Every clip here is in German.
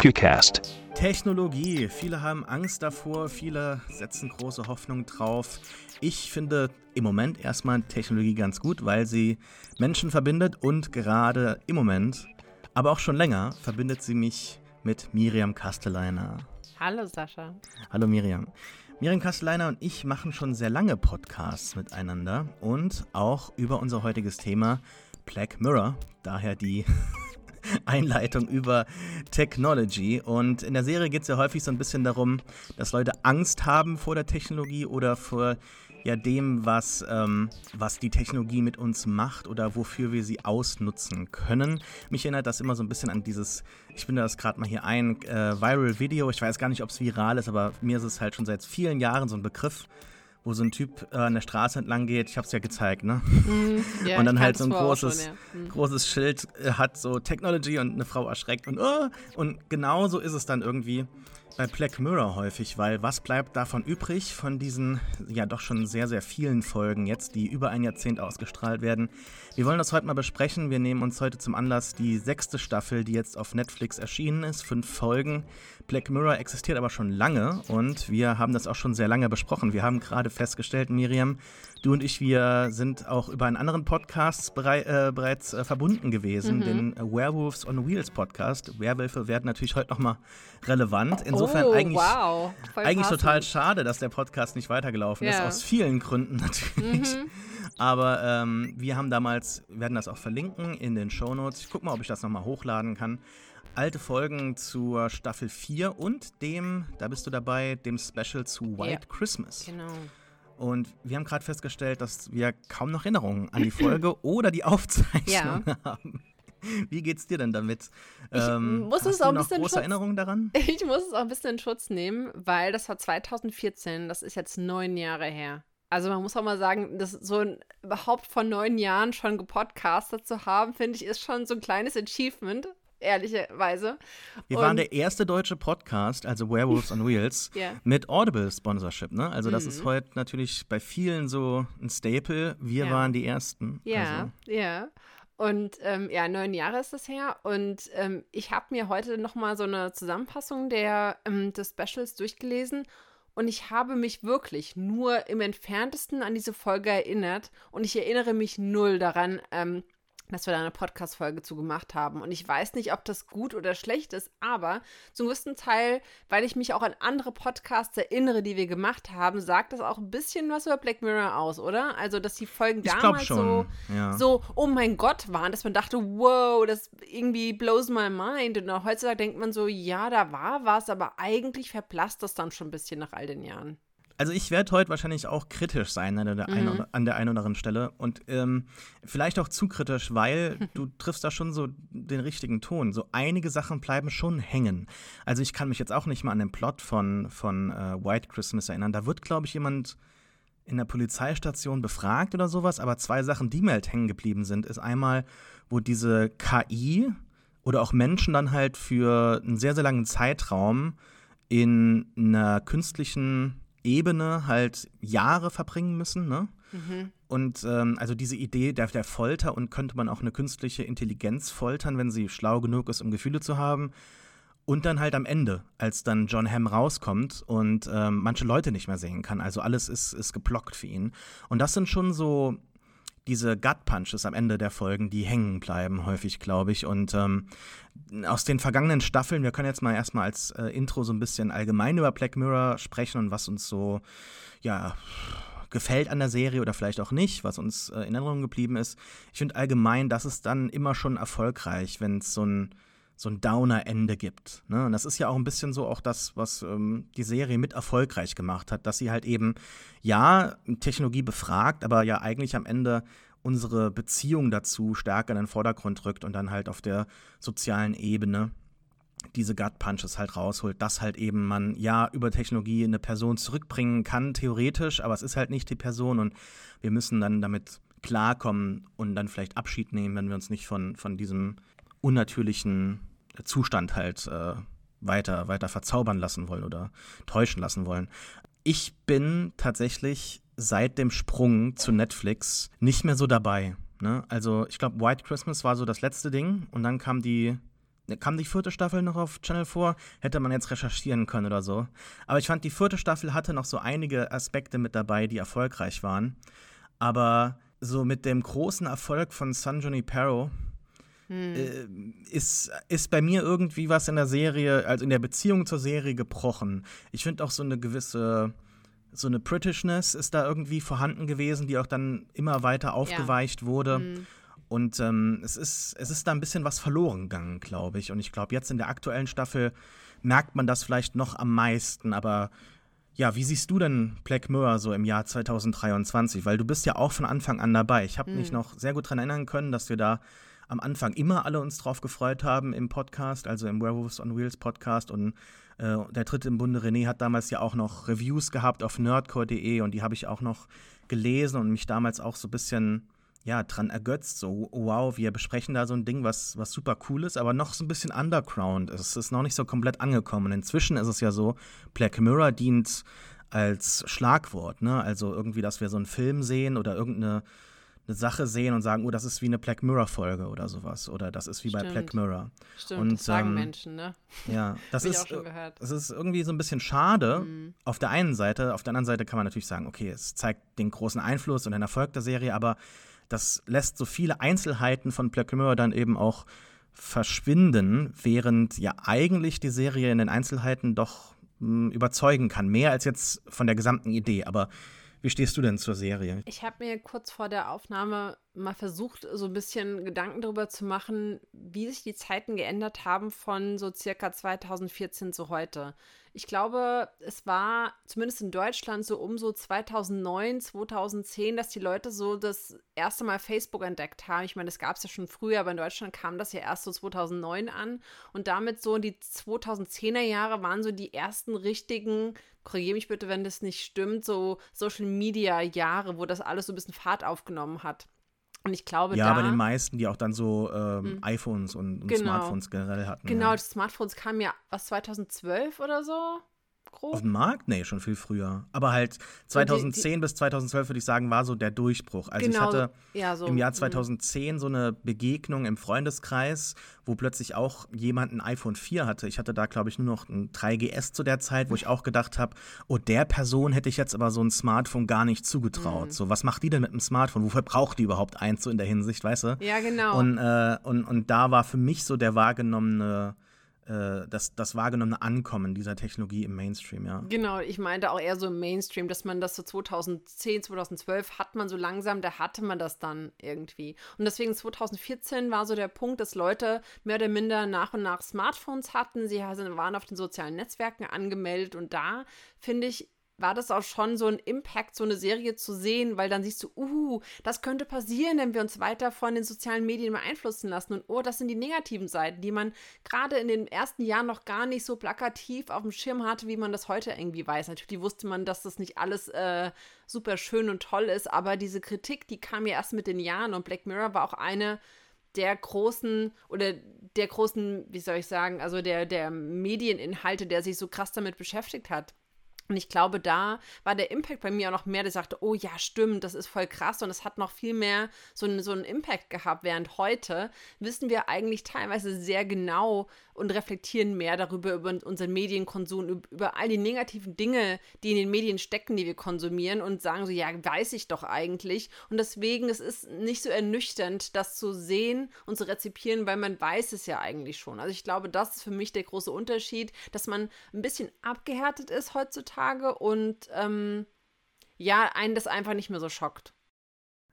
PewCast. Technologie. Viele haben Angst davor, viele setzen große Hoffnung drauf. Ich finde im Moment erstmal Technologie ganz gut, weil sie Menschen verbindet und gerade im Moment, aber auch schon länger, verbindet sie mich mit Miriam Kasteleiner. Hallo Sascha. Hallo Miriam. Miriam Kasteleiner und ich machen schon sehr lange Podcasts miteinander und auch über unser heutiges Thema Black Mirror. Daher die Einleitung über Technology. Und in der Serie geht es ja häufig so ein bisschen darum, dass Leute Angst haben vor der Technologie oder vor ja dem, was, ähm, was die Technologie mit uns macht oder wofür wir sie ausnutzen können. Mich erinnert das immer so ein bisschen an dieses, ich finde das gerade mal hier ein, äh, Viral Video. Ich weiß gar nicht, ob es viral ist, aber mir ist es halt schon seit vielen Jahren so ein Begriff wo so ein Typ äh, an der Straße entlang geht. Ich habe es ja gezeigt, ne? Mm, yeah, und dann halt so ein großes, schon, ja. mm. großes Schild äh, hat, so Technology und eine Frau erschreckt und oh, und genau so ist es dann irgendwie bei Black Mirror häufig, weil was bleibt davon übrig von diesen ja doch schon sehr, sehr vielen Folgen jetzt, die über ein Jahrzehnt ausgestrahlt werden? Wir wollen das heute mal besprechen. Wir nehmen uns heute zum Anlass die sechste Staffel, die jetzt auf Netflix erschienen ist. Fünf Folgen. Black Mirror existiert aber schon lange und wir haben das auch schon sehr lange besprochen. Wir haben gerade festgestellt, Miriam, du und ich, wir sind auch über einen anderen Podcast berei äh, bereits äh, verbunden gewesen, mhm. den Werewolves on Wheels Podcast. Werwölfe werden natürlich heute nochmal relevant. Insofern oh, eigentlich, wow. eigentlich total schade, dass der Podcast nicht weitergelaufen ja. ist, aus vielen Gründen natürlich. Mhm. Aber ähm, wir haben damals, werden das auch verlinken in den Shownotes. Ich gucke mal, ob ich das nochmal hochladen kann. Alte Folgen zur Staffel 4 und dem, da bist du dabei, dem Special zu White ja. Christmas. Genau. Und wir haben gerade festgestellt, dass wir kaum noch Erinnerungen an die Folge oder die Aufzeichnung ja. haben. Wie geht's dir denn damit? Ich ähm, muss es auch ein bisschen große Schutz, Erinnerungen daran? Ich muss es auch ein bisschen in Schutz nehmen, weil das war 2014, das ist jetzt neun Jahre her. Also man muss auch mal sagen, das so ein, überhaupt vor neun Jahren schon gepodcastet zu haben, finde ich, ist schon so ein kleines Achievement, ehrlicherweise. Wir Und waren der erste deutsche Podcast, also Werewolves on Wheels, yeah. mit Audible-Sponsorship. Ne? Also das mhm. ist heute natürlich bei vielen so ein Staple. Wir ja. waren die Ersten. Ja, also. ja. Und ähm, ja, neun Jahre ist das her. Und ähm, ich habe mir heute noch mal so eine Zusammenfassung der, ähm, des Specials durchgelesen. Und ich habe mich wirklich nur im entferntesten an diese Folge erinnert. Und ich erinnere mich null daran, ähm, dass wir da eine Podcast-Folge zu gemacht haben. Und ich weiß nicht, ob das gut oder schlecht ist, aber zum größten Teil, weil ich mich auch an andere Podcasts erinnere, die wir gemacht haben, sagt das auch ein bisschen was über Black Mirror aus, oder? Also, dass die Folgen ich damals so, ja. so, oh mein Gott waren, dass man dachte, wow, das irgendwie blows my mind. Und heutzutage denkt man so, ja, da war was, aber eigentlich verblasst das dann schon ein bisschen nach all den Jahren. Also ich werde heute wahrscheinlich auch kritisch sein an der, mhm. einen, an der einen oder anderen Stelle und ähm, vielleicht auch zu kritisch, weil du triffst da schon so den richtigen Ton. So einige Sachen bleiben schon hängen. Also ich kann mich jetzt auch nicht mal an den Plot von, von äh, White Christmas erinnern. Da wird, glaube ich, jemand in der Polizeistation befragt oder sowas, aber zwei Sachen, die mir halt hängen geblieben sind, ist einmal, wo diese KI oder auch Menschen dann halt für einen sehr, sehr langen Zeitraum in einer künstlichen Ebene halt Jahre verbringen müssen. Ne? Mhm. Und ähm, also diese Idee der, der Folter und könnte man auch eine künstliche Intelligenz foltern, wenn sie schlau genug ist, um Gefühle zu haben. Und dann halt am Ende, als dann John Hamm rauskommt und ähm, manche Leute nicht mehr sehen kann. Also alles ist, ist geblockt für ihn. Und das sind schon so diese Gut Punches am Ende der Folgen, die hängen bleiben, häufig, glaube ich. Und ähm, aus den vergangenen Staffeln, wir können jetzt mal erstmal als äh, Intro so ein bisschen allgemein über Black Mirror sprechen und was uns so, ja, gefällt an der Serie oder vielleicht auch nicht, was uns äh, in Erinnerung geblieben ist. Ich finde allgemein, das ist dann immer schon erfolgreich, wenn es so ein so ein Downer-Ende gibt. Ne? Und das ist ja auch ein bisschen so auch das, was ähm, die Serie mit erfolgreich gemacht hat, dass sie halt eben, ja, Technologie befragt, aber ja eigentlich am Ende unsere Beziehung dazu stärker in den Vordergrund rückt und dann halt auf der sozialen Ebene diese Gut Punches halt rausholt, dass halt eben man ja über Technologie eine Person zurückbringen kann, theoretisch, aber es ist halt nicht die Person und wir müssen dann damit klarkommen und dann vielleicht Abschied nehmen, wenn wir uns nicht von, von diesem unnatürlichen Zustand halt äh, weiter, weiter verzaubern lassen wollen oder täuschen lassen wollen. Ich bin tatsächlich seit dem Sprung zu Netflix nicht mehr so dabei. Ne? Also ich glaube, White Christmas war so das letzte Ding und dann kam die kam die vierte Staffel noch auf Channel 4, hätte man jetzt recherchieren können oder so. Aber ich fand, die vierte Staffel hatte noch so einige Aspekte mit dabei, die erfolgreich waren. Aber so mit dem großen Erfolg von San Junipero hm. äh, ist, ist bei mir irgendwie was in der Serie, also in der Beziehung zur Serie gebrochen. Ich finde auch so eine gewisse so eine Britishness ist da irgendwie vorhanden gewesen, die auch dann immer weiter aufgeweicht ja. wurde. Mhm. Und ähm, es, ist, es ist da ein bisschen was verloren gegangen, glaube ich. Und ich glaube, jetzt in der aktuellen Staffel merkt man das vielleicht noch am meisten. Aber ja, wie siehst du denn Black Mirror so im Jahr 2023? Weil du bist ja auch von Anfang an dabei. Ich habe mhm. mich noch sehr gut daran erinnern können, dass wir da am Anfang immer alle uns drauf gefreut haben im Podcast, also im Werewolves on Wheels Podcast. Und äh, der dritte im Bunde René hat damals ja auch noch Reviews gehabt auf nerdcore.de und die habe ich auch noch gelesen und mich damals auch so ein bisschen ja, dran ergötzt. So, wow, wir besprechen da so ein Ding, was, was super cool ist, aber noch so ein bisschen Underground. Es ist noch nicht so komplett angekommen. Inzwischen ist es ja so, Black Mirror dient als Schlagwort, ne? Also irgendwie, dass wir so einen Film sehen oder irgendeine eine Sache sehen und sagen, oh, das ist wie eine Black Mirror-Folge oder sowas. Oder das ist wie Stimmt. bei Black Mirror. Stimmt, und, das sagen ähm, Menschen, ne? Ja, das ist, das ist irgendwie so ein bisschen schade mhm. auf der einen Seite. Auf der anderen Seite kann man natürlich sagen, okay, es zeigt den großen Einfluss und den Erfolg der Serie, aber das lässt so viele Einzelheiten von Black Mirror dann eben auch verschwinden, während ja eigentlich die Serie in den Einzelheiten doch mh, hm, überzeugen kann. Mehr als jetzt von der gesamten Idee. Aber wie stehst du denn zur Serie? Ich habe mir kurz vor der Aufnahme mal versucht, so ein bisschen Gedanken darüber zu machen, wie sich die Zeiten geändert haben von so circa 2014 zu heute. Ich glaube, es war zumindest in Deutschland so um so 2009, 2010, dass die Leute so das erste Mal Facebook entdeckt haben. Ich meine, das gab es ja schon früher, aber in Deutschland kam das ja erst so 2009 an. Und damit so die 2010er Jahre waren so die ersten richtigen, korrigiere mich bitte, wenn das nicht stimmt, so Social Media Jahre, wo das alles so ein bisschen Fahrt aufgenommen hat. Und ich glaube, ja, da, bei den meisten, die auch dann so ähm, hm. iPhones und, und genau. Smartphones generell hatten. Genau, ja. die Smartphones kamen ja was 2012 oder so grob. Auf dem Markt? Nee, schon viel früher. Aber halt 2010 die, die, bis 2012 würde ich sagen, war so der Durchbruch. Also genau, ich hatte ja, so, im Jahr 2010 mhm. so eine Begegnung im Freundeskreis, wo plötzlich auch jemand ein iPhone 4 hatte. Ich hatte da, glaube ich, nur noch ein 3GS zu der Zeit, wo ich auch gedacht habe, oh, der Person hätte ich jetzt aber so ein Smartphone gar nicht zugetraut. Mhm. So, was macht die denn mit einem Smartphone? Wofür braucht die überhaupt eins so in der Hinsicht, weißt du? Ja, genau. Und, äh, und, und da war für mich so der wahrgenommene äh, das, das wahrgenommene Ankommen dieser Technologie im Mainstream, ja. Genau, ich meinte auch eher so im Mainstream, dass man das so 2010, 2012 hat man so langsam, da hatte man das dann irgendwie. Und deswegen 2014 war so der Punkt, dass Leute mehr oder minder nach und nach Smartphones hatten. Sie waren auf den sozialen Netzwerken angemeldet und da, finde ich, war das auch schon so ein Impact, so eine Serie zu sehen, weil dann siehst du, uh, das könnte passieren, wenn wir uns weiter von den sozialen Medien beeinflussen lassen. Und oh, das sind die negativen Seiten, die man gerade in den ersten Jahren noch gar nicht so plakativ auf dem Schirm hatte, wie man das heute irgendwie weiß. Natürlich wusste man, dass das nicht alles äh, super schön und toll ist, aber diese Kritik, die kam ja erst mit den Jahren und Black Mirror war auch eine der großen oder der großen, wie soll ich sagen, also der, der Medieninhalte, der sich so krass damit beschäftigt hat. Und ich glaube, da war der Impact bei mir auch noch mehr, der sagte, oh ja, stimmt, das ist voll krass und es hat noch viel mehr so, einen, so einen Impact gehabt, während heute wissen wir eigentlich teilweise sehr genau und reflektieren mehr darüber, über unseren Medienkonsum, über all die negativen Dinge, die in den Medien stecken, die wir konsumieren und sagen so, ja, weiß ich doch eigentlich. Und deswegen, es ist nicht so ernüchternd, das zu sehen und zu rezipieren, weil man weiß es ja eigentlich schon. Also ich glaube, das ist für mich der große Unterschied, dass man ein bisschen abgehärtet ist heutzutage Tage und ähm, ja, einen das einfach nicht mehr so schockt.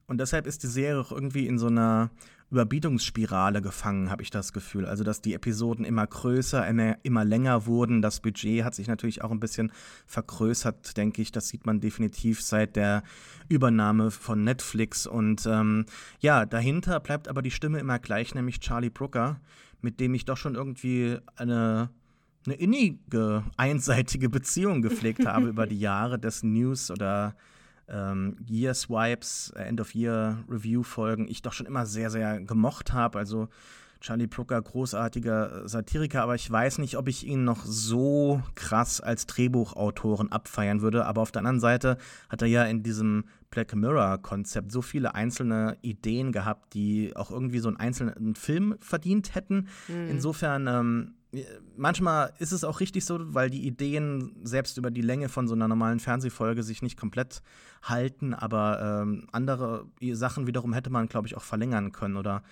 Und deshalb ist die Serie auch irgendwie in so einer Überbietungsspirale gefangen, habe ich das Gefühl. Also, dass die Episoden immer größer, immer, immer länger wurden. Das Budget hat sich natürlich auch ein bisschen vergrößert, denke ich. Das sieht man definitiv seit der Übernahme von Netflix. Und ähm, ja, dahinter bleibt aber die Stimme immer gleich, nämlich Charlie Brooker, mit dem ich doch schon irgendwie eine eine innige, einseitige Beziehung gepflegt habe über die Jahre des News oder ähm, Year Swipes, äh, End of Year Review Folgen, ich doch schon immer sehr, sehr gemocht habe. Also Charlie Brooker, großartiger Satiriker, aber ich weiß nicht, ob ich ihn noch so krass als Drehbuchautoren abfeiern würde. Aber auf der anderen Seite hat er ja in diesem Black Mirror-Konzept so viele einzelne Ideen gehabt, die auch irgendwie so einen einzelnen Film verdient hätten. Mhm. Insofern ähm, manchmal ist es auch richtig so, weil die Ideen selbst über die Länge von so einer normalen Fernsehfolge sich nicht komplett halten, aber ähm, andere Sachen wiederum hätte man, glaube ich, auch verlängern können oder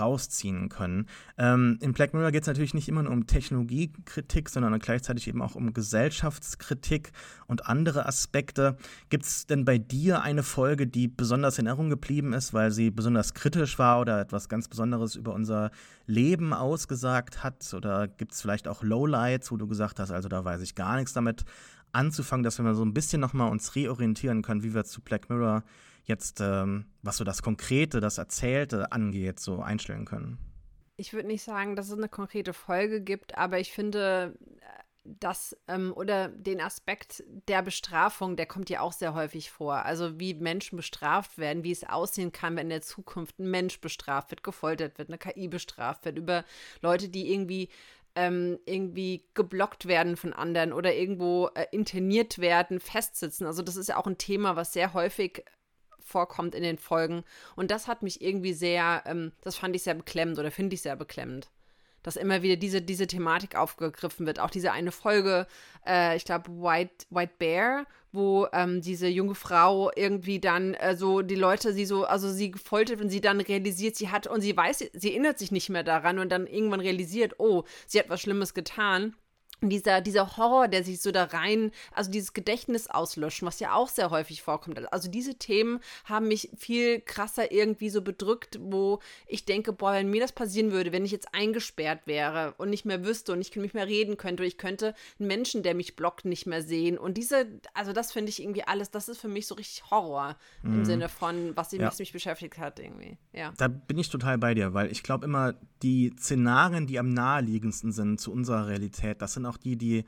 rausziehen können. Ähm, in Black Mirror geht es natürlich nicht immer nur um Technologiekritik, sondern gleichzeitig eben auch um Gesellschaftskritik und andere Aspekte. Gibt es denn bei dir eine Folge, die besonders in Erinnerung geblieben ist, weil sie besonders kritisch war oder etwas ganz Besonderes über unser Leben ausgesagt hat? Oder gibt es vielleicht auch Lowlights, wo du gesagt hast, also da weiß ich gar nichts damit anzufangen, dass wir mal so ein bisschen nochmal uns reorientieren können, wie wir zu Black Mirror jetzt, ähm, was so das Konkrete, das Erzählte angeht, so einstellen können? Ich würde nicht sagen, dass es eine konkrete Folge gibt, aber ich finde, das ähm, oder den Aspekt der Bestrafung, der kommt ja auch sehr häufig vor. Also wie Menschen bestraft werden, wie es aussehen kann, wenn in der Zukunft ein Mensch bestraft wird, gefoltert wird, eine KI bestraft wird, über Leute, die irgendwie ähm, irgendwie geblockt werden von anderen oder irgendwo äh, interniert werden, festsitzen. Also das ist ja auch ein Thema, was sehr häufig vorkommt in den Folgen. Und das hat mich irgendwie sehr, ähm, das fand ich sehr beklemmend oder finde ich sehr beklemmend. Dass immer wieder diese, diese Thematik aufgegriffen wird. Auch diese eine Folge, äh, ich glaube, White, White Bear, wo ähm, diese junge Frau irgendwie dann äh, so die Leute sie so, also sie gefoltert und sie dann realisiert, sie hat und sie weiß, sie erinnert sich nicht mehr daran und dann irgendwann realisiert, oh, sie hat was Schlimmes getan dieser, dieser Horror, der sich so da rein, also dieses Gedächtnis auslöschen, was ja auch sehr häufig vorkommt. Also diese Themen haben mich viel krasser irgendwie so bedrückt, wo ich denke, boah, wenn mir das passieren würde, wenn ich jetzt eingesperrt wäre und nicht mehr wüsste und ich nicht mehr reden könnte, ich könnte einen Menschen, der mich blockt, nicht mehr sehen. Und diese, also das finde ich irgendwie alles, das ist für mich so richtig Horror mhm. im Sinne von, was ja. mich beschäftigt hat irgendwie. Ja. Da bin ich total bei dir, weil ich glaube immer, die Szenarien, die am naheliegendsten sind zu unserer Realität, das sind auch die, die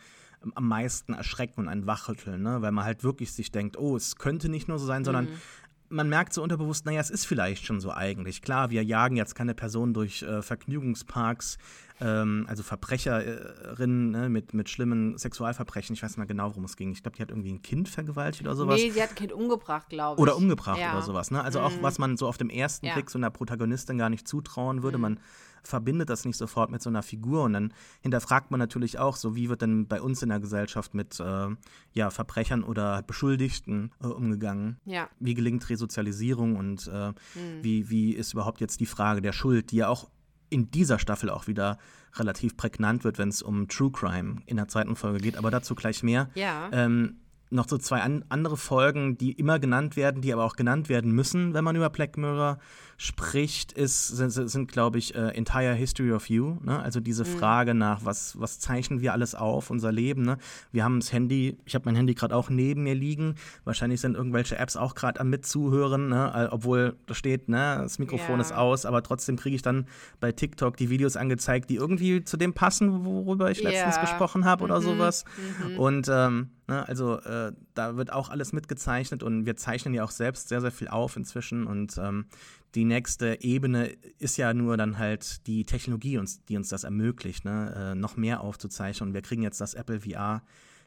am meisten erschrecken und einen wachrütteln, ne? weil man halt wirklich sich denkt, oh, es könnte nicht nur so sein, sondern mhm. man merkt so unterbewusst, naja, es ist vielleicht schon so eigentlich. Klar, wir jagen jetzt keine Person durch äh, Vergnügungsparks, ähm, also Verbrecherinnen ne, mit, mit schlimmen Sexualverbrechen. Ich weiß nicht mal genau, worum es ging. Ich glaube, die hat irgendwie ein Kind vergewaltigt oder sowas. Nee, sie hat ein Kind umgebracht, glaube ich. Oder umgebracht ja. oder sowas. Ne? Also mhm. auch, was man so auf dem ersten ja. Blick so einer Protagonistin gar nicht zutrauen würde. Mhm. Man verbindet das nicht sofort mit so einer Figur und dann hinterfragt man natürlich auch, so wie wird denn bei uns in der Gesellschaft mit äh, ja, Verbrechern oder Beschuldigten äh, umgegangen? Ja. Wie gelingt Resozialisierung und äh, mhm. wie, wie ist überhaupt jetzt die Frage der Schuld, die ja auch in dieser Staffel auch wieder relativ prägnant wird, wenn es um True Crime in der zweiten Folge geht, aber dazu gleich mehr. Ja. Ähm, noch so zwei an andere Folgen, die immer genannt werden, die aber auch genannt werden müssen, wenn man über Black Mirror spricht, ist, sind, sind glaube ich, uh, Entire History of You. Ne? Also diese mhm. Frage nach, was, was zeichnen wir alles auf, unser Leben. Ne? Wir haben das Handy, ich habe mein Handy gerade auch neben mir liegen. Wahrscheinlich sind irgendwelche Apps auch gerade am Mitzuhören, ne? obwohl da steht, ne? das Mikrofon ja. ist aus, aber trotzdem kriege ich dann bei TikTok die Videos angezeigt, die irgendwie zu dem passen, worüber ich letztens ja. gesprochen habe oder mhm. sowas. Mhm. Und ähm, Ne, also äh, da wird auch alles mitgezeichnet und wir zeichnen ja auch selbst sehr, sehr viel auf inzwischen. Und ähm, die nächste Ebene ist ja nur dann halt die Technologie, uns, die uns das ermöglicht, ne, äh, noch mehr aufzuzeichnen. Und wir kriegen jetzt das Apple VR.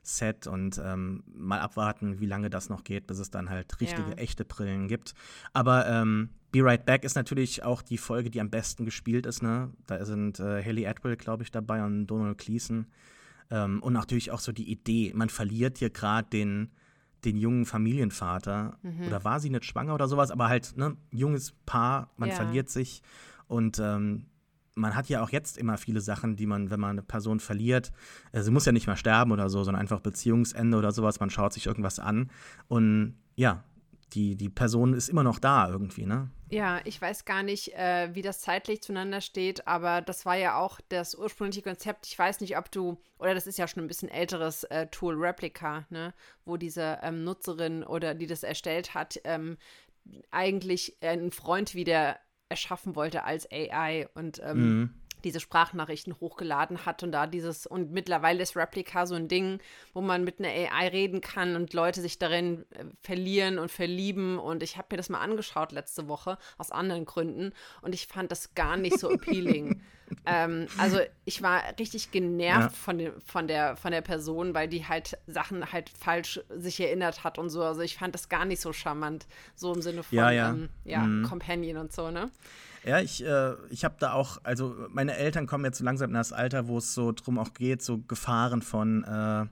Set und ähm, mal abwarten, wie lange das noch geht, bis es dann halt richtige, ja. echte Brillen gibt. Aber ähm, Be Right Back ist natürlich auch die Folge, die am besten gespielt ist. Ne? Da sind äh, Haley Atwell, glaube ich, dabei und Donald Gleason. Ähm, und natürlich auch so die Idee, man verliert hier gerade den, den jungen Familienvater. Mhm. Oder war sie nicht schwanger oder sowas, aber halt, ne, junges Paar, man ja. verliert sich. Und ähm, man hat ja auch jetzt immer viele Sachen, die man, wenn man eine Person verliert, äh, sie muss ja nicht mehr sterben oder so, sondern einfach Beziehungsende oder sowas, man schaut sich irgendwas an. Und ja, die, die Person ist immer noch da irgendwie, ne? Ja, ich weiß gar nicht, äh, wie das zeitlich zueinander steht, aber das war ja auch das ursprüngliche Konzept. Ich weiß nicht, ob du, oder das ist ja schon ein bisschen älteres äh, Tool Replica, ne, wo diese ähm, Nutzerin oder die das erstellt hat, ähm, eigentlich einen Freund wieder erschaffen wollte als AI und ähm, mhm diese Sprachnachrichten hochgeladen hat und da dieses, und mittlerweile ist Replika so ein Ding, wo man mit einer AI reden kann und Leute sich darin äh, verlieren und verlieben. Und ich habe mir das mal angeschaut letzte Woche aus anderen Gründen und ich fand das gar nicht so appealing. ähm, also ich war richtig genervt ja. von, dem, von, der, von der Person, weil die halt Sachen halt falsch sich erinnert hat und so. Also ich fand das gar nicht so charmant, so im Sinne von ja, ja. Ähm, ja mhm. Companion und so, ne? Ja, ich, äh, ich habe da auch, also meine Eltern kommen jetzt so langsam in das Alter, wo es so drum auch geht, so Gefahren von äh,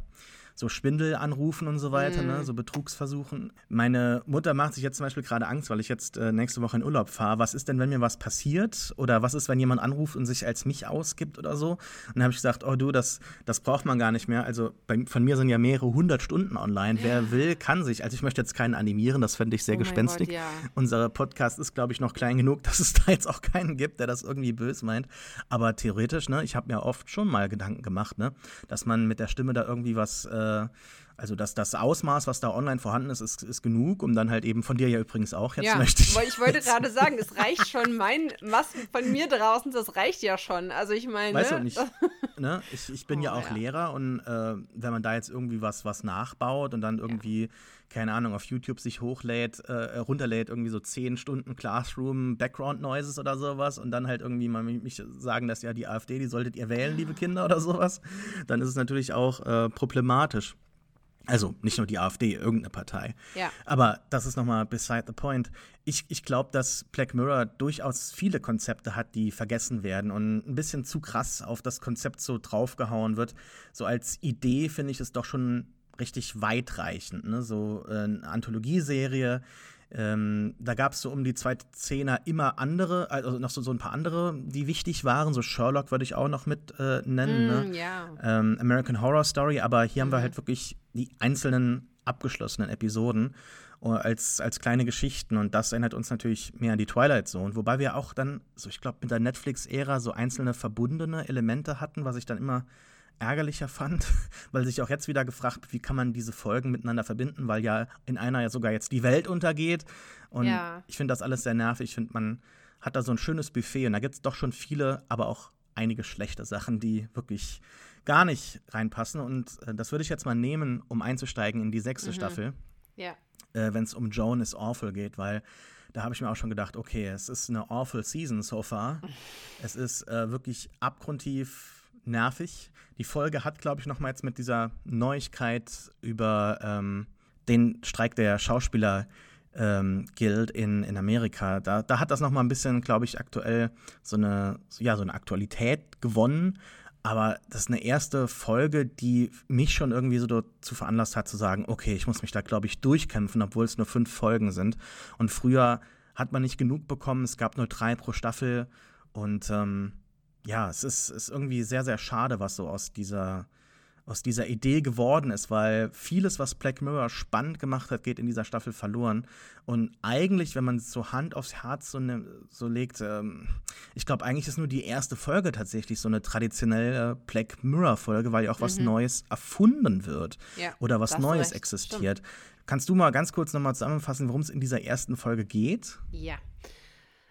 so Schwindelanrufen und so weiter, ne, mhm. so Betrugsversuchen. Meine Mutter macht sich jetzt zum Beispiel gerade Angst, weil ich jetzt äh, nächste Woche in Urlaub fahre. Was ist denn, wenn mir was passiert? Oder was ist, wenn jemand anruft und sich als mich ausgibt oder so? Und dann habe ich gesagt, oh du, das, das braucht man gar nicht mehr. Also bei, von mir sind ja mehrere hundert Stunden online. Ja. Wer will, kann sich. Also ich möchte jetzt keinen animieren, das fände ich sehr oh gespenstig. Gott, ja. Unser Podcast ist, glaube ich, noch klein genug, dass es da jetzt auch keinen gibt, der das irgendwie böse meint. Aber theoretisch, ne, ich habe mir oft schon mal Gedanken gemacht, ne, dass man mit der Stimme da irgendwie was äh, äh, also dass das Ausmaß, was da online vorhanden ist, ist, ist genug, um dann halt eben von dir ja übrigens auch jetzt ja, möchte ich. Ich wollte gerade sagen, es reicht schon mein, was von mir draußen, das reicht ja schon. Also ich meine. Weißt du nicht, ne? ich, ich bin oh, ja auch ja. Lehrer und äh, wenn man da jetzt irgendwie was, was nachbaut und dann irgendwie, ja. Keine Ahnung, auf YouTube sich hochlädt, äh, runterlädt, irgendwie so zehn Stunden Classroom, Background Noises oder sowas und dann halt irgendwie mal mich sagen, dass ja die AfD, die solltet ihr wählen, liebe Kinder oder sowas, dann ist es natürlich auch äh, problematisch. Also nicht nur die AfD, irgendeine Partei. Ja. Aber das ist nochmal beside the point. Ich, ich glaube, dass Black Mirror durchaus viele Konzepte hat, die vergessen werden und ein bisschen zu krass auf das Konzept so draufgehauen wird. So als Idee finde ich es doch schon richtig weitreichend. Ne? So äh, eine Anthologieserie, ähm, da gab es so um die zweite Zehner immer andere, also noch so, so ein paar andere, die wichtig waren. So Sherlock würde ich auch noch mit äh, nennen. Mm, ne? yeah. ähm, American Horror Story, aber hier mhm. haben wir mhm. halt wirklich die einzelnen abgeschlossenen Episoden äh, als, als kleine Geschichten und das erinnert uns natürlich mehr an die Twilight Zone, wobei wir auch dann, so ich glaube, mit der Netflix-Ära so einzelne verbundene Elemente hatten, was ich dann immer ärgerlicher fand, weil sich auch jetzt wieder gefragt, wie kann man diese Folgen miteinander verbinden, weil ja in einer ja sogar jetzt die Welt untergeht. Und ja. ich finde das alles sehr nervig. Ich finde, man hat da so ein schönes Buffet und da gibt es doch schon viele, aber auch einige schlechte Sachen, die wirklich gar nicht reinpassen. Und äh, das würde ich jetzt mal nehmen, um einzusteigen in die sechste mhm. Staffel. Ja. Äh, Wenn es um Joan is Awful geht, weil da habe ich mir auch schon gedacht, okay, es ist eine awful season so far. es ist äh, wirklich abgrundtief nervig. Die Folge hat, glaube ich, noch mal jetzt mit dieser Neuigkeit über ähm, den Streik der Schauspieler ähm, Guild in, in Amerika. Da, da hat das noch mal ein bisschen, glaube ich, aktuell so eine, ja, so eine Aktualität gewonnen. Aber das ist eine erste Folge, die mich schon irgendwie so dazu veranlasst hat, zu sagen, okay, ich muss mich da, glaube ich, durchkämpfen, obwohl es nur fünf Folgen sind. Und früher hat man nicht genug bekommen, es gab nur drei pro Staffel. Und ähm, ja, es ist, ist irgendwie sehr, sehr schade, was so aus dieser, aus dieser Idee geworden ist, weil vieles, was Black Mirror spannend gemacht hat, geht in dieser Staffel verloren. Und eigentlich, wenn man so Hand aufs Herz so, ne, so legt, ähm, ich glaube, eigentlich ist nur die erste Folge tatsächlich so eine traditionelle Black Mirror-Folge, weil ja auch mhm. was Neues erfunden wird ja, oder was Neues recht. existiert. Stimmt. Kannst du mal ganz kurz nochmal zusammenfassen, worum es in dieser ersten Folge geht? Ja.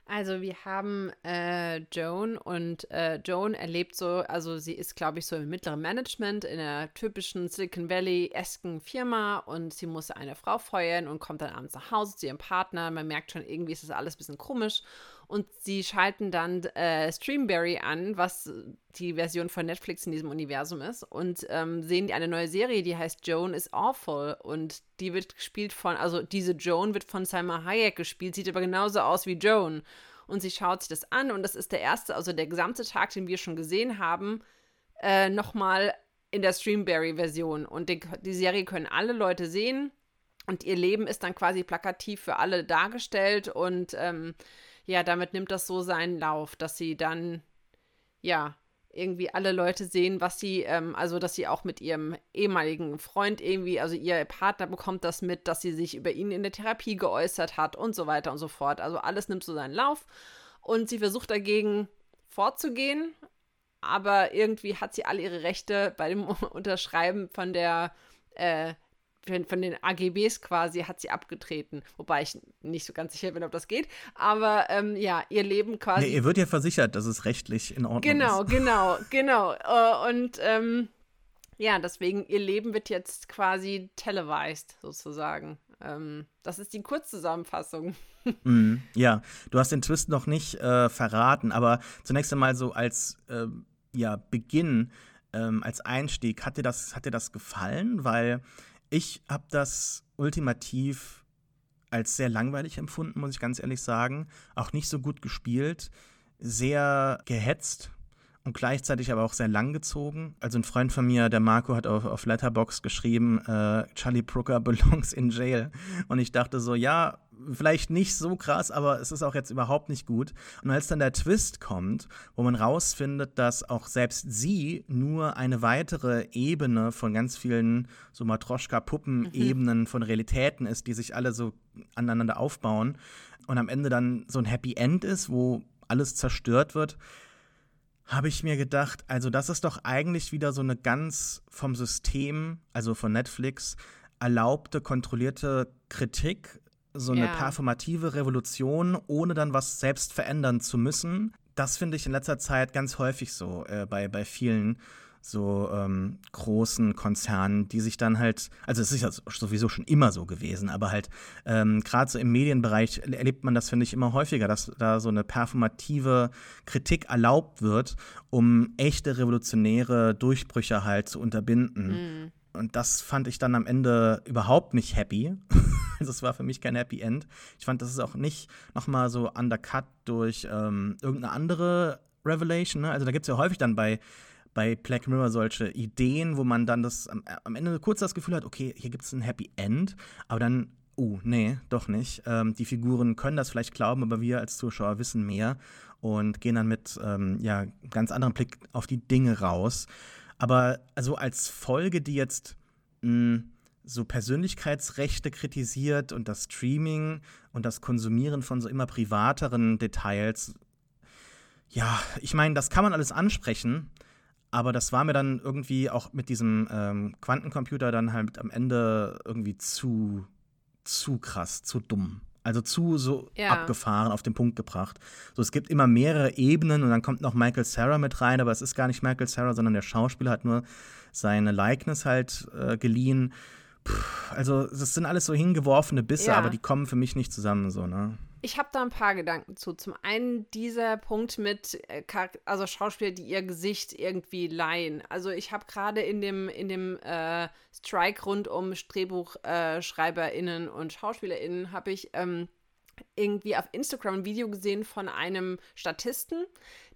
Also wir haben äh, Joan und äh, Joan erlebt so, also sie ist, glaube ich, so im mittleren Management in einer typischen Silicon Valley-esken Firma und sie muss eine Frau feuern und kommt dann abends nach Hause zu ihrem Partner. Man merkt schon, irgendwie ist das alles ein bisschen komisch und sie schalten dann äh, Streamberry an, was die Version von Netflix in diesem Universum ist, und ähm, sehen eine neue Serie, die heißt Joan is Awful. Und die wird gespielt von, also diese Joan wird von Salma Hayek gespielt, sieht aber genauso aus wie Joan. Und sie schaut sich das an und das ist der erste, also der gesamte Tag, den wir schon gesehen haben, äh, nochmal in der Streamberry-Version. Und die, die Serie können alle Leute sehen und ihr Leben ist dann quasi plakativ für alle dargestellt und ähm, ja, damit nimmt das so seinen Lauf, dass sie dann, ja, irgendwie alle Leute sehen, was sie, ähm, also dass sie auch mit ihrem ehemaligen Freund irgendwie, also ihr Partner bekommt das mit, dass sie sich über ihn in der Therapie geäußert hat und so weiter und so fort. Also alles nimmt so seinen Lauf und sie versucht dagegen vorzugehen, aber irgendwie hat sie alle ihre Rechte bei dem Unterschreiben von der äh, von den AGBs quasi hat sie abgetreten. Wobei ich nicht so ganz sicher bin, ob das geht. Aber ähm, ja, ihr Leben quasi. Nee, ihr wird ja versichert, dass es rechtlich in Ordnung genau, ist. Genau, genau, genau. Und ähm, ja, deswegen, ihr Leben wird jetzt quasi televised, sozusagen. Ähm, das ist die Kurzzusammenfassung. mm, ja, du hast den Twist noch nicht äh, verraten, aber zunächst einmal so als äh, ja, Beginn, ähm, als Einstieg, hat dir, das, hat dir das gefallen? Weil ich habe das ultimativ als sehr langweilig empfunden, muss ich ganz ehrlich sagen. Auch nicht so gut gespielt, sehr gehetzt und gleichzeitig aber auch sehr langgezogen. Also ein Freund von mir, der Marco, hat auf, auf Letterbox geschrieben, äh, Charlie Brooker belongs in jail. Und ich dachte so, ja, vielleicht nicht so krass, aber es ist auch jetzt überhaupt nicht gut. Und als dann der Twist kommt, wo man rausfindet, dass auch selbst sie nur eine weitere Ebene von ganz vielen so Matroschka-Puppen-Ebenen mhm. von Realitäten ist, die sich alle so aneinander aufbauen und am Ende dann so ein Happy End ist, wo alles zerstört wird, habe ich mir gedacht, also das ist doch eigentlich wieder so eine ganz vom System, also von Netflix, erlaubte, kontrollierte Kritik so eine ja. performative Revolution, ohne dann was selbst verändern zu müssen. Das finde ich in letzter Zeit ganz häufig so äh, bei, bei vielen so ähm, großen Konzernen, die sich dann halt, also es ist ja sowieso schon immer so gewesen, aber halt ähm, gerade so im Medienbereich erlebt man das, finde ich, immer häufiger, dass da so eine performative Kritik erlaubt wird, um echte revolutionäre Durchbrüche halt zu unterbinden. Mhm. Und das fand ich dann am Ende überhaupt nicht happy. also es war für mich kein Happy End. Ich fand, das ist auch nicht nochmal so undercut durch ähm, irgendeine andere Revelation. Ne? Also da gibt es ja häufig dann bei, bei Black Mirror solche Ideen, wo man dann das am, am Ende kurz das Gefühl hat, okay, hier gibt es ein Happy End, aber dann, oh, nee, doch nicht. Ähm, die Figuren können das vielleicht glauben, aber wir als Zuschauer wissen mehr und gehen dann mit ähm, ja, ganz anderem Blick auf die Dinge raus. Aber also als Folge, die jetzt mh, hm, so Persönlichkeitsrechte kritisiert und das Streaming und das Konsumieren von so immer privateren Details, ja, ich meine, das kann man alles ansprechen, aber das war mir dann irgendwie auch mit diesem ähm, Quantencomputer dann halt am Ende irgendwie zu, zu krass, zu dumm. Also zu so ja. abgefahren, auf den Punkt gebracht. So, es gibt immer mehrere Ebenen und dann kommt noch Michael Sarah mit rein, aber es ist gar nicht Michael Sarah, sondern der Schauspieler hat nur seine Likeness halt äh, geliehen. Puh, also, das sind alles so hingeworfene Bisse, ja. aber die kommen für mich nicht zusammen, so, ne? Ich habe da ein paar Gedanken zu. Zum einen dieser Punkt mit äh, also Schauspieler, die ihr Gesicht irgendwie leihen. Also ich habe gerade in dem, in dem äh, Strike rund um DrehbuchschreiberInnen äh, und SchauspielerInnen habe ich ähm, irgendwie auf Instagram ein Video gesehen von einem Statisten,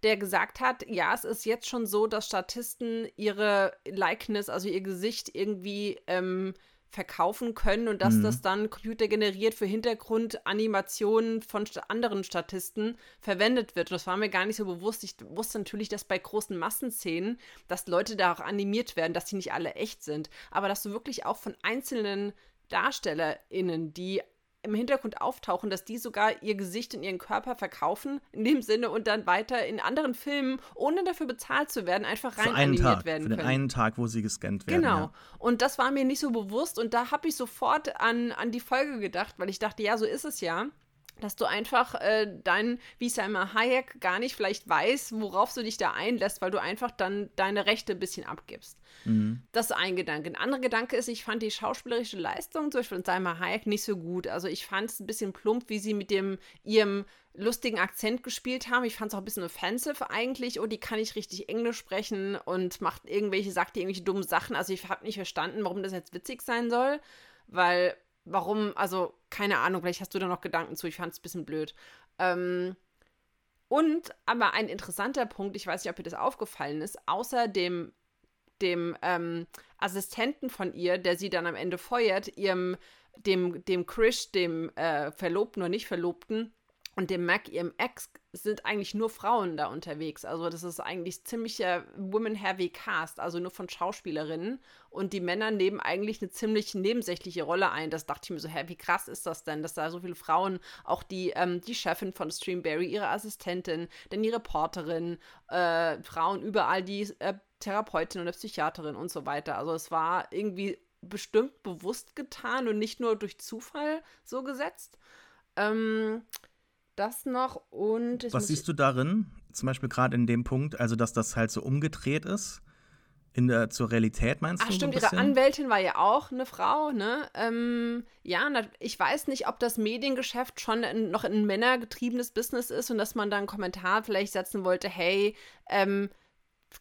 der gesagt hat, ja, es ist jetzt schon so, dass Statisten ihre Likeness, also ihr Gesicht irgendwie ähm, verkaufen können und dass mhm. das dann computergeneriert für Hintergrundanimationen von anderen Statisten verwendet wird. Und das war mir gar nicht so bewusst. Ich wusste natürlich, dass bei großen Massenszenen, dass Leute da auch animiert werden, dass die nicht alle echt sind, aber dass du wirklich auch von einzelnen DarstellerInnen, die im Hintergrund auftauchen, dass die sogar ihr Gesicht und ihren Körper verkaufen, in dem Sinne, und dann weiter in anderen Filmen, ohne dafür bezahlt zu werden, einfach rein animiert Tag, werden für den können. einen Tag, wo sie gescannt werden. Genau. Ja. Und das war mir nicht so bewusst und da habe ich sofort an, an die Folge gedacht, weil ich dachte, ja, so ist es ja dass du einfach äh, dein, wie Salma Hayek, gar nicht vielleicht weiß, worauf du dich da einlässt, weil du einfach dann deine Rechte ein bisschen abgibst. Mhm. Das ist ein Gedanke. Ein anderer Gedanke ist, ich fand die schauspielerische Leistung zum Beispiel von Salma Hayek nicht so gut. Also ich fand es ein bisschen plump, wie sie mit dem ihrem lustigen Akzent gespielt haben. Ich fand es auch ein bisschen offensive eigentlich. Oh, die kann nicht richtig Englisch sprechen und macht irgendwelche, sagt die irgendwelche dummen Sachen. Also ich habe nicht verstanden, warum das jetzt witzig sein soll, weil warum, also keine Ahnung, vielleicht hast du da noch Gedanken zu, ich fand es ein bisschen blöd. Ähm, und aber ein interessanter Punkt, ich weiß nicht, ob dir das aufgefallen ist, außer dem, dem ähm, Assistenten von ihr, der sie dann am Ende feuert, ihrem, dem, dem Krish, dem äh, Verlobten oder nicht Verlobten, und dem Mac, ihrem Ex, sind eigentlich nur Frauen da unterwegs. Also das ist eigentlich ziemlicher Women-Heavy Cast, also nur von Schauspielerinnen. Und die Männer nehmen eigentlich eine ziemlich nebensächliche Rolle ein. Das dachte ich mir so, hä, wie krass ist das denn, dass da so viele Frauen, auch die, ähm, die Chefin von Streamberry, ihre Assistentin, dann die Reporterin, äh, Frauen überall, die äh, Therapeutin oder Psychiaterin und so weiter. Also es war irgendwie bestimmt bewusst getan und nicht nur durch Zufall so gesetzt. Ähm, das noch und. Was siehst du darin? Zum Beispiel gerade in dem Punkt, also dass das halt so umgedreht ist? In der, zur Realität meinst Ach, du? Ach stimmt, ihre Anwältin war ja auch eine Frau, ne? Ähm, ja, ich weiß nicht, ob das Mediengeschäft schon in, noch ein männergetriebenes Business ist und dass man da einen Kommentar vielleicht setzen wollte, hey, ähm,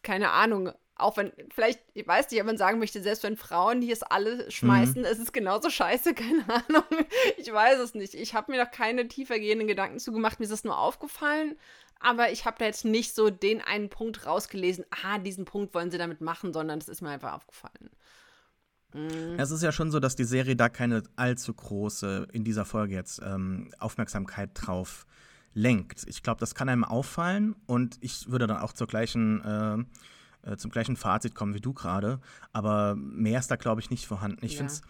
keine Ahnung, auch wenn, vielleicht, ich weiß nicht, ob man sagen möchte, selbst wenn Frauen hier es alle schmeißen, mhm. ist es genauso scheiße, keine Ahnung. Ich weiß es nicht. Ich habe mir noch keine tiefergehenden Gedanken zugemacht, mir ist das nur aufgefallen. Aber ich habe da jetzt nicht so den einen Punkt rausgelesen, ah, diesen Punkt wollen sie damit machen, sondern das ist mir einfach aufgefallen. Mhm. Es ist ja schon so, dass die Serie da keine allzu große, in dieser Folge jetzt, ähm, Aufmerksamkeit drauf lenkt. Ich glaube, das kann einem auffallen und ich würde dann auch zur gleichen äh, äh, zum gleichen Fazit kommen wie du gerade. Aber mehr ist da, glaube ich, nicht vorhanden. Ich ja. finde es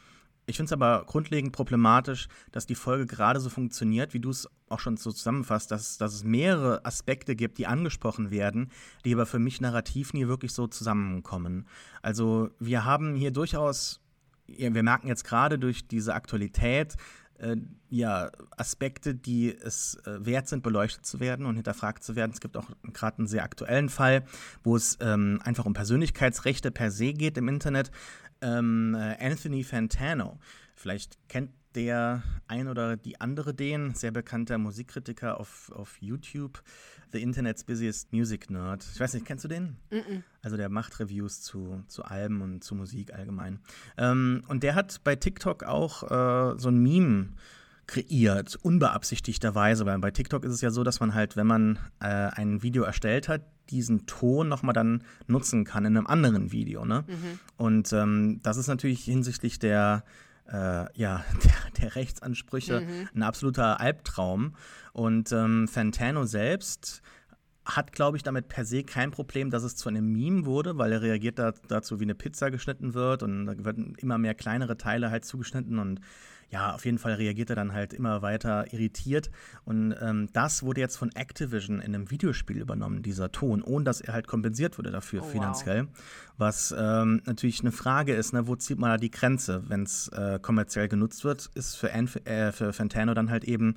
ich finde es aber grundlegend problematisch, dass die Folge gerade so funktioniert, wie du es auch schon so zusammenfasst, dass, dass es mehrere Aspekte gibt, die angesprochen werden, die aber für mich narrativ nie wirklich so zusammenkommen. Also wir haben hier durchaus, wir merken jetzt gerade durch diese Aktualität, äh, ja, Aspekte, die es äh, wert sind, beleuchtet zu werden und hinterfragt zu werden. Es gibt auch gerade einen sehr aktuellen Fall, wo es ähm, einfach um Persönlichkeitsrechte per se geht im Internet. Ähm, äh, Anthony Fantano, vielleicht kennt der ein oder die andere den, sehr bekannter Musikkritiker auf, auf YouTube, The Internet's Busiest Music Nerd. Ich weiß nicht, kennst du den? Mm -mm. Also der macht Reviews zu, zu Alben und zu Musik allgemein. Ähm, und der hat bei TikTok auch äh, so ein Meme kreiert, unbeabsichtigterweise, weil bei TikTok ist es ja so, dass man halt, wenn man äh, ein Video erstellt hat, diesen Ton nochmal dann nutzen kann in einem anderen Video. Ne? Mhm. Und ähm, das ist natürlich hinsichtlich der äh, ja, der, der Rechtsansprüche mhm. ein absoluter Albtraum. Und ähm, Fantano selbst hat, glaube ich, damit per se kein Problem, dass es zu einem Meme wurde, weil er reagiert da, dazu, wie eine Pizza geschnitten wird und da werden immer mehr kleinere Teile halt zugeschnitten und ja, auf jeden Fall reagiert er dann halt immer weiter irritiert. Und ähm, das wurde jetzt von Activision in einem Videospiel übernommen, dieser Ton, ohne dass er halt kompensiert wurde dafür oh, finanziell. Wow. Was ähm, natürlich eine Frage ist, ne, wo zieht man da die Grenze, wenn es äh, kommerziell genutzt wird, ist für, Anf äh, für Fantano dann halt eben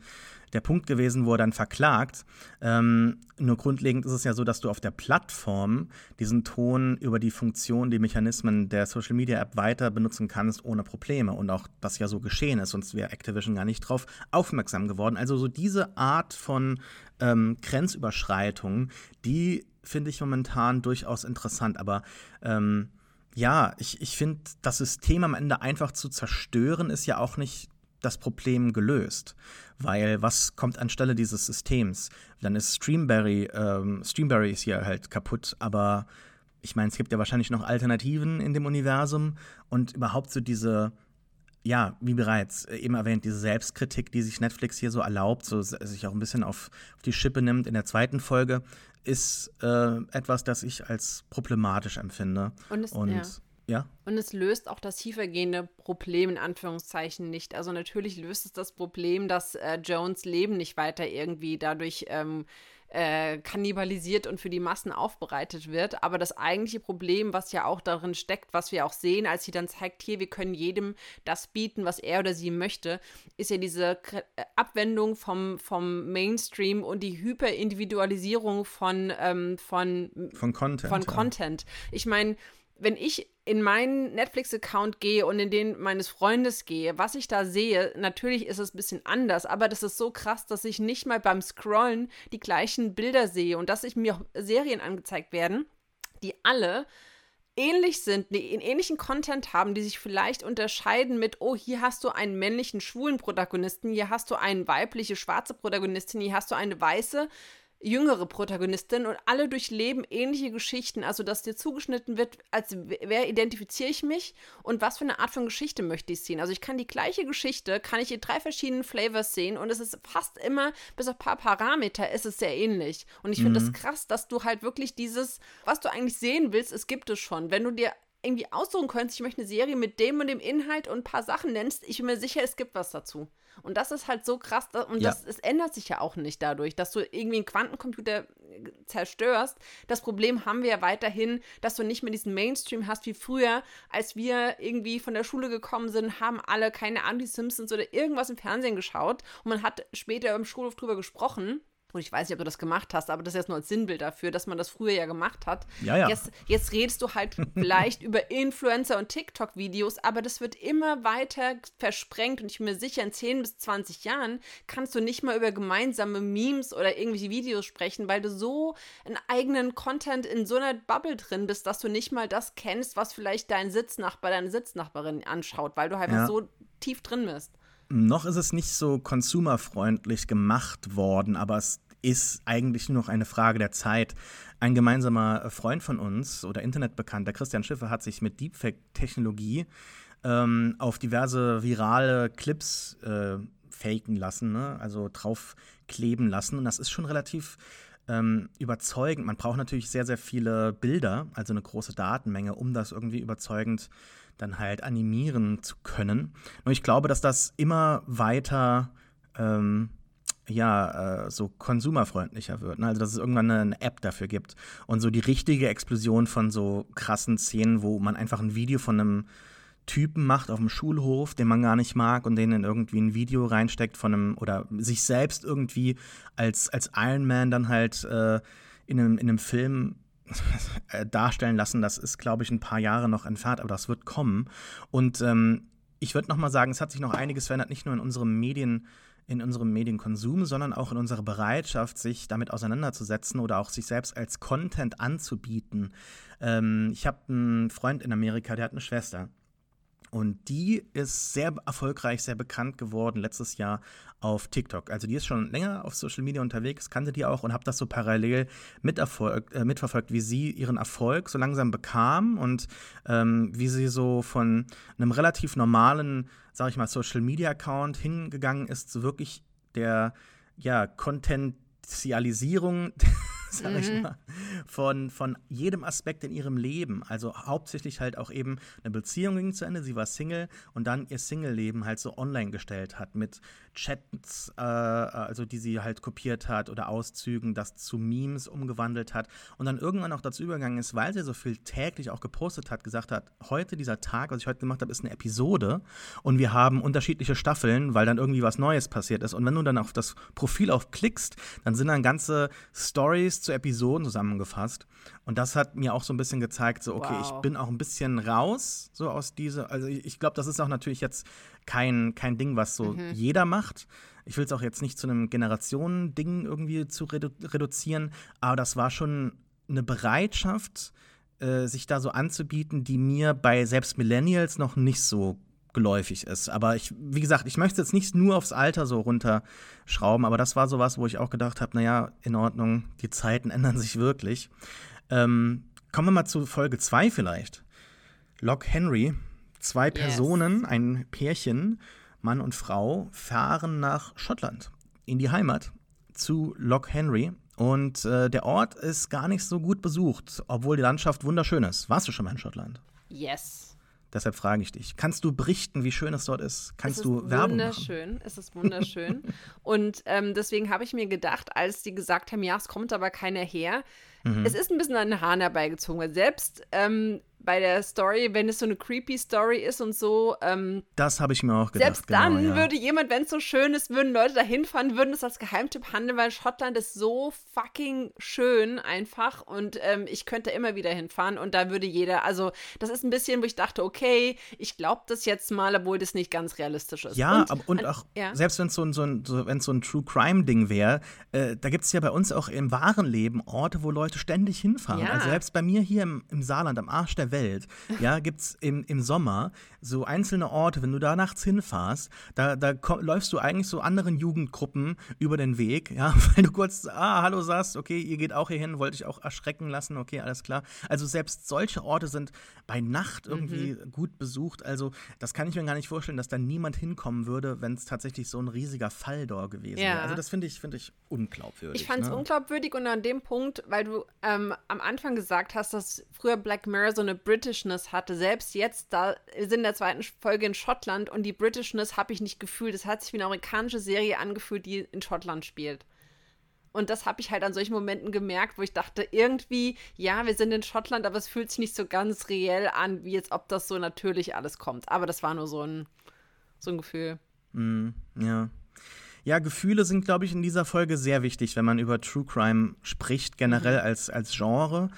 der Punkt gewesen, wo er dann verklagt. Ähm, nur grundlegend ist es ja so, dass du auf der Plattform diesen Ton über die Funktion, die Mechanismen der Social Media App weiter benutzen kannst ohne Probleme. Und auch das ja so geschehen ist, sonst wäre Activision gar nicht drauf aufmerksam geworden. Also so diese Art von ähm, Grenzüberschreitung, die finde ich momentan durchaus interessant. Aber ähm, ja, ich, ich finde, das System am Ende einfach zu zerstören, ist ja auch nicht das Problem gelöst. Weil was kommt anstelle dieses Systems? Dann ist Streamberry, ähm, Streamberry ist hier halt kaputt, aber ich meine, es gibt ja wahrscheinlich noch Alternativen in dem Universum und überhaupt so diese, ja, wie bereits eben erwähnt, diese Selbstkritik, die sich Netflix hier so erlaubt, so sich auch ein bisschen auf, auf die Schippe nimmt in der zweiten Folge, ist äh, etwas, das ich als problematisch empfinde. Und, es, und ja. Ja. Und es löst auch das tiefergehende Problem in Anführungszeichen nicht. Also natürlich löst es das Problem, dass äh, Jones Leben nicht weiter irgendwie dadurch ähm, äh, kannibalisiert und für die Massen aufbereitet wird. Aber das eigentliche Problem, was ja auch darin steckt, was wir auch sehen, als sie dann zeigt, hier, wir können jedem das bieten, was er oder sie möchte, ist ja diese äh, Abwendung vom, vom Mainstream und die Hyperindividualisierung von, ähm, von, von Content. Von Content. Ich meine, wenn ich in meinen Netflix-Account gehe und in den meines Freundes gehe, was ich da sehe, natürlich ist es ein bisschen anders, aber das ist so krass, dass ich nicht mal beim Scrollen die gleichen Bilder sehe und dass ich mir Serien angezeigt werden, die alle ähnlich sind, die einen ähnlichen Content haben, die sich vielleicht unterscheiden mit, oh, hier hast du einen männlichen schwulen Protagonisten, hier hast du eine weibliche schwarze Protagonistin, hier hast du eine weiße jüngere Protagonistin und alle durchleben ähnliche Geschichten, also dass dir zugeschnitten wird, als wer identifiziere ich mich und was für eine Art von Geschichte möchte ich sehen. Also ich kann die gleiche Geschichte, kann ich in drei verschiedenen Flavors sehen und es ist fast immer, bis auf ein paar Parameter, ist es sehr ähnlich. Und ich finde mhm. das krass, dass du halt wirklich dieses, was du eigentlich sehen willst, es gibt es schon. Wenn du dir irgendwie aussuchen könntest, ich möchte eine Serie mit dem und dem Inhalt und ein paar Sachen nennst, ich bin mir sicher, es gibt was dazu. Und das ist halt so krass. Und Ja. das, es ändert sich ja auch nicht dadurch, dass du irgendwie einen Quantencomputer äh, zerstörst. Das Problem haben wir ja weiterhin, dass du nicht mehr diesen Mainstream hast wie früher, als wir irgendwie von der Schule gekommen sind, haben alle keine Ahnung, die Simpsons oder irgendwas im Fernsehen geschaut. Und man hat später im Schulhof drüber gesprochen. Und ich weiß nicht, ob du das gemacht hast, aber das ist jetzt nur als Sinnbild dafür, dass man das früher ja gemacht hat. Ja, ja. Jetzt, jetzt redest du halt vielleicht über Influencer und TikTok-Videos, aber das wird immer weiter versprengt und ich bin mir sicher, in 10 bis 20 Jahren kannst du nicht mal über gemeinsame Memes oder irgendwelche Videos sprechen, weil du so einen eigenen Content in so einer Bubble drin bist, dass du nicht mal das kennst, was vielleicht dein Sitznachbar, deine Sitznachbarin anschaut, weil du einfach Ja. so tief drin bist. Noch ist es nicht so consumerfreundlich gemacht worden, aber es ist eigentlich nur noch eine Frage der Zeit. Ein gemeinsamer Freund von uns oder Internetbekannter, Christian Schiffer, hat sich mit Deepfake-Technologie ähm, auf diverse virale Clips äh, faken lassen, ne? also draufkleben lassen. Und das ist schon relativ ähm, überzeugend. Man braucht natürlich sehr, sehr viele Bilder, also eine große Datenmenge, um das irgendwie überzeugend dann halt animieren zu können. Und ich glaube, dass das immer weiter ähm, ja, äh, so konsumerfreundlicher wird. Ne? Also, dass es irgendwann eine, eine App dafür gibt. Und so die richtige Explosion von so krassen Szenen, wo man einfach ein Video von einem Typen macht auf dem Schulhof, den man gar nicht mag und den in irgendwie ein Video reinsteckt von einem oder sich selbst irgendwie als, als Iron Man dann halt äh, in, einem, in einem Film darstellen lassen, das ist, glaube ich, ein paar Jahre noch entfernt, aber das wird kommen. Und ähm, ich würde noch mal sagen, es hat sich noch einiges verändert, nicht nur in unserem Medien, in unserem Medienkonsum, sondern auch in unserer Bereitschaft, sich damit auseinanderzusetzen oder auch sich selbst als Content anzubieten. Ähm, ich habe einen Freund in Amerika, der hat eine Schwester. Und die ist sehr erfolgreich, sehr bekannt geworden letztes Jahr auf TikTok. Also die ist schon länger auf Social Media unterwegs, kannte die auch und habe das so parallel miterfolgt, äh, mitverfolgt, wie sie ihren Erfolg so langsam bekam und ähm, wie sie so von einem relativ normalen, sag ich mal, Social Media Account hingegangen ist zu wirklich der ja, Contentialisierung, sag ich Mhm. mal, von, von jedem Aspekt in ihrem Leben. Also hauptsächlich halt auch eben eine Beziehung ging zu Ende, sie war Single und dann ihr Single-Leben halt so online gestellt hat mit Chats, äh, also die sie halt kopiert hat oder Auszügen, das zu Memes umgewandelt hat und dann irgendwann auch dazu übergegangen ist, weil sie so viel täglich auch gepostet hat, gesagt hat, heute dieser Tag, was ich heute gemacht habe, ist eine Episode und wir haben unterschiedliche Staffeln, weil dann irgendwie was Neues passiert ist und wenn du dann auf das Profil aufklickst, dann sind dann ganze Stories zu Episoden zusammengefasst und das hat mir auch so ein bisschen gezeigt, so okay, Wow. ich bin auch ein bisschen raus so aus dieser, also ich, ich glaube, das ist auch natürlich jetzt kein, kein Ding, was so jeder macht. Ich will es auch jetzt nicht zu einem Generationending irgendwie zu redu reduzieren, aber das war schon eine Bereitschaft, äh, sich da so anzubieten, die mir bei selbst Millennials noch nicht so geläufig ist. Aber ich, wie gesagt, ich möchte es jetzt nicht nur aufs Alter so runterschrauben, aber das war sowas, wo ich auch gedacht habe, naja, in Ordnung, die Zeiten ändern sich wirklich. Ähm, kommen wir mal zu Folge 2 vielleicht. Lock Henry, zwei Yes. Personen, ein Pärchen, Mann und Frau, fahren nach Schottland, in die Heimat, zu Lock Henry. Und äh, der Ort ist gar nicht so gut besucht, obwohl die Landschaft wunderschön ist. Warst du schon mal in Schottland? Yes. Deshalb frage ich dich. Kannst du berichten, wie schön es dort ist? Kannst es du ist Werbung machen? wunderschön. Es ist wunderschön. und ähm, deswegen habe ich mir gedacht, als die gesagt haben, ja, es kommt aber keiner her, Mhm. es ist ein bisschen an den Haaren herbeigezogen, weil selbst ähm, bei der Story, wenn es so eine creepy Story ist und so, ähm, Das habe ich mir auch gedacht. selbst genau, dann ja. würde jemand, wenn es so schön ist, würden Leute da hinfahren, würden es als Geheimtipp handeln, weil Schottland ist so fucking schön einfach und ähm, ich könnte immer wieder hinfahren und da würde jeder, also das ist ein bisschen, wo ich dachte, okay, ich glaube das jetzt mal, obwohl das nicht ganz realistisch ist. Ja, und, aber, und an- auch, ja. selbst wenn es so ein, so ein, so, so ein True Crime-Ding wäre, äh, da gibt es ja bei uns auch im wahren Leben Orte, wo Leute ständig hinfahren. Ja. Also selbst bei mir hier im, im Saarland, am Arsch der Welt, ja, gibt es im, im Sommer so einzelne Orte, wenn du da nachts hinfährst, da, da komm, läufst du eigentlich so anderen Jugendgruppen über den Weg, ja, weil du kurz, ah, hallo sagst, okay, ihr geht auch hier hin, wollte ich auch erschrecken lassen, okay, alles klar. Also selbst solche Orte sind bei Nacht irgendwie Mhm. gut besucht. Also das kann ich mir gar nicht vorstellen, dass da niemand hinkommen würde, wenn es tatsächlich so ein riesiger Fall dort gewesen Ja. wäre. Also das finde ich, finde ich unglaubwürdig. Ich fand es ne? unglaubwürdig und an dem Punkt, weil du ähm, am Anfang gesagt hast, dass früher Black Mirror so eine Britishness hatte. Selbst jetzt, da wir sind in der zweiten Folge in Schottland und die Britishness habe ich nicht gefühlt. Es hat sich wie eine amerikanische Serie angefühlt, die in Schottland spielt. Und das habe ich halt an solchen Momenten gemerkt, wo ich dachte, irgendwie, ja, wir sind in Schottland, aber es fühlt sich nicht so ganz reell an, wie jetzt ob das so natürlich alles kommt. Aber das war nur so ein, so ein Gefühl. Mm, ja. Ja, Gefühle sind, glaube ich, in dieser Folge sehr wichtig, wenn man über True Crime spricht, generell mhm. als, als Genre.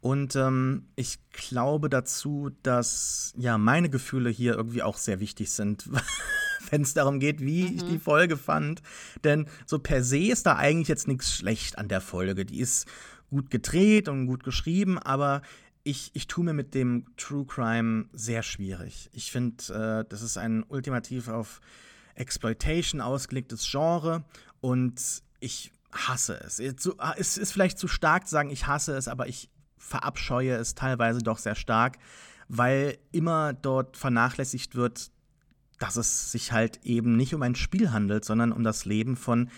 Und ähm, ich glaube dazu, dass ja meine Gefühle hier irgendwie auch sehr wichtig sind. wenn es darum geht, wie mhm. ich die mhm. Folge fand. Denn so per se ist da eigentlich jetzt nichts schlecht an der Folge. Die ist gut gedreht und gut geschrieben, aber ich, ich tue mir mit dem True Crime sehr schwierig. Ich finde, äh, das ist ein ultimativ auf Exploitation ausgelegtes Genre und ich hasse es. Es ist vielleicht zu stark zu sagen, ich hasse es, aber ich verabscheue es teilweise doch sehr stark, weil immer dort vernachlässigt wird, dass es sich halt eben nicht um ein Spiel handelt, sondern um das Leben von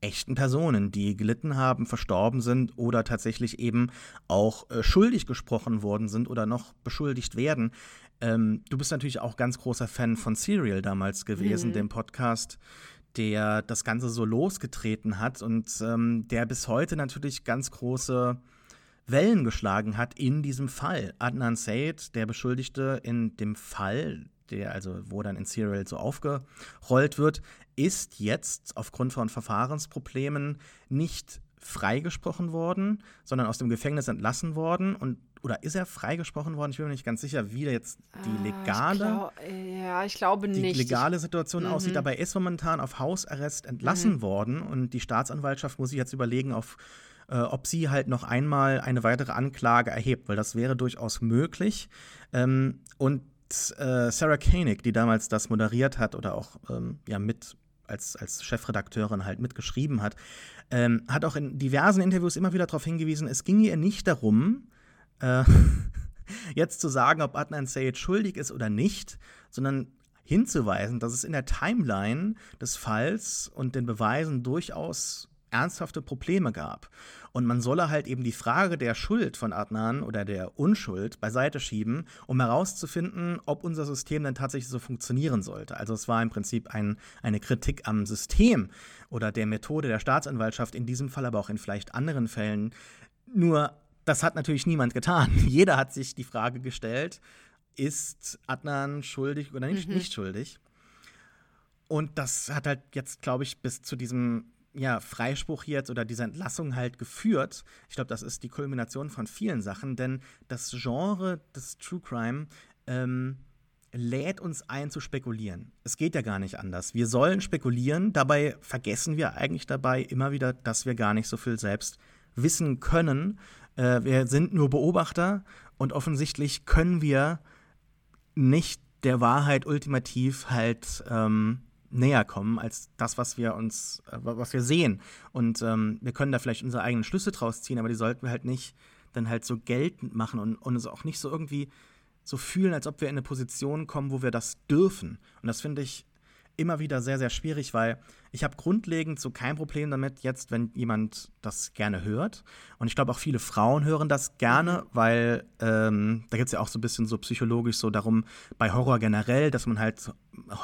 echten Personen, die gelitten haben, verstorben sind oder tatsächlich eben auch äh, schuldig gesprochen worden sind oder noch beschuldigt werden. Ähm, du bist natürlich auch ganz großer Fan von Serial damals gewesen, mhm. dem Podcast, der das Ganze so losgetreten hat und ähm, der bis heute natürlich ganz große Wellen geschlagen hat in diesem Fall. Adnan Sayed, der Beschuldigte in dem Fall, der also wo dann in Serial so aufgerollt wird, ist jetzt aufgrund von Verfahrensproblemen nicht freigesprochen worden, sondern aus dem Gefängnis entlassen worden und oder ist er freigesprochen worden? Ich bin mir nicht ganz sicher, wie jetzt die ah, legale, ich glaub, ja, ich glaube nicht. Die legale Situation mhm. aussieht. Dabei ist momentan auf Hausarrest entlassen mhm. worden und die Staatsanwaltschaft muss sich jetzt überlegen, auf, äh, ob sie halt noch einmal eine weitere Anklage erhebt, weil das wäre durchaus möglich. Ähm, und äh, Sarah Koenig, die damals das moderiert hat oder auch ähm, ja mit als, als Chefredakteurin halt mitgeschrieben hat, ähm, hat auch in diversen Interviews immer wieder darauf hingewiesen, es ging ihr nicht darum, äh, jetzt zu sagen, ob Adnan Sayed schuldig ist oder nicht, sondern hinzuweisen, dass es in der Timeline des Falls und den Beweisen durchaus ernsthafte Probleme gab. Und man solle halt eben die Frage der Schuld von Adnan oder der Unschuld beiseite schieben, um herauszufinden, ob unser System dann tatsächlich so funktionieren sollte. Also es war im Prinzip ein, eine Kritik am System oder der Methode der Staatsanwaltschaft, in diesem Fall aber auch in vielleicht anderen Fällen. Nur, das hat natürlich niemand getan. Jeder hat sich die Frage gestellt, ist Adnan schuldig oder nicht, mhm. nicht schuldig? Und das hat halt jetzt, glaube ich, bis zu diesem ja, Freispruch jetzt oder diese Entlassung halt geführt. Ich glaube, das ist die Kulmination von vielen Sachen, denn das Genre des True Crime ähm, lädt uns ein zu spekulieren. Es geht ja gar nicht anders. Wir sollen spekulieren, dabei vergessen wir eigentlich dabei immer wieder, dass wir gar nicht so viel selbst wissen können. Äh, wir sind nur Beobachter und offensichtlich können wir nicht der Wahrheit ultimativ halt ähm, näher kommen als das, was wir uns, äh, was wir sehen. Und ähm, wir können da vielleicht unsere eigenen Schlüsse draus ziehen, aber die sollten wir halt nicht dann halt so geltend machen und, und es auch nicht so irgendwie so fühlen, als ob wir in eine Position kommen, wo wir das dürfen. Und das finde ich immer wieder sehr, sehr schwierig, weil ich habe grundlegend so kein Problem damit, jetzt, wenn jemand das gerne hört. Und ich glaube auch viele Frauen hören das gerne, mhm. weil ähm, da gibt es ja auch so ein bisschen so psychologisch so darum, bei Horror generell, dass man halt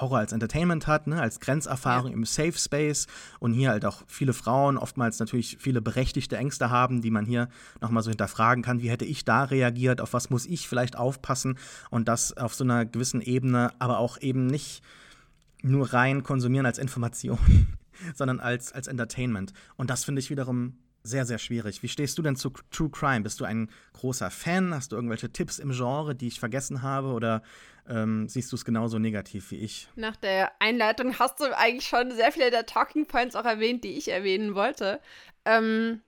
Horror als Entertainment hat, ne, als Grenzerfahrung ja. im Safe Space und hier halt auch viele Frauen oftmals natürlich viele berechtigte Ängste haben, die man hier nochmal so hinterfragen kann, wie hätte ich da reagiert, auf was muss ich vielleicht aufpassen und das auf so einer gewissen Ebene, aber auch eben nicht nur rein konsumieren als Information, sondern als, als Entertainment. Und das finde ich wiederum sehr, sehr schwierig. Wie stehst du denn zu True Crime? Bist du ein großer Fan? Hast du irgendwelche Tipps im Genre, die ich vergessen habe? Oder ähm, siehst du es genauso negativ wie ich? Nach der Einleitung hast du eigentlich schon sehr viele der Talking Points auch erwähnt, die ich erwähnen wollte. Ähm,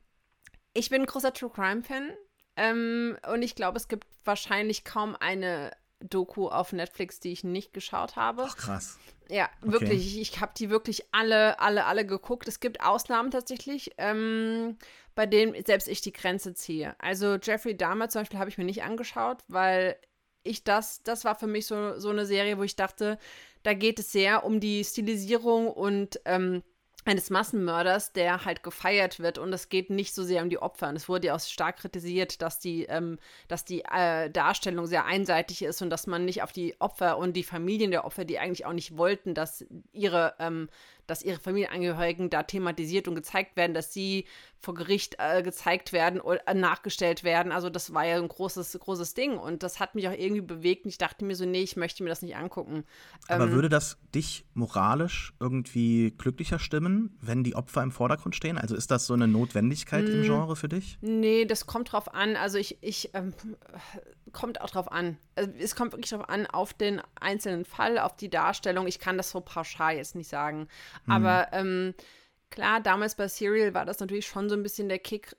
ich bin ein großer True Crime-Fan. Ähm, und ich glaube, es gibt wahrscheinlich kaum eine Doku auf Netflix, die ich nicht geschaut habe. Ach, krass. Ja, okay. wirklich. Ich habe die wirklich alle, alle, alle geguckt. Es gibt Ausnahmen tatsächlich, ähm, bei denen selbst ich die Grenze ziehe. Also Jeffrey Dahmer zum Beispiel habe ich mir nicht angeschaut, weil ich das, das war für mich so, so eine Serie, wo ich dachte, da geht es sehr um die Stilisierung und ähm, eines Massenmörders, der halt gefeiert wird und es geht nicht so sehr um die Opfer. Und es wurde ja auch stark kritisiert, dass die, ähm, dass die äh, Darstellung sehr einseitig ist und dass man nicht auf die Opfer und die Familien der Opfer, die eigentlich auch nicht wollten, dass ihre ähm, dass ihre Familienangehörigen da thematisiert und gezeigt werden, dass sie vor Gericht äh, gezeigt werden oder äh, nachgestellt werden. Also das war ja ein großes, großes Ding und das hat mich auch irgendwie bewegt und ich dachte mir so, nee, ich möchte mir das nicht angucken. Aber ähm, würde das dich moralisch irgendwie glücklicher stimmen, wenn die Opfer im Vordergrund stehen? Also ist das so eine Notwendigkeit im hm. Genre für dich? Nee, das kommt drauf an. Also ich, ich ähm, kommt auch drauf an. Also es kommt wirklich drauf an, auf den einzelnen Fall, auf die Darstellung. Ich kann das so pauschal jetzt nicht sagen. Mhm. Aber ähm, klar, damals bei Serial war das natürlich schon so ein bisschen der Kick,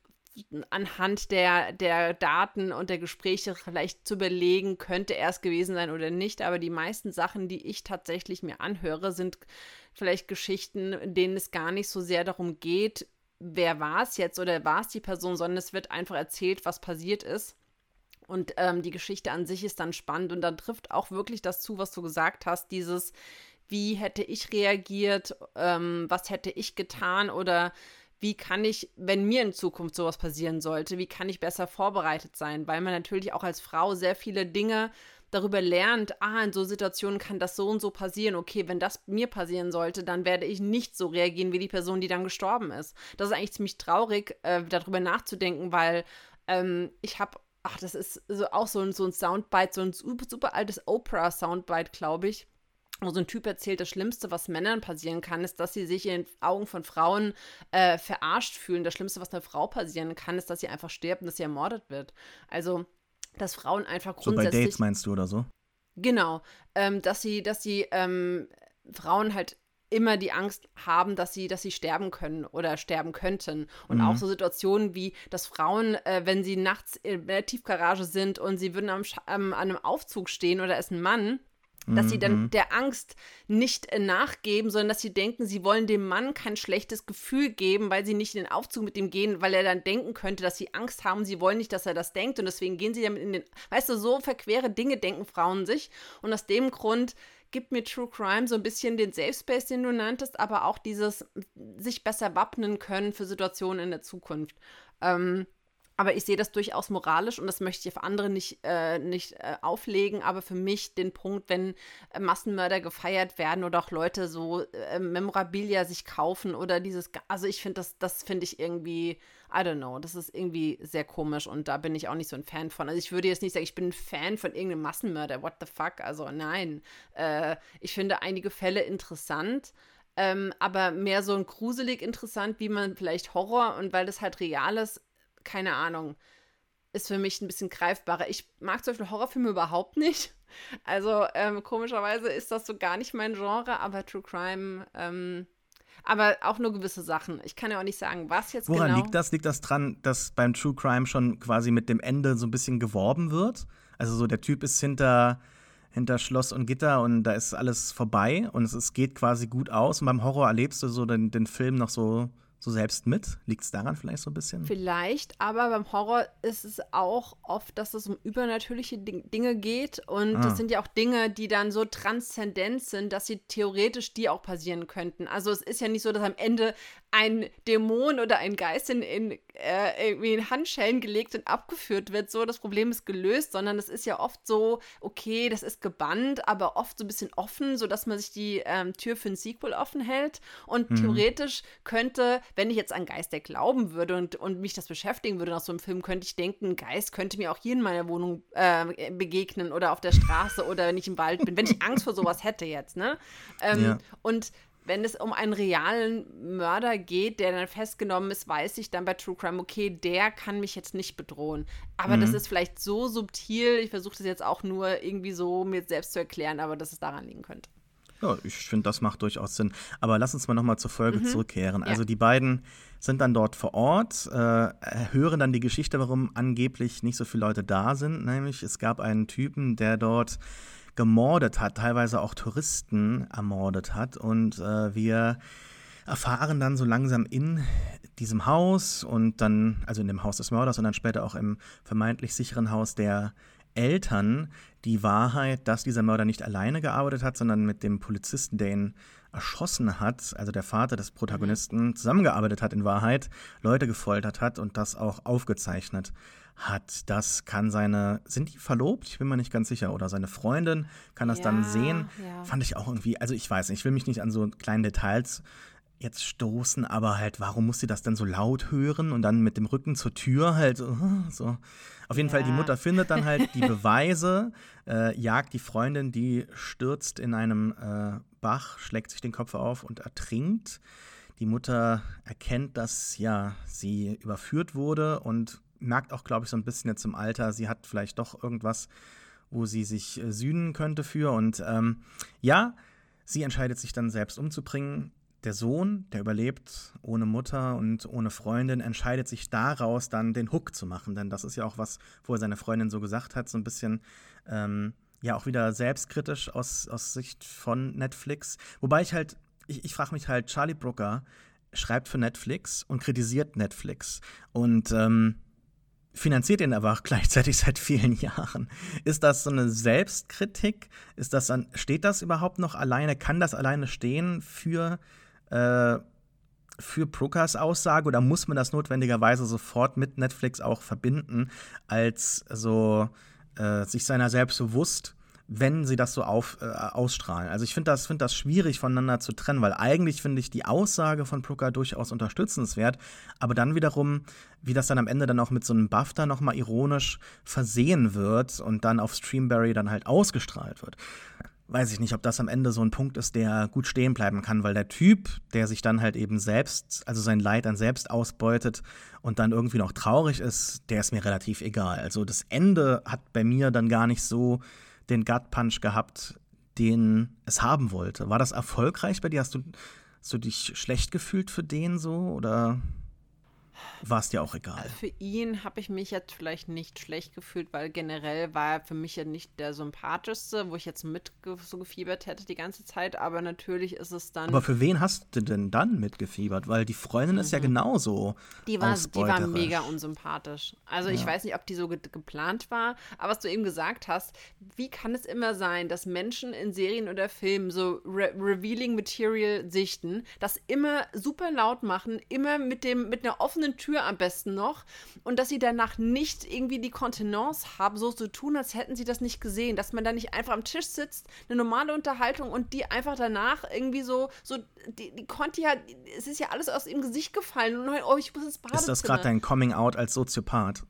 anhand der, der Daten und der Gespräche vielleicht zu überlegen, könnte er es gewesen sein oder nicht. Aber die meisten Sachen, die ich tatsächlich mir anhöre, sind vielleicht Geschichten, in denen es gar nicht so sehr darum geht, wer war es jetzt oder war es die Person, sondern es wird einfach erzählt, was passiert ist. Und ähm, die Geschichte an sich ist dann spannend und dann trifft auch wirklich das zu, was du gesagt hast, dieses, wie hätte ich reagiert, ähm, was hätte ich getan oder wie kann ich, wenn mir in Zukunft sowas passieren sollte, wie kann ich besser vorbereitet sein, weil man natürlich auch als Frau sehr viele Dinge darüber lernt, ah, in so Situationen kann das so und so passieren. Okay, wenn das mir passieren sollte, dann werde ich nicht so reagieren wie die Person, die dann gestorben ist. Das ist eigentlich ziemlich traurig, äh, darüber nachzudenken, weil ähm, ich habe ach, das ist so auch so ein, so ein Soundbite, so ein super, super altes Oprah-Soundbite, glaube ich. Wo so ein Typ erzählt, das Schlimmste, was Männern passieren kann, ist, dass sie sich in den Augen von Frauen äh, verarscht fühlen. Das Schlimmste, was einer Frau passieren kann, ist, dass sie einfach stirbt und dass sie ermordet wird. Also, dass Frauen einfach grundsätzlich. So bei Dates meinst du oder so? Genau. Ähm, dass sie, dass sie ähm, Frauen halt immer die Angst haben, dass sie, dass sie sterben können oder sterben könnten. Und mhm. auch so Situationen wie, dass Frauen, äh, wenn sie nachts in der Tiefgarage sind und sie würden am, ähm, an einem Aufzug stehen oder ist ein Mann, dass sie dann mhm. der Angst nicht äh, nachgeben, sondern dass sie denken, sie wollen dem Mann kein schlechtes Gefühl geben, weil sie nicht in den Aufzug mit ihm gehen, weil er dann denken könnte, dass sie Angst haben, sie wollen nicht, dass er das denkt und deswegen gehen sie damit in den, weißt du, so verquere Dinge denken Frauen sich und aus dem Grund gibt mir True Crime so ein bisschen den Safe Space, den du nanntest, aber auch dieses sich besser wappnen können für Situationen in der Zukunft. Ähm, aber ich sehe das durchaus moralisch und das möchte ich auf andere nicht, äh, nicht äh, auflegen. Aber für mich den Punkt, wenn äh, Massenmörder gefeiert werden oder auch Leute so äh, Memorabilia sich kaufen oder dieses, also ich finde das, das finde ich irgendwie, I don't know, das ist irgendwie sehr komisch und da bin ich auch nicht so ein Fan von. Also ich würde jetzt nicht sagen, ich bin ein Fan von irgendeinem Massenmörder, what the fuck, also nein. Äh, ich finde einige Fälle interessant. Ähm, aber mehr so ein gruselig interessant, wie man vielleicht Horror und weil das halt real ist, keine Ahnung, ist für mich ein bisschen greifbarer. Ich mag zum Beispiel Horrorfilme überhaupt nicht. Also ähm, komischerweise ist das so gar nicht mein Genre, aber True Crime, ähm, aber auch nur gewisse Sachen. Ich kann ja auch nicht sagen, was jetzt Woran genau. liegt das? Liegt das dran, dass beim True Crime schon quasi mit dem Ende so ein bisschen geworben wird? Also so der Typ ist hinter hinter Schloss und Gitter und da ist alles vorbei und es, es geht quasi gut aus. Und beim Horror erlebst du so den, den Film noch so so selbst mit? Liegt es daran vielleicht so ein bisschen? Vielleicht, aber beim Horror ist es auch oft, dass es um übernatürliche Dinge geht und ah. das sind ja auch Dinge, die dann so transzendent sind, dass sie theoretisch die auch passieren könnten. Also es ist ja nicht so, dass am Ende ein Dämon oder ein Geist in, in, äh, irgendwie in Handschellen gelegt und abgeführt wird, so das Problem ist gelöst, sondern es ist ja oft so, okay, das ist gebannt, aber oft so ein bisschen offen, sodass man sich die ähm, Tür für ein Sequel offen hält. Und mhm. theoretisch könnte, wenn ich jetzt an Geister glauben würde und, und mich das beschäftigen würde nach so einem Film, könnte ich denken, Geist könnte mir auch hier in meiner Wohnung äh, begegnen oder auf der Straße oder wenn ich im Wald bin, wenn ich Angst vor sowas hätte jetzt, ne? Ähm, ja. Und wenn es um einen realen Mörder geht, der dann festgenommen ist, weiß ich dann bei True Crime, okay, der kann mich jetzt nicht bedrohen. Aber mhm. das ist vielleicht so subtil, ich versuche das jetzt auch nur irgendwie so mir selbst zu erklären, aber dass es daran liegen könnte. Ja, ich finde, das macht durchaus Sinn. Aber lass uns mal nochmal zur Folge mhm. zurückkehren. Also die beiden sind dann dort vor Ort, äh, hören dann die Geschichte, warum angeblich nicht so viele Leute da sind. Nämlich es gab einen Typen, der dort gemordet hat, teilweise auch Touristen ermordet hat. Und äh, wir erfahren dann so langsam in diesem Haus und dann, also in dem Haus des Mörders und dann später auch im vermeintlich sicheren Haus der Eltern die Wahrheit, dass dieser Mörder nicht alleine gearbeitet hat, sondern mit dem Polizisten, der ihn erschossen hat, also der Vater des Protagonisten, zusammengearbeitet hat in Wahrheit, Leute gefoltert hat und das auch aufgezeichnet hat. Das kann seine, sind die verlobt? Ich bin mir nicht ganz sicher. Oder seine Freundin kann das ja, dann sehen. Ja. Fand ich auch irgendwie, also ich weiß nicht, ich will mich nicht an so kleinen Details jetzt stoßen, aber halt, warum muss sie das denn so laut hören und dann mit dem Rücken zur Tür halt so. so. Auf jeden ja. Fall, die Mutter findet dann halt die Beweise, äh, jagt die Freundin, die stürzt in einem äh, Bach, schlägt sich den Kopf auf und ertrinkt. Die Mutter erkennt, dass ja sie überführt wurde und merkt auch, glaube ich, so ein bisschen jetzt im Alter, sie hat vielleicht doch irgendwas, wo sie sich äh, sühnen könnte für. Und ähm, ja, sie entscheidet sich dann selbst umzubringen. Der Sohn, der überlebt ohne Mutter und ohne Freundin, entscheidet sich daraus dann den Hook zu machen. Denn das ist ja auch was, wo er seine Freundin so gesagt hat, so ein bisschen. Ähm, ja, auch wieder selbstkritisch aus, aus Sicht von Netflix. Wobei ich halt, ich, ich frage mich halt, Charlie Brooker schreibt für Netflix und kritisiert Netflix. Und ähm, finanziert ihn aber auch gleichzeitig seit vielen Jahren. Ist das so eine Selbstkritik? Ist das dann, steht das überhaupt noch alleine? Kann das alleine stehen für, äh, für Brokers Aussage oder muss man das notwendigerweise sofort mit Netflix auch verbinden, als so äh, sich seiner selbst bewusst wenn sie das so auf, äh, ausstrahlen. Also ich finde das, find das schwierig voneinander zu trennen, weil eigentlich finde ich die Aussage von Brooker durchaus unterstützenswert, aber dann wiederum, wie das dann am Ende dann auch mit so einem BAFTA nochmal ironisch versehen wird und dann auf Streamberry dann halt ausgestrahlt wird. Weiß ich nicht, ob das am Ende so ein Punkt ist, der gut stehen bleiben kann, weil der Typ, der sich dann halt eben selbst, also sein Leid dann selbst ausbeutet und dann irgendwie noch traurig ist, der ist mir relativ egal. Also das Ende hat bei mir dann gar nicht so den Gut Punch gehabt, den es haben wollte. War das erfolgreich bei dir? Hast du, hast du dich schlecht gefühlt für den so oder? War es dir auch egal. Für ihn habe ich mich jetzt vielleicht nicht schlecht gefühlt, weil generell war er für mich ja nicht der sympathischste, wo ich jetzt mit so gefiebert hätte die ganze Zeit. Aber natürlich ist es dann. Aber für wen hast du denn dann mitgefiebert? Weil die Freundin mhm. ist ja mhm. genauso. Die war, die war mega unsympathisch. Also ja. ich weiß nicht, ob die so ge geplant war. Aber was du eben gesagt hast, wie kann es immer sein, dass Menschen in Serien oder Filmen so Re Revealing Material sichten, das immer super laut machen, immer mit dem mit einer offenen offenen Tür am besten noch und dass sie danach nicht irgendwie die Kontenance haben, so zu tun, als hätten sie das nicht gesehen, dass man da nicht einfach am Tisch sitzt, eine normale Unterhaltung und die einfach danach irgendwie so, so die, die konnte ja, es ist ja alles aus ihrem Gesicht gefallen und oh, ich muss ins Badezimmer. Ist das gerade dein Coming Out als Soziopath?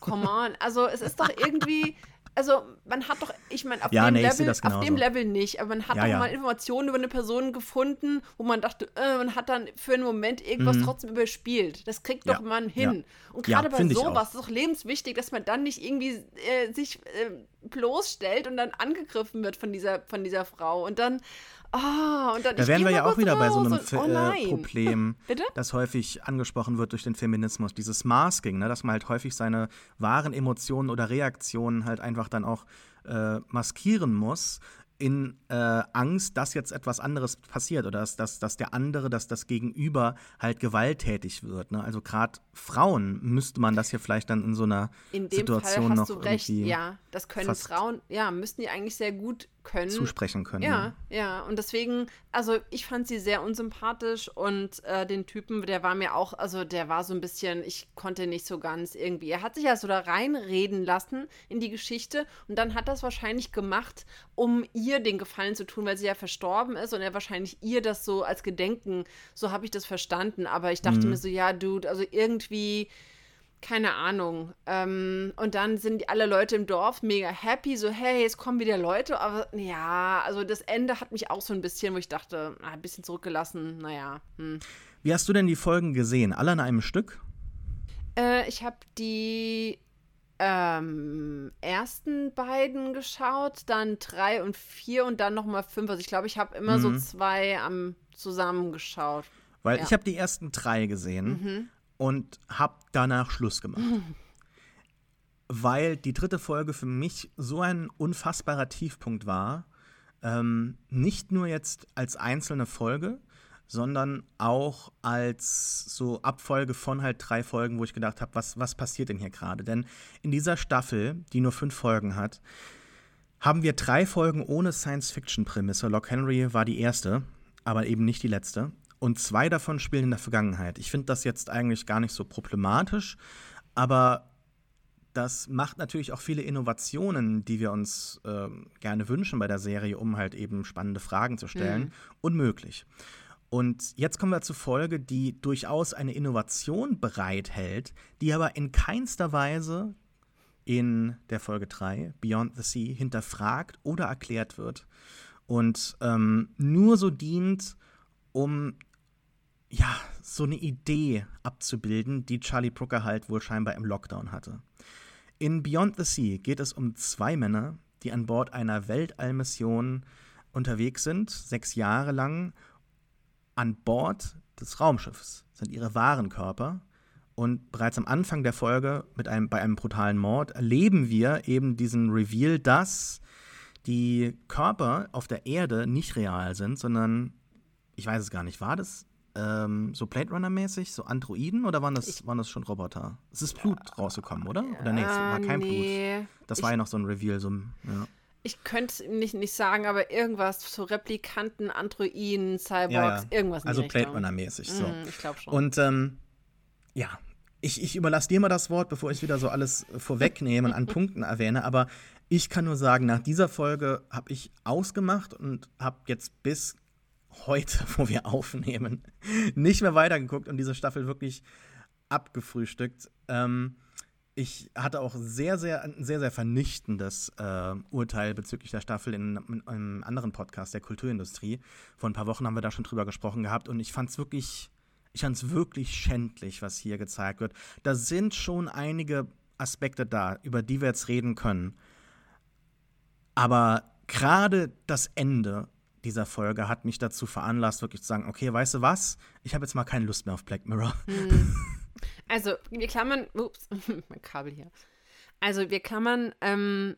Come on, also es ist doch irgendwie, also man hat doch, ich meine, auf, ja, dem nee, Level, auf dem Level nicht, aber man hat ja, doch ja. mal Informationen über eine Person gefunden, wo man dachte, äh, man hat dann für einen Moment irgendwas mhm. trotzdem überspielt. Das kriegt doch man hin. Und gerade bei sowas ist es doch lebenswichtig, dass man dann nicht irgendwie äh, sich äh, bloßstellt und dann angegriffen wird von dieser, von dieser Frau. Und dann, Ah, und dann, da wären wir ja auch wieder bei so einem und, oh äh, Problem, das häufig angesprochen wird durch den Feminismus, dieses Masking, ne, dass man halt häufig seine wahren Emotionen oder Reaktionen halt einfach dann auch äh, maskieren muss, in äh, Angst, dass jetzt etwas anderes passiert oder dass, dass, dass der andere, dass das Gegenüber halt gewalttätig wird. Ne? Also gerade Frauen müsste man das hier vielleicht dann in so einer in dem Situation Fall hast noch du recht. Ja, das können Frauen, ja, müssten die eigentlich sehr gut können. Zusprechen können. Ja, ja, ja. Und deswegen, also ich fand sie sehr unsympathisch und äh, den Typen, der war mir auch, also der war so ein bisschen, ich konnte nicht so ganz irgendwie. Er hat sich ja so da reinreden lassen in die Geschichte und dann hat das wahrscheinlich gemacht, um ihr den Gefallen zu tun, weil sie ja verstorben ist und er wahrscheinlich ihr das so als Gedenken, so habe ich das verstanden. Aber ich dachte mhm. mir so, ja, Dude, also irgendwie keine Ahnung. Ähm, und dann sind alle Leute im Dorf mega happy, so, hey, jetzt kommen wieder Leute. Aber ja, also das Ende hat mich auch so ein bisschen, wo ich dachte, na, ein bisschen zurückgelassen, naja. Hm. Wie hast du denn die Folgen gesehen? Alle in einem Stück? Äh, ich habe die ähm, ersten beiden geschaut, dann drei und vier und dann nochmal fünf. Also ich glaube, ich habe immer mhm. so zwei am zusammengeschaut. Weil ja. ich habe die ersten drei gesehen. Mhm und habe danach Schluss gemacht. Weil die dritte Folge für mich so ein unfassbarer Tiefpunkt war. Ähm, nicht nur jetzt als einzelne Folge, sondern auch als so Abfolge von halt drei Folgen, wo ich gedacht habe, was, was passiert denn hier gerade? Denn in dieser Staffel, die nur fünf Folgen hat, haben wir drei Folgen ohne Science-Fiction-Prämisse. Lock Henry war die erste, aber eben nicht die letzte. Und zwei davon spielen in der Vergangenheit. Ich finde das jetzt eigentlich gar nicht so problematisch, aber das macht natürlich auch viele Innovationen, die wir uns äh, gerne wünschen bei der Serie, um halt eben spannende Fragen zu stellen, mhm. unmöglich. Und jetzt kommen wir zur Folge, die durchaus eine Innovation bereithält, die aber in keinster Weise in der Folge 3, Beyond the Sea, hinterfragt oder erklärt wird. Und ähm, nur so dient, um ja, so eine Idee abzubilden, die Charlie Brooker halt wohl scheinbar im Lockdown hatte. In Beyond the Sea geht es um zwei Männer, die an Bord einer Weltallmission unterwegs sind, sechs Jahre lang an Bord des Raumschiffs sind ihre wahren Körper. Und bereits am Anfang der Folge mit einem, bei einem brutalen Mord erleben wir eben diesen Reveal, dass die Körper auf der Erde nicht real sind, sondern ich weiß es gar nicht, war das ähm, so Blade Runner-mäßig, so Androiden oder waren das, ich, waren das schon Roboter? Es ist Blut ja, rausgekommen, oder? Oder nee, es war kein nee. Blut. Das ich, war ja noch so ein Reveal, so ja ich könnte nicht, nicht sagen, aber irgendwas, so Replikanten, Androiden, Cyborgs, ja. irgendwas. Also Blade Runner-mäßig, so. Mm, ich glaube schon. Und ähm, ja, ich, ich überlasse dir mal das Wort, bevor ich wieder so alles vorwegnehme und an Punkten erwähne, aber ich kann nur sagen, nach dieser Folge habe ich ausgemacht und habe jetzt bis heute, wo wir aufnehmen, nicht mehr weitergeguckt und diese Staffel wirklich abgefrühstückt. Ähm, ich hatte auch sehr, sehr, ein sehr, sehr vernichtendes äh, Urteil bezüglich der Staffel in, in, einem anderen Podcast der Kulturindustrie. Vor ein paar Wochen haben wir da schon drüber gesprochen gehabt und ich fand es wirklich, ich fand es wirklich schändlich, was hier gezeigt wird. Da sind schon einige Aspekte da, über die wir jetzt reden können. Aber gerade das Ende dieser Folge hat mich dazu veranlasst, wirklich zu sagen, okay, weißt du was? Ich habe jetzt mal keine Lust mehr auf Black Mirror. Mhm. Also, wir klammern, ups, mein Kabel hier. Also, wir klammern ähm,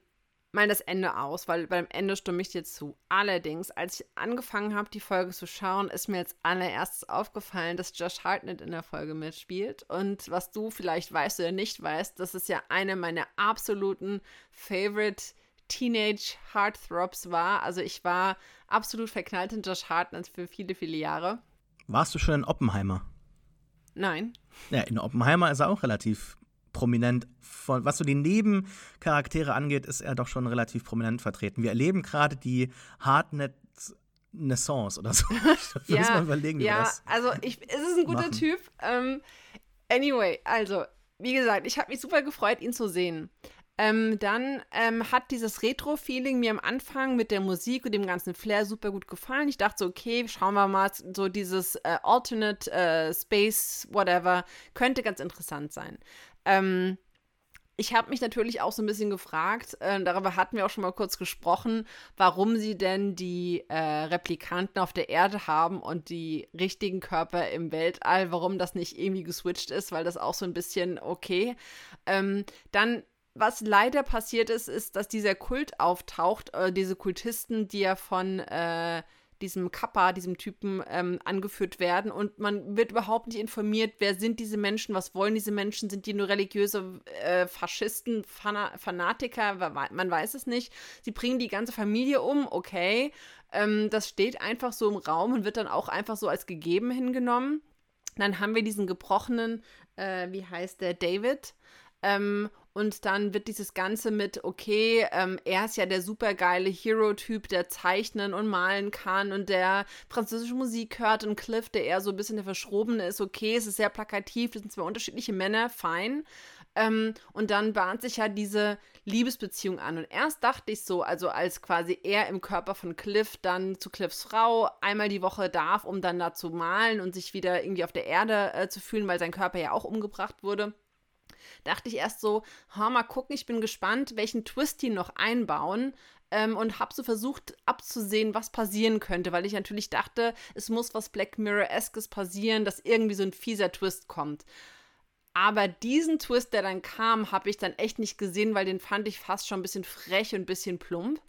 mal das Ende aus, weil beim Ende stimme ich dir zu. Allerdings, als ich angefangen habe, die Folge zu schauen, ist mir als allererstes aufgefallen, dass Josh Hartnett in der Folge mitspielt. Und was du vielleicht weißt oder nicht weißt, das ist ja eine meiner absoluten Favorite Teenage Heartthrobs war. Also ich war absolut verknallt in Josh Hartnett für viele, viele Jahre. Warst du schon in Oppenheimer? Nein. Ja, in Oppenheimer ist er auch relativ prominent. Von, was so die Nebencharaktere angeht, ist er doch schon relativ prominent vertreten. Wir erleben gerade die Hardnet Naissance oder so. ja, muss man überlegen, wie ja, das also ich, es ist ein guter machen. Typ. Um, ähm, anyway, also, wie gesagt, ich habe mich super gefreut, ihn zu sehen. Ähm, dann ähm, hat dieses Retro-Feeling mir am Anfang mit der Musik und dem ganzen Flair super gut gefallen. Ich dachte so, okay, schauen wir mal, so dieses äh, Alternate äh, Space, whatever, könnte ganz interessant sein. Ähm, ich habe mich natürlich auch so ein bisschen gefragt, äh, darüber hatten wir auch schon mal kurz gesprochen, warum sie denn die äh, Replikanten auf der Erde haben und die richtigen Körper im Weltall, warum das nicht irgendwie geswitcht ist, weil das auch so ein bisschen okay. Ähm, dann was leider passiert ist, ist, dass dieser Kult auftaucht, äh, diese Kultisten, die ja von äh, diesem Kappa, diesem Typen ähm, angeführt werden und man wird überhaupt nicht informiert, wer sind diese Menschen, was wollen diese Menschen, sind die nur religiöse äh, Faschisten, Fana Fanatiker, man weiß es nicht. Sie bringen die ganze Familie um, okay. Ähm, das steht einfach so im Raum und wird dann auch einfach so als gegeben hingenommen. Dann haben wir diesen gebrochenen, äh, wie heißt der, David. Ähm, und dann wird dieses Ganze mit, okay, ähm, er ist ja der supergeile Hero-Typ, der zeichnen und malen kann und der französische Musik hört und Cliff, der eher so ein bisschen der Verschrobene ist, okay, es ist sehr plakativ, das sind zwei unterschiedliche Männer, fein. Ähm, und dann bahnt sich ja diese Liebesbeziehung an. Und erst dachte ich so, also als quasi er im Körper von Cliff dann zu Cliffs Frau einmal die Woche darf, um dann da zu malen und sich wieder irgendwie auf der Erde äh, zu fühlen, weil sein Körper ja auch umgebracht wurde dachte ich erst so, ha, mal gucken, ich bin gespannt, welchen Twist die noch einbauen. Ähm, und habe so versucht abzusehen, was passieren könnte, weil ich natürlich dachte, es muss was Black Mirror-eskes passieren, dass irgendwie so ein fieser Twist kommt. Aber diesen Twist, der dann kam, habe ich dann echt nicht gesehen, weil den fand ich fast schon ein bisschen frech und ein bisschen plump.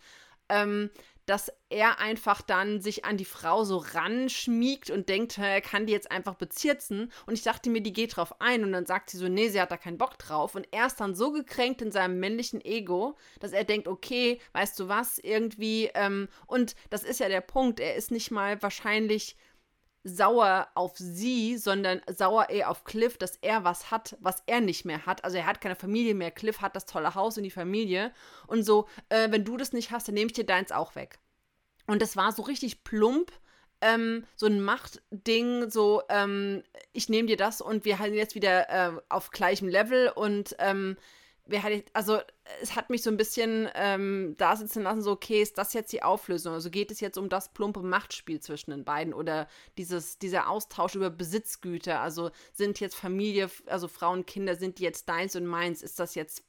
ähm, dass er einfach dann sich an die Frau so ranschmiegt und denkt, er kann die jetzt einfach bezirzen. Und ich dachte mir, die geht drauf ein. Und dann sagt sie so, nee, sie hat da keinen Bock drauf. Und er ist dann so gekränkt in seinem männlichen Ego, dass er denkt, okay, weißt du was, irgendwie. Ähm, und das ist ja der Punkt. Er ist nicht mal wahrscheinlich sauer auf sie, sondern sauer eher auf Cliff, dass er was hat, was er nicht mehr hat. Also er hat keine Familie mehr. Cliff hat das tolle Haus und die Familie. Und so, äh, wenn du das nicht hast, dann nehme ich dir deins auch weg. Und das war so richtig plump. Ähm, so ein Machtding, so ähm, ich nehme dir das und wir halten jetzt wieder äh, auf gleichem Level und ähm, also es hat mich so ein bisschen ähm, da sitzen lassen, so, okay, ist das jetzt die Auflösung? Also geht es jetzt um das plumpe Machtspiel zwischen den beiden oder dieses, dieser Austausch über Besitzgüter? Also sind jetzt Familie, also Frauen, Kinder, sind die jetzt deins und meins? Ist das jetzt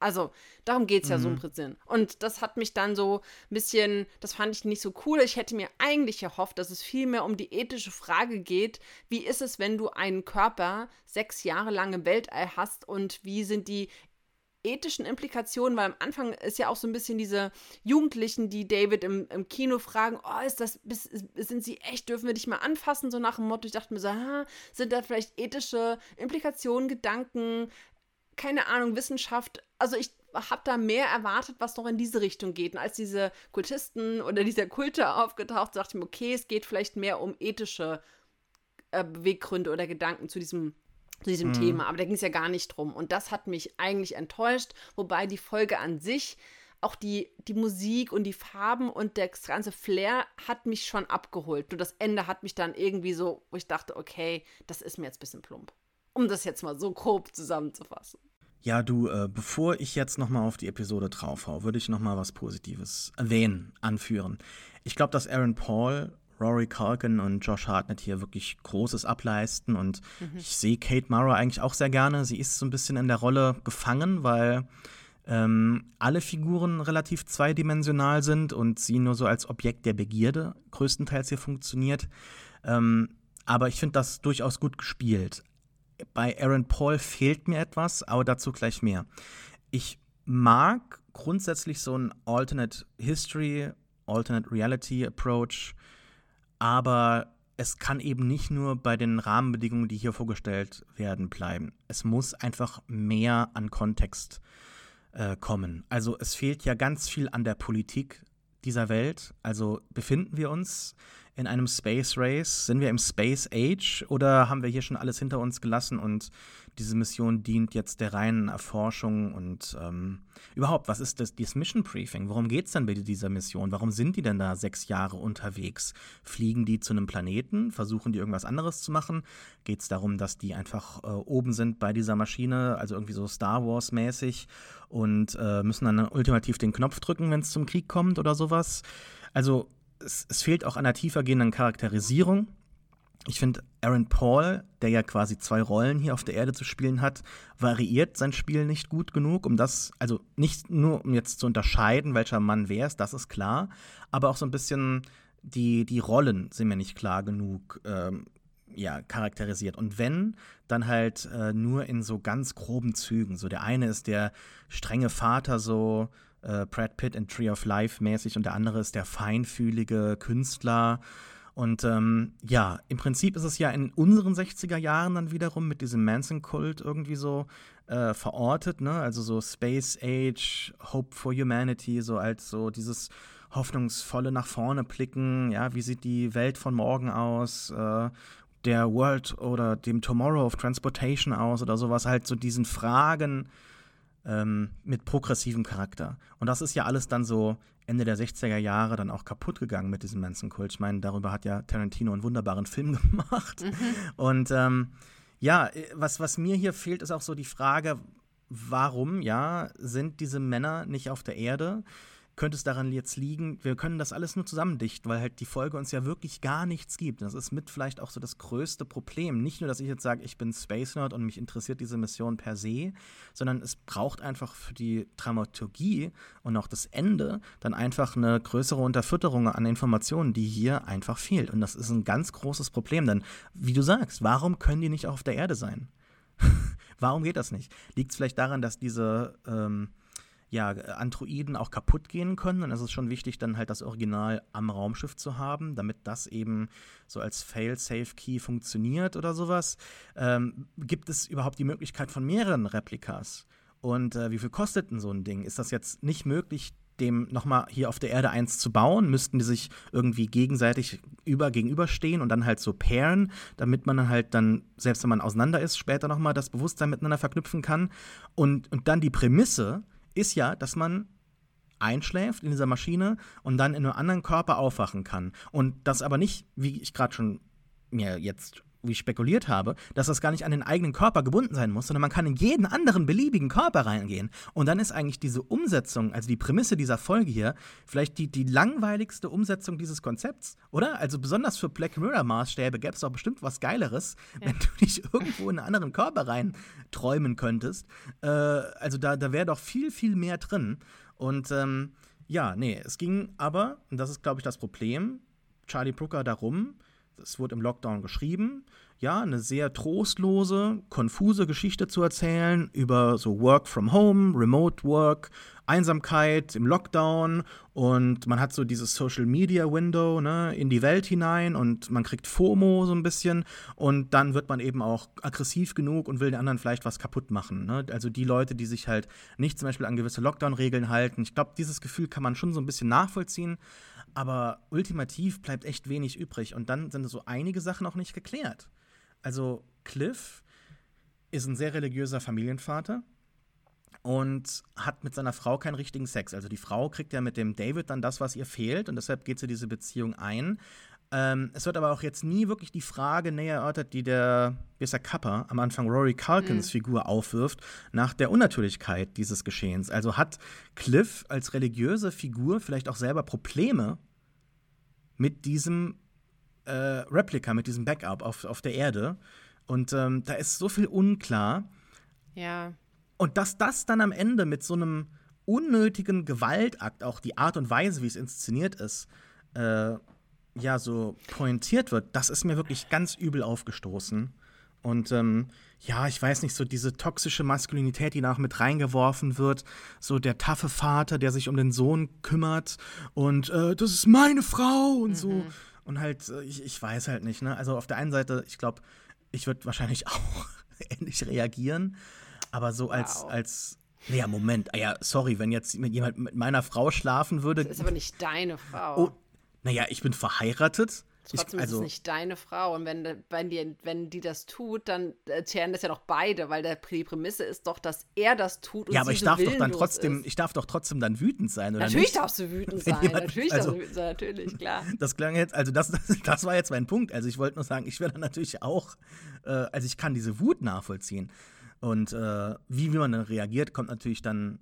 also, darum geht es ja mhm. so im Prinzip. Und das hat mich dann so ein bisschen, das fand ich nicht so cool. Ich hätte mir eigentlich erhofft, dass es viel mehr um die ethische Frage geht, wie ist es, wenn du einen Körper sechs Jahre lang im Weltall hast und wie sind die ethischen Implikationen, weil am Anfang ist ja auch so ein bisschen diese Jugendlichen, die David im, im Kino fragen, oh, ist das, sind sie echt, dürfen wir dich mal anfassen, so nach dem Motto, ich dachte mir so, ah, sind da vielleicht ethische Implikationen, Gedanken, keine Ahnung, Wissenschaft, also ich habe da mehr erwartet, was noch in diese Richtung geht. Und als diese Kultisten oder dieser Kulte aufgetaucht, dachte ich mir, okay, es geht vielleicht mehr um ethische äh, Beweggründe oder Gedanken zu diesem zu diesem mhm. Thema, aber da ging es ja gar nicht drum. Und das hat mich eigentlich enttäuscht, wobei die Folge an sich, auch die, die Musik und die Farben und das ganze Flair hat mich schon abgeholt. Nur das Ende hat mich dann irgendwie so, wo ich dachte, okay, das ist mir jetzt ein bisschen plump. Um das jetzt mal so grob zusammenzufassen. Ja, du, äh, bevor ich jetzt nochmal auf die Episode draufhau, würde ich nochmal was Positives erwähnen, anführen. Ich glaube, dass Aaron Paul Rory Culkin und Josh Hartnett hier wirklich Großes ableisten. Und mhm. ich sehe Kate Mara eigentlich auch sehr gerne. Sie ist so ein bisschen in der Rolle gefangen, weil ähm, alle Figuren relativ zweidimensional sind und sie nur so als Objekt der Begierde größtenteils hier funktioniert. Ähm, aber ich finde das durchaus gut gespielt. Bei Aaron Paul fehlt mir etwas, aber dazu gleich mehr. Ich mag grundsätzlich so ein Alternate History, Alternate Reality Approach aber es kann eben nicht nur bei den Rahmenbedingungen, die hier vorgestellt werden, bleiben. Es muss einfach mehr an Kontext äh, kommen. Also es fehlt ja ganz viel an der Politik dieser Welt. Also befinden wir uns in einem Space Race? Sind wir im Space Age oder haben wir hier schon alles hinter uns gelassen und diese Mission dient jetzt der reinen Erforschung und ähm, überhaupt, was ist das, dieses Mission Briefing? Worum geht es denn bei dieser Mission? Warum sind die denn da sechs Jahre unterwegs? Fliegen die zu einem Planeten? Versuchen die irgendwas anderes zu machen? Geht es darum, dass die einfach äh, oben sind bei dieser Maschine, also irgendwie so Star Wars mäßig und äh, müssen dann ultimativ den Knopf drücken, wenn es zum Krieg kommt oder sowas? Also es, es fehlt auch an einer tiefer gehenden Charakterisierung ich finde, Aaron Paul, der ja quasi zwei Rollen hier auf der Erde zu spielen hat, variiert sein Spiel nicht gut genug, um das, also nicht nur um jetzt zu unterscheiden, welcher Mann wer ist, das ist klar, aber auch so ein bisschen die, die Rollen sind mir nicht klar genug ähm, ja, charakterisiert. Und wenn, dann halt äh, nur in so ganz groben Zügen. So der eine ist der strenge Vater, so äh, Brad Pitt in Tree of Life mäßig, und der andere ist der feinfühlige Künstler und ähm, ja, im Prinzip ist es ja in unseren 60er Jahren dann wiederum mit diesem Manson-Kult irgendwie so äh, verortet, ne? Also so Space Age, Hope for Humanity, so als so dieses hoffnungsvolle nach vorne blicken, ja, wie sieht die Welt von morgen aus, äh, der World oder dem Tomorrow of Transportation aus oder sowas, halt so diesen Fragen ähm, mit progressivem Charakter. Und das ist ja alles dann so Ende der 60er Jahre dann auch kaputt gegangen mit diesem Manson-Kult. Ich meine, darüber hat ja Tarantino einen wunderbaren Film gemacht. Mhm. Und ähm, ja, was, was mir hier fehlt, ist auch so die Frage, warum, ja, sind diese Männer nicht auf der Erde? Könnte es daran jetzt liegen, wir können das alles nur zusammendichten, weil halt die Folge uns ja wirklich gar nichts gibt. Das ist mit vielleicht auch so das größte Problem. Nicht nur, dass ich jetzt sage, ich bin Space Nerd und mich interessiert diese Mission per se, sondern es braucht einfach für die Dramaturgie und auch das Ende dann einfach eine größere Unterfütterung an Informationen, die hier einfach fehlt. Und das ist ein ganz großes Problem, denn wie du sagst, warum können die nicht auch auf der Erde sein? warum geht das nicht? Liegt es vielleicht daran, dass diese ähm, ja, Androiden auch kaputt gehen können. Und es ist schon wichtig, dann halt das Original am Raumschiff zu haben, damit das eben so als Fail-Safe-Key funktioniert oder sowas. Ähm, gibt es überhaupt die Möglichkeit von mehreren Replikas? Und äh, wie viel kostet denn so ein Ding? Ist das jetzt nicht möglich, dem nochmal hier auf der Erde eins zu bauen? Müssten die sich irgendwie gegenseitig über gegenüberstehen und dann halt so pairen, damit man dann halt dann, selbst wenn man auseinander ist, später nochmal das Bewusstsein miteinander verknüpfen kann? Und, und dann die Prämisse, ist ja, dass man einschläft in dieser Maschine und dann in einem anderen Körper aufwachen kann. Und das aber nicht, wie ich gerade schon mir jetzt wie ich spekuliert habe, dass das gar nicht an den eigenen Körper gebunden sein muss, sondern man kann in jeden anderen beliebigen Körper reingehen. Und dann ist eigentlich diese Umsetzung, also die Prämisse dieser Folge hier, vielleicht die, die langweiligste Umsetzung dieses Konzepts, oder? Also besonders für Black Mirror-Maßstäbe gäbe es doch bestimmt was Geileres, ja. wenn du dich irgendwo in einen anderen Körper rein träumen könntest. Äh, also da, da wäre doch viel, viel mehr drin. Und ähm, ja, nee, es ging aber, und das ist, glaube ich, das Problem, Charlie Brooker darum, es wurde im Lockdown geschrieben, ja, eine sehr trostlose, konfuse Geschichte zu erzählen über so Work from Home, Remote Work, Einsamkeit im Lockdown und man hat so dieses Social Media Window ne, in die Welt hinein und man kriegt FOMO so ein bisschen und dann wird man eben auch aggressiv genug und will den anderen vielleicht was kaputt machen. Ne? Also die Leute, die sich halt nicht zum Beispiel an gewisse Lockdown-Regeln halten. Ich glaube, dieses Gefühl kann man schon so ein bisschen nachvollziehen. Aber ultimativ bleibt echt wenig übrig. Und dann sind so einige Sachen auch nicht geklärt. Also Cliff ist ein sehr religiöser Familienvater und hat mit seiner Frau keinen richtigen Sex. Also die Frau kriegt ja mit dem David dann das, was ihr fehlt und deshalb geht sie diese Beziehung ein. Ähm, es wird aber auch jetzt nie wirklich die Frage näher erörtert, die der, wie ist der Kappa, am Anfang Rory Culkins mhm. Figur aufwirft, nach der Unnatürlichkeit dieses Geschehens. Also hat Cliff als religiöse Figur vielleicht auch selber Probleme mit diesem äh, Replika, mit diesem Backup auf, auf der Erde. Und ähm, da ist so viel unklar. Ja. Und dass das dann am Ende mit so einem unnötigen Gewaltakt, auch die Art und Weise, wie es inszeniert ist, äh, ja, so pointiert wird, das ist mir wirklich ganz übel aufgestoßen. Und ähm, ja, ich weiß nicht, so diese toxische Maskulinität, die nach mit reingeworfen wird, so der taffe Vater, der sich um den Sohn kümmert und äh, das ist meine Frau und mhm. so. Und halt, äh, ich, ich weiß halt nicht, ne? Also auf der einen Seite, ich glaube, ich würde wahrscheinlich auch ähnlich reagieren, aber so als, wow. als naja, Moment. Ah ja, sorry, wenn jetzt jemand mit meiner Frau schlafen würde. Das ist aber nicht deine Frau. Oh, naja, ich bin verheiratet. Trotzdem ich, also, ist es nicht deine Frau. Und wenn, wenn, die, wenn die das tut, dann erzählen das ja noch beide, weil der, die Prämisse ist doch, dass er das tut und Ja, aber ich darf doch dann trotzdem, ist. ich darf doch trotzdem dann wütend sein, oder Natürlich nicht? darfst du wütend sein. Jemand, natürlich also, darfst du wütend sein, natürlich, klar. Das klang jetzt, also das, das, das war jetzt mein Punkt. Also ich wollte nur sagen, ich werde natürlich auch, äh, also ich kann diese Wut nachvollziehen. Und äh, wie, wie man dann reagiert, kommt natürlich dann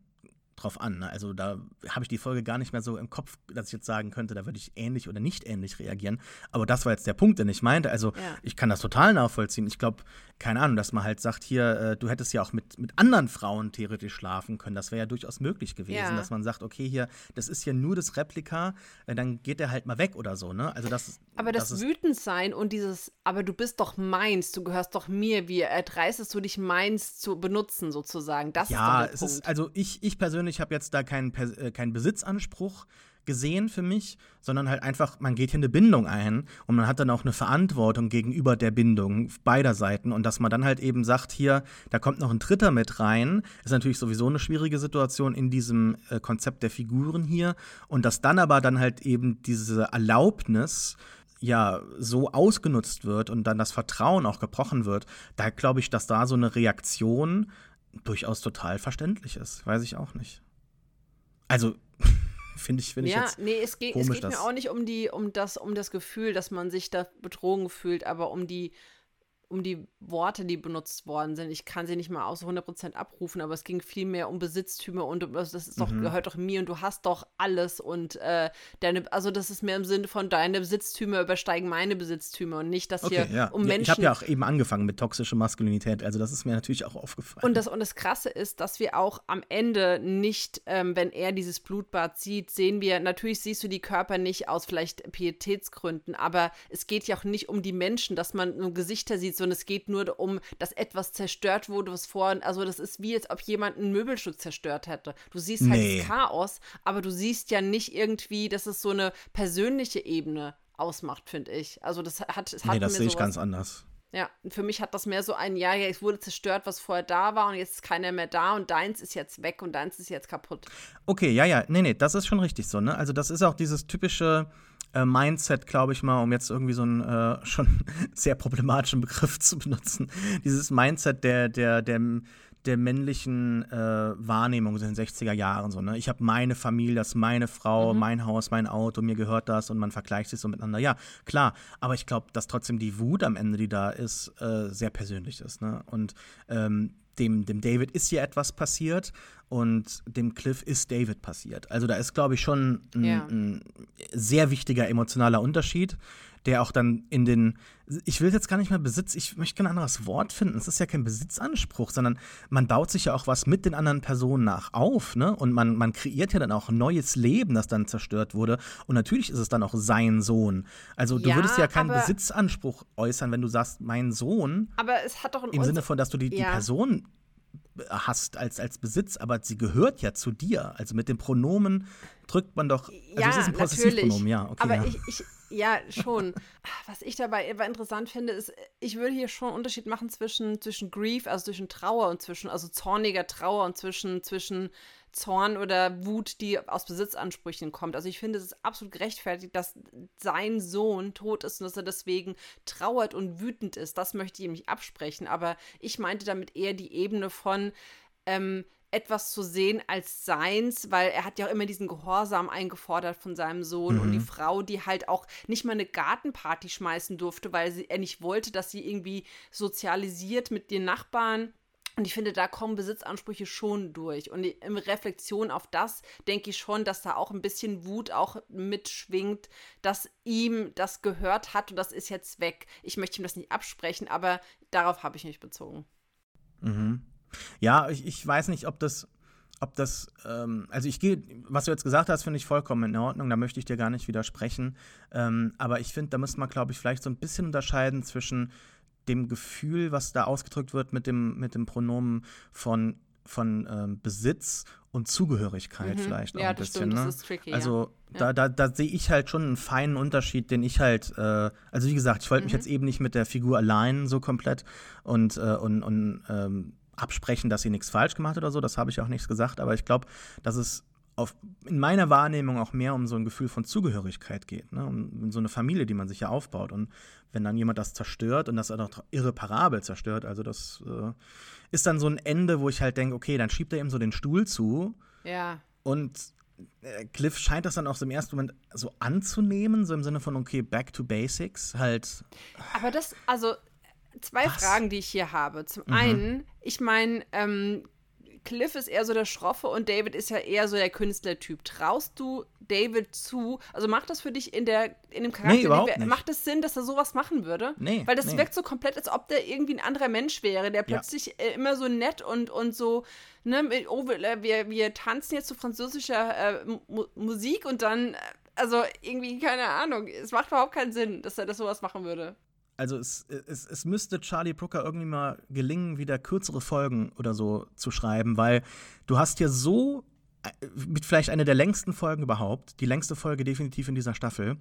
drauf an. Ne? Also da habe ich die Folge gar nicht mehr so im Kopf, dass ich jetzt sagen könnte, da würde ich ähnlich oder nicht ähnlich reagieren. Aber das war jetzt der Punkt, den ich meinte. Also ja. ich kann das total nachvollziehen. Ich glaube, keine Ahnung, dass man halt sagt, hier, äh, du hättest ja auch mit, mit anderen Frauen theoretisch schlafen können. Das wäre ja durchaus möglich gewesen, ja. dass man sagt, okay, hier, das ist ja nur das Replika, äh, dann geht der halt mal weg oder so, ne? Also das Aber das, das Wütendsein und dieses, aber du bist doch meins, du gehörst doch mir, wie erdreistest du dich meins zu benutzen, sozusagen. Das ja, ist doch der Punkt. ist, also ich, ich persönlich habe jetzt da keinen, äh, keinen Besitzanspruch gesehen für mich, sondern halt einfach, man geht hier eine Bindung ein und man hat dann auch eine Verantwortung gegenüber der Bindung beider Seiten. Und dass man dann halt eben sagt, hier, da kommt noch ein Dritter mit rein, ist natürlich sowieso eine schwierige Situation in diesem äh, Konzept der Figuren hier. Und dass dann aber dann halt eben diese Erlaubnis ja so ausgenutzt wird und dann das Vertrauen auch gebrochen wird, da glaube ich, dass da so eine Reaktion durchaus total verständlich ist. Weiß ich auch nicht. Also finde ich, finde ja, ich jetzt nee, es geht, komisch, es geht mir auch nicht um die, um das, um das Gefühl, dass man sich da betrogen fühlt, aber um die um die Worte, die benutzt worden sind. Ich kann sie nicht mal aus 100% abrufen, aber es ging viel mehr um Besitztümer und das ist doch, mhm. gehört doch mir und du hast doch alles und äh, deine, also das ist mehr im Sinne von deine Besitztümer übersteigen meine Besitztümer und nicht, dass okay, hier ja. um Menschen. ich habe ja auch eben angefangen mit toxischer Maskulinität, also das ist mir natürlich auch aufgefallen. Und das, und das Krasse ist, dass wir auch am Ende nicht, ähm, wenn er dieses Blutbad sieht, sehen wir, natürlich siehst du die Körper nicht aus vielleicht Pietätsgründen, aber es geht ja auch nicht um die Menschen, dass man nur Gesichter sieht, sondern es geht nur um, dass etwas zerstört wurde, was vorhin, also das ist wie jetzt, ob jemand ein Möbelstück zerstört hätte. Du siehst halt nee. das Chaos, aber du siehst ja nicht irgendwie, dass es so eine persönliche Ebene ausmacht, finde ich. Also das hat, es hat nee, das sehe ich ganz anders. Ja, für mich hat das mehr so ein, ja, es wurde zerstört, was vorher da war und jetzt ist keiner mehr da und deins ist jetzt weg und deins ist jetzt kaputt. Okay, ja, ja, nee, nee, das ist schon richtig so, ne? Also das ist auch dieses typische äh, Mindset, glaube ich mal, um jetzt irgendwie so einen äh, schon sehr problematischen Begriff zu benutzen. Dieses Mindset der, der, der, der männlichen äh, Wahrnehmung in den 60er Jahren. So, ne? Ich habe meine Familie, das ist meine Frau, mhm. mein Haus, mein Auto, mir gehört das und man vergleicht sich so miteinander. Ja, klar, aber ich glaube, dass trotzdem die Wut am Ende, die da ist, äh, sehr persönlich ist. Ne? Und ähm, dem, dem David ist hier etwas passiert und dem Cliff ist David passiert. Also da ist, glaube ich, schon ein, ja. ein, sehr wichtiger emotionaler Unterschied, der auch dann in den, ich will jetzt gar nicht mehr Besitz, ich möchte kein anderes Wort finden. Es ist ja kein Besitzanspruch, sondern man baut sich ja auch was mit den anderen Personen nach auf, ne? Und man, man kreiert ja dann auch ein neues Leben, das dann zerstört wurde. Und natürlich ist es dann auch sein Sohn. Also du ja, würdest ja keinen Besitzanspruch äußern, wenn du sagst, mein Sohn. Aber es hat doch im Sinne von, dass du die, ja. die Person hast als, als Besitz, aber sie gehört ja zu dir. Also mit dem Pronomen drückt man doch. Also ja, es ist ein Possessivpronomen, ja. Okay, aber ja. Ich, ich, ja, schon. Was ich dabei aber interessant finde, ist, ich würde hier schon einen Unterschied machen zwischen, zwischen Grief, also zwischen Trauer und zwischen, also zorniger Trauer und zwischen, zwischen Zorn oder Wut, die aus Besitzansprüchen kommt. Also ich finde, es ist absolut gerechtfertigt, dass sein Sohn tot ist und dass er deswegen trauert und wütend ist. Das möchte ich ihm nicht absprechen. Aber ich meinte damit eher die Ebene von, ähm, etwas zu sehen als seins, weil er hat ja auch immer diesen Gehorsam eingefordert von seinem Sohn mhm. und die mhm. Frau, die halt auch nicht mal eine Gartenparty schmeißen durfte, weil sie, er nicht wollte, dass sie irgendwie sozialisiert mit den Nachbarn und ich finde, da kommen Besitzansprüche schon durch. Und in Reflexion auf das denke ich schon, dass da auch ein bisschen Wut auch mitschwingt, dass ihm das gehört hat und das ist jetzt weg. Ich möchte ihm das nicht absprechen, aber darauf habe ich mich bezogen. Mhm. Ja, ich, ich weiß nicht, ob das, ob das, ähm, also ich gehe, was du jetzt gesagt hast, finde ich vollkommen in Ordnung, da möchte ich dir gar nicht widersprechen. Ähm, aber ich finde, da müsste man, glaube ich, vielleicht so ein bisschen unterscheiden zwischen dem Gefühl, was da ausgedrückt wird mit dem, mit dem Pronomen von, von ähm, Besitz und Zugehörigkeit mhm. vielleicht auch ja, ein bisschen. Stimmt, ne? das ist tricky, also ja. da, da, da sehe ich halt schon einen feinen Unterschied, den ich halt, äh, also wie gesagt, ich wollte mhm. mich jetzt eben nicht mit der Figur allein so komplett und, äh, und, und ähm, absprechen, dass sie nichts falsch gemacht hat oder so, das habe ich auch nichts gesagt, aber ich glaube, dass es auf, in meiner Wahrnehmung auch mehr um so ein Gefühl von Zugehörigkeit geht, ne? um so eine Familie, die man sich ja aufbaut. Und wenn dann jemand das zerstört und das auch noch irreparabel zerstört, also das äh, ist dann so ein Ende, wo ich halt denke, okay, dann schiebt er ihm so den Stuhl zu. Ja. Und äh, Cliff scheint das dann auch so im ersten Moment so anzunehmen, so im Sinne von, okay, back to basics, halt. Aber das, also zwei Was? Fragen, die ich hier habe. Zum mhm. einen, ich meine, ähm, Cliff ist eher so der Schroffe und David ist ja eher so der Künstlertyp. Traust du David zu? Also macht das für dich in, der, in dem Charakter, nee, überhaupt nicht. macht es Sinn, dass er sowas machen würde? Nee. Weil das nee. wirkt so komplett, als ob der irgendwie ein anderer Mensch wäre, der plötzlich ja. äh, immer so nett und, und so, ne, oh, wir, wir tanzen jetzt zu französischer äh, Mu Musik und dann, äh, also irgendwie, keine Ahnung, es macht überhaupt keinen Sinn, dass er das sowas machen würde also es, es, es müsste Charlie Brooker irgendwie mal gelingen, wieder kürzere Folgen oder so zu schreiben, weil du hast hier so äh, mit vielleicht einer der längsten Folgen überhaupt, die längste Folge definitiv in dieser Staffel.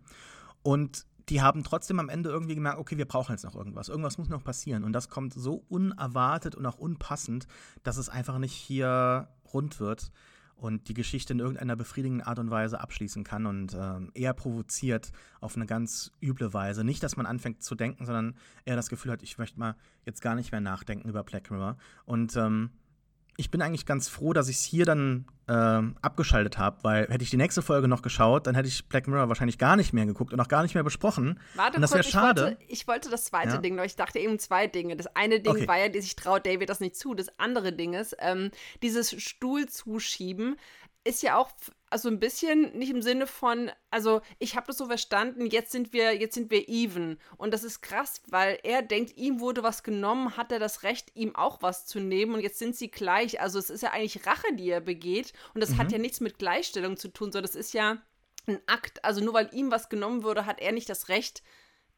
Und die haben trotzdem am Ende irgendwie gemerkt, okay, wir brauchen jetzt noch irgendwas. Irgendwas muss noch passieren. Und das kommt so unerwartet und auch unpassend, dass es einfach nicht hier rund wird und die Geschichte in irgendeiner befriedigenden Art und Weise abschließen kann und ähm, eher provoziert auf eine ganz üble Weise. Nicht, dass man anfängt zu denken, sondern eher das Gefühl hat, ich möchte mal jetzt gar nicht mehr nachdenken über Black Mirror. Und ähm, ich bin eigentlich ganz froh, dass ich es hier dann äh, abgeschaltet habe, weil hätte ich die nächste Folge noch geschaut, dann hätte ich Black Mirror wahrscheinlich gar nicht mehr geguckt und auch gar nicht mehr besprochen. Warte und das wäre schade. Ich wollte, ich wollte, das zweite ja. Ding noch. Ich dachte eben zwei Dinge. Das eine Ding okay. war ja, sich traut David das nicht zu. Das andere Ding ist, ähm, dieses Stuhl zuschieben ist ja auch also ein bisschen nicht im Sinne von, also ich habe das so verstanden, jetzt sind wir, jetzt sind wir even. Und das ist krass, weil er denkt, ihm wurde was genommen, hat er das Recht, ihm auch was zu nehmen und jetzt sind sie gleich. Also es ist ja eigentlich Rache, die er begeht. Und das mhm. hat ja nichts mit Gleichstellung zu tun, sondern das ist ja ein Akt. Also nur weil ihm was genommen wurde, hat er nicht das Recht,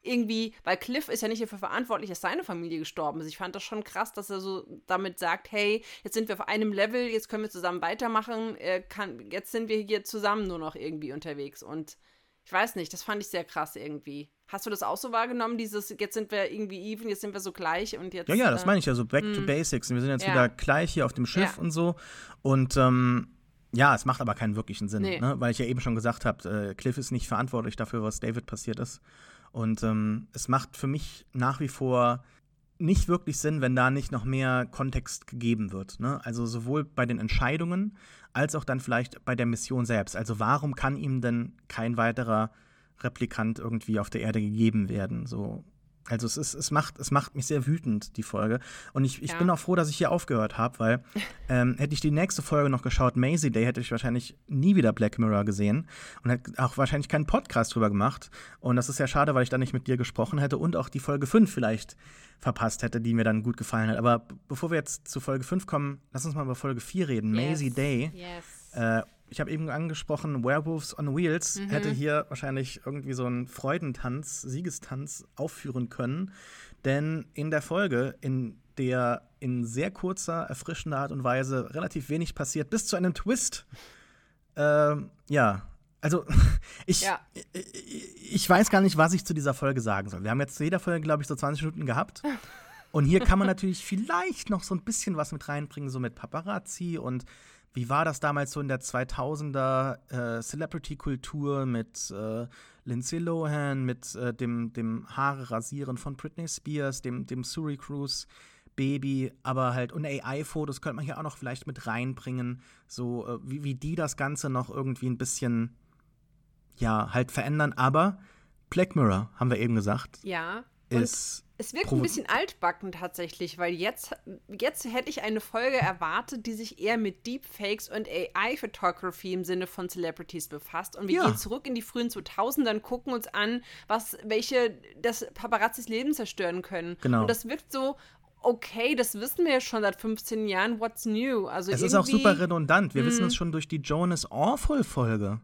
irgendwie, weil Cliff ist ja nicht dafür verantwortlich, dass seine Familie gestorben ist. Ich fand das schon krass, dass er so damit sagt, hey, jetzt sind wir auf einem Level, jetzt können wir zusammen weitermachen, äh, kann, jetzt sind wir hier zusammen nur noch irgendwie unterwegs. Und ich weiß nicht, das fand ich sehr krass irgendwie. Hast du das auch so wahrgenommen, dieses, jetzt sind wir irgendwie even, jetzt sind wir so gleich und jetzt. Ja, ja, das äh, meine ich ja so, back to mm. basics. Wir sind jetzt ja. wieder gleich hier auf dem Schiff ja. und so. Und ähm, ja, es macht aber keinen wirklichen Sinn, nee. ne? weil ich ja eben schon gesagt habe, äh, Cliff ist nicht verantwortlich dafür, was David passiert ist. Und ähm, es macht für mich nach wie vor nicht wirklich Sinn, wenn da nicht noch mehr Kontext gegeben wird. Ne? Also sowohl bei den Entscheidungen als auch dann vielleicht bei der Mission selbst. Also warum kann ihm denn kein weiterer Replikant irgendwie auf der Erde gegeben werden? So also es ist, es macht, es macht mich sehr wütend, die Folge. Und ich, ich ja. bin auch froh, dass ich hier aufgehört habe, weil ähm, hätte ich die nächste Folge noch geschaut, Maisie Day, hätte ich wahrscheinlich nie wieder Black Mirror gesehen und hätte auch wahrscheinlich keinen Podcast drüber gemacht. Und das ist ja schade, weil ich dann nicht mit dir gesprochen hätte und auch die Folge 5 vielleicht verpasst hätte, die mir dann gut gefallen hat. Aber bevor wir jetzt zu Folge 5 kommen, lass uns mal über Folge 4 reden. Yes. Maisie Day. Yes. Äh, ich habe eben angesprochen, Werewolves on Wheels mhm. hätte hier wahrscheinlich irgendwie so einen Freudentanz, Siegestanz aufführen können. Denn in der Folge, in der in sehr kurzer, erfrischender Art und Weise relativ wenig passiert, bis zu einem Twist, äh, ja, also ich, ja. ich, ich weiß gar nicht, was ich zu dieser Folge sagen soll. Wir haben jetzt zu jeder Folge, glaube ich, so 20 Minuten gehabt. Und hier kann man natürlich vielleicht noch so ein bisschen was mit reinbringen, so mit Paparazzi und wie war das damals so in der 2000er äh, Celebrity-Kultur mit äh, Lindsay Lohan, mit äh, dem, dem Haare rasieren von Britney Spears, dem, dem Suri Cruise Baby, aber halt und AI-Fotos könnte man hier auch noch vielleicht mit reinbringen, so äh, wie, wie die das Ganze noch irgendwie ein bisschen ja, halt verändern, aber Black Mirror, haben wir eben gesagt. Ja. Ist es wirkt ein bisschen altbacken tatsächlich, weil jetzt, jetzt hätte ich eine Folge erwartet, die sich eher mit Deepfakes und AI-Photography im Sinne von Celebrities befasst. Und wir ja. gehen zurück in die frühen 2000er und gucken uns an, was, welche das Paparazzis Leben zerstören können. Genau. Und das wirkt so, okay, das wissen wir ja schon seit 15 Jahren, what's new? Also es ist auch super redundant. Wir wissen es mhm. schon durch die Jonas Awful-Folge.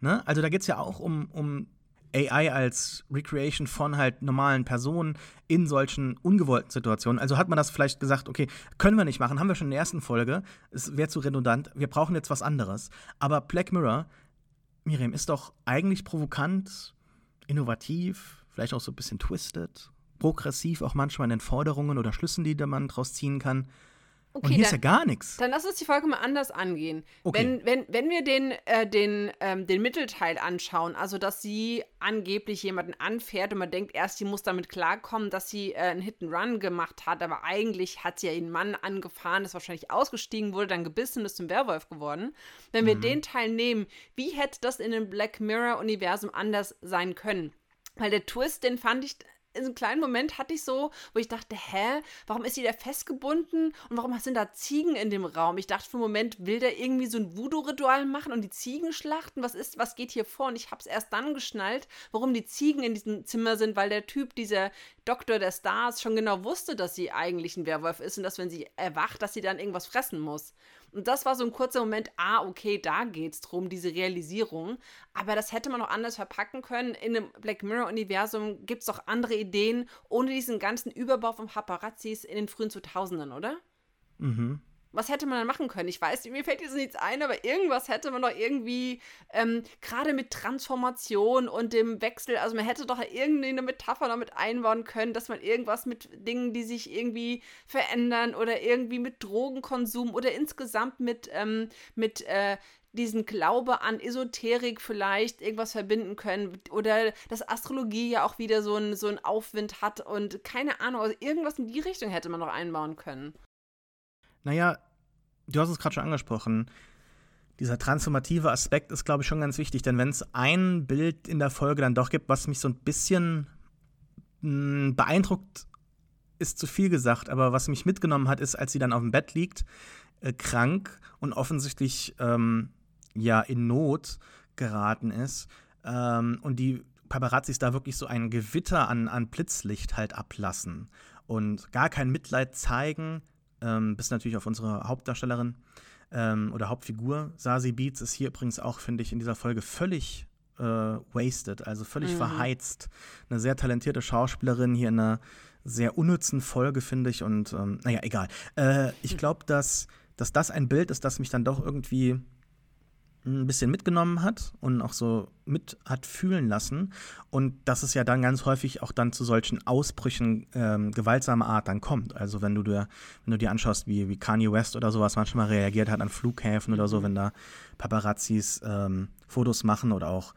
Ne? Also da geht es ja auch um, um AI als Recreation von halt normalen Personen in solchen ungewollten Situationen. Also hat man das vielleicht gesagt, okay, können wir nicht machen, haben wir schon in der ersten Folge, es wäre zu redundant, wir brauchen jetzt was anderes. Aber Black Mirror, Miriam, ist doch eigentlich provokant, innovativ, vielleicht auch so ein bisschen twisted, progressiv auch manchmal in den Forderungen oder Schlüssen, die man daraus ziehen kann. Okay, und hier dann, ist ja gar nichts. Dann lass uns die Folge mal anders angehen. Okay. Wenn, wenn, wenn wir den, äh, den, ähm, den Mittelteil anschauen, also dass sie angeblich jemanden anfährt und man denkt erst, sie muss damit klarkommen, dass sie äh, einen Hit-and-Run gemacht hat, aber eigentlich hat sie ja einen Mann angefahren, ist wahrscheinlich ausgestiegen, wurde dann gebissen und ist zum Werwolf geworden. Wenn wir mhm. den Teil nehmen, wie hätte das in dem Black Mirror-Universum anders sein können? Weil der Twist, den fand ich in so einem kleinen Moment hatte ich so, wo ich dachte, hä, warum ist da festgebunden und warum sind da Ziegen in dem Raum? Ich dachte für einen Moment, will der irgendwie so ein Voodoo-Ritual machen und die Ziegen schlachten? Was ist, was geht hier vor? Und ich habe es erst dann geschnallt, warum die Ziegen in diesem Zimmer sind, weil der Typ, dieser Doktor der Stars, schon genau wusste, dass sie eigentlich ein Werwolf ist und dass, wenn sie erwacht, dass sie dann irgendwas fressen muss. Und das war so ein kurzer Moment, ah, okay, da geht's drum, diese Realisierung. Aber das hätte man noch anders verpacken können. In dem Black Mirror-Universum gibt es doch andere Ideen, ohne diesen ganzen Überbau von Paparazzis in den frühen 2000ern, oder? Mhm was hätte man dann machen können? Ich weiß, mir fällt jetzt nichts ein, aber irgendwas hätte man doch irgendwie, ähm, gerade mit Transformation und dem Wechsel, also man hätte doch irgendeine Metapher noch mit einbauen können, dass man irgendwas mit Dingen, die sich irgendwie verändern oder irgendwie mit Drogenkonsum oder insgesamt mit, ähm, mit, äh, diesen Glaube an Esoterik vielleicht irgendwas verbinden können oder dass Astrologie ja auch wieder so einen so einen Aufwind hat und keine Ahnung, also irgendwas in die Richtung hätte man noch einbauen können. Naja, du hast es gerade schon angesprochen. Dieser transformative Aspekt ist, glaube ich, schon ganz wichtig, denn wenn es ein Bild in der Folge dann doch gibt, was mich so ein bisschen mh, hm, beeindruckt, ist zu viel gesagt, aber was mich mitgenommen hat, ist, als sie dann auf dem Bett liegt, äh, krank und offensichtlich ähm, ja in Not geraten ist ähm, und die Paparazzis da wirklich so ein Gewitter an, an Blitzlicht halt ablassen und gar kein Mitleid zeigen, ähm, bis natürlich auf unsere Hauptdarstellerin ähm, oder Hauptfigur. Sasi Beats ist hier übrigens auch, finde ich, in dieser Folge völlig äh, wasted, also völlig mhm. verheizt. Eine sehr talentierte Schauspielerin hier in einer sehr unnützen Folge, finde ich. Und ähm, naja, egal. Äh, ich hm. glaube, dass, dass das ein Bild ist, das mich dann doch irgendwie ein bisschen mitgenommen hat und auch so mit hat fühlen lassen. Und dass es ja dann ganz häufig auch dann zu solchen Ausbrüchen ähm, gewaltsamer Art dann kommt. Also wenn du dir, wenn du dir anschaust, wie, wie Kanye West oder sowas manchmal reagiert hat an Flughäfen oder so, wenn da Paparazzis ähm, Fotos machen oder auch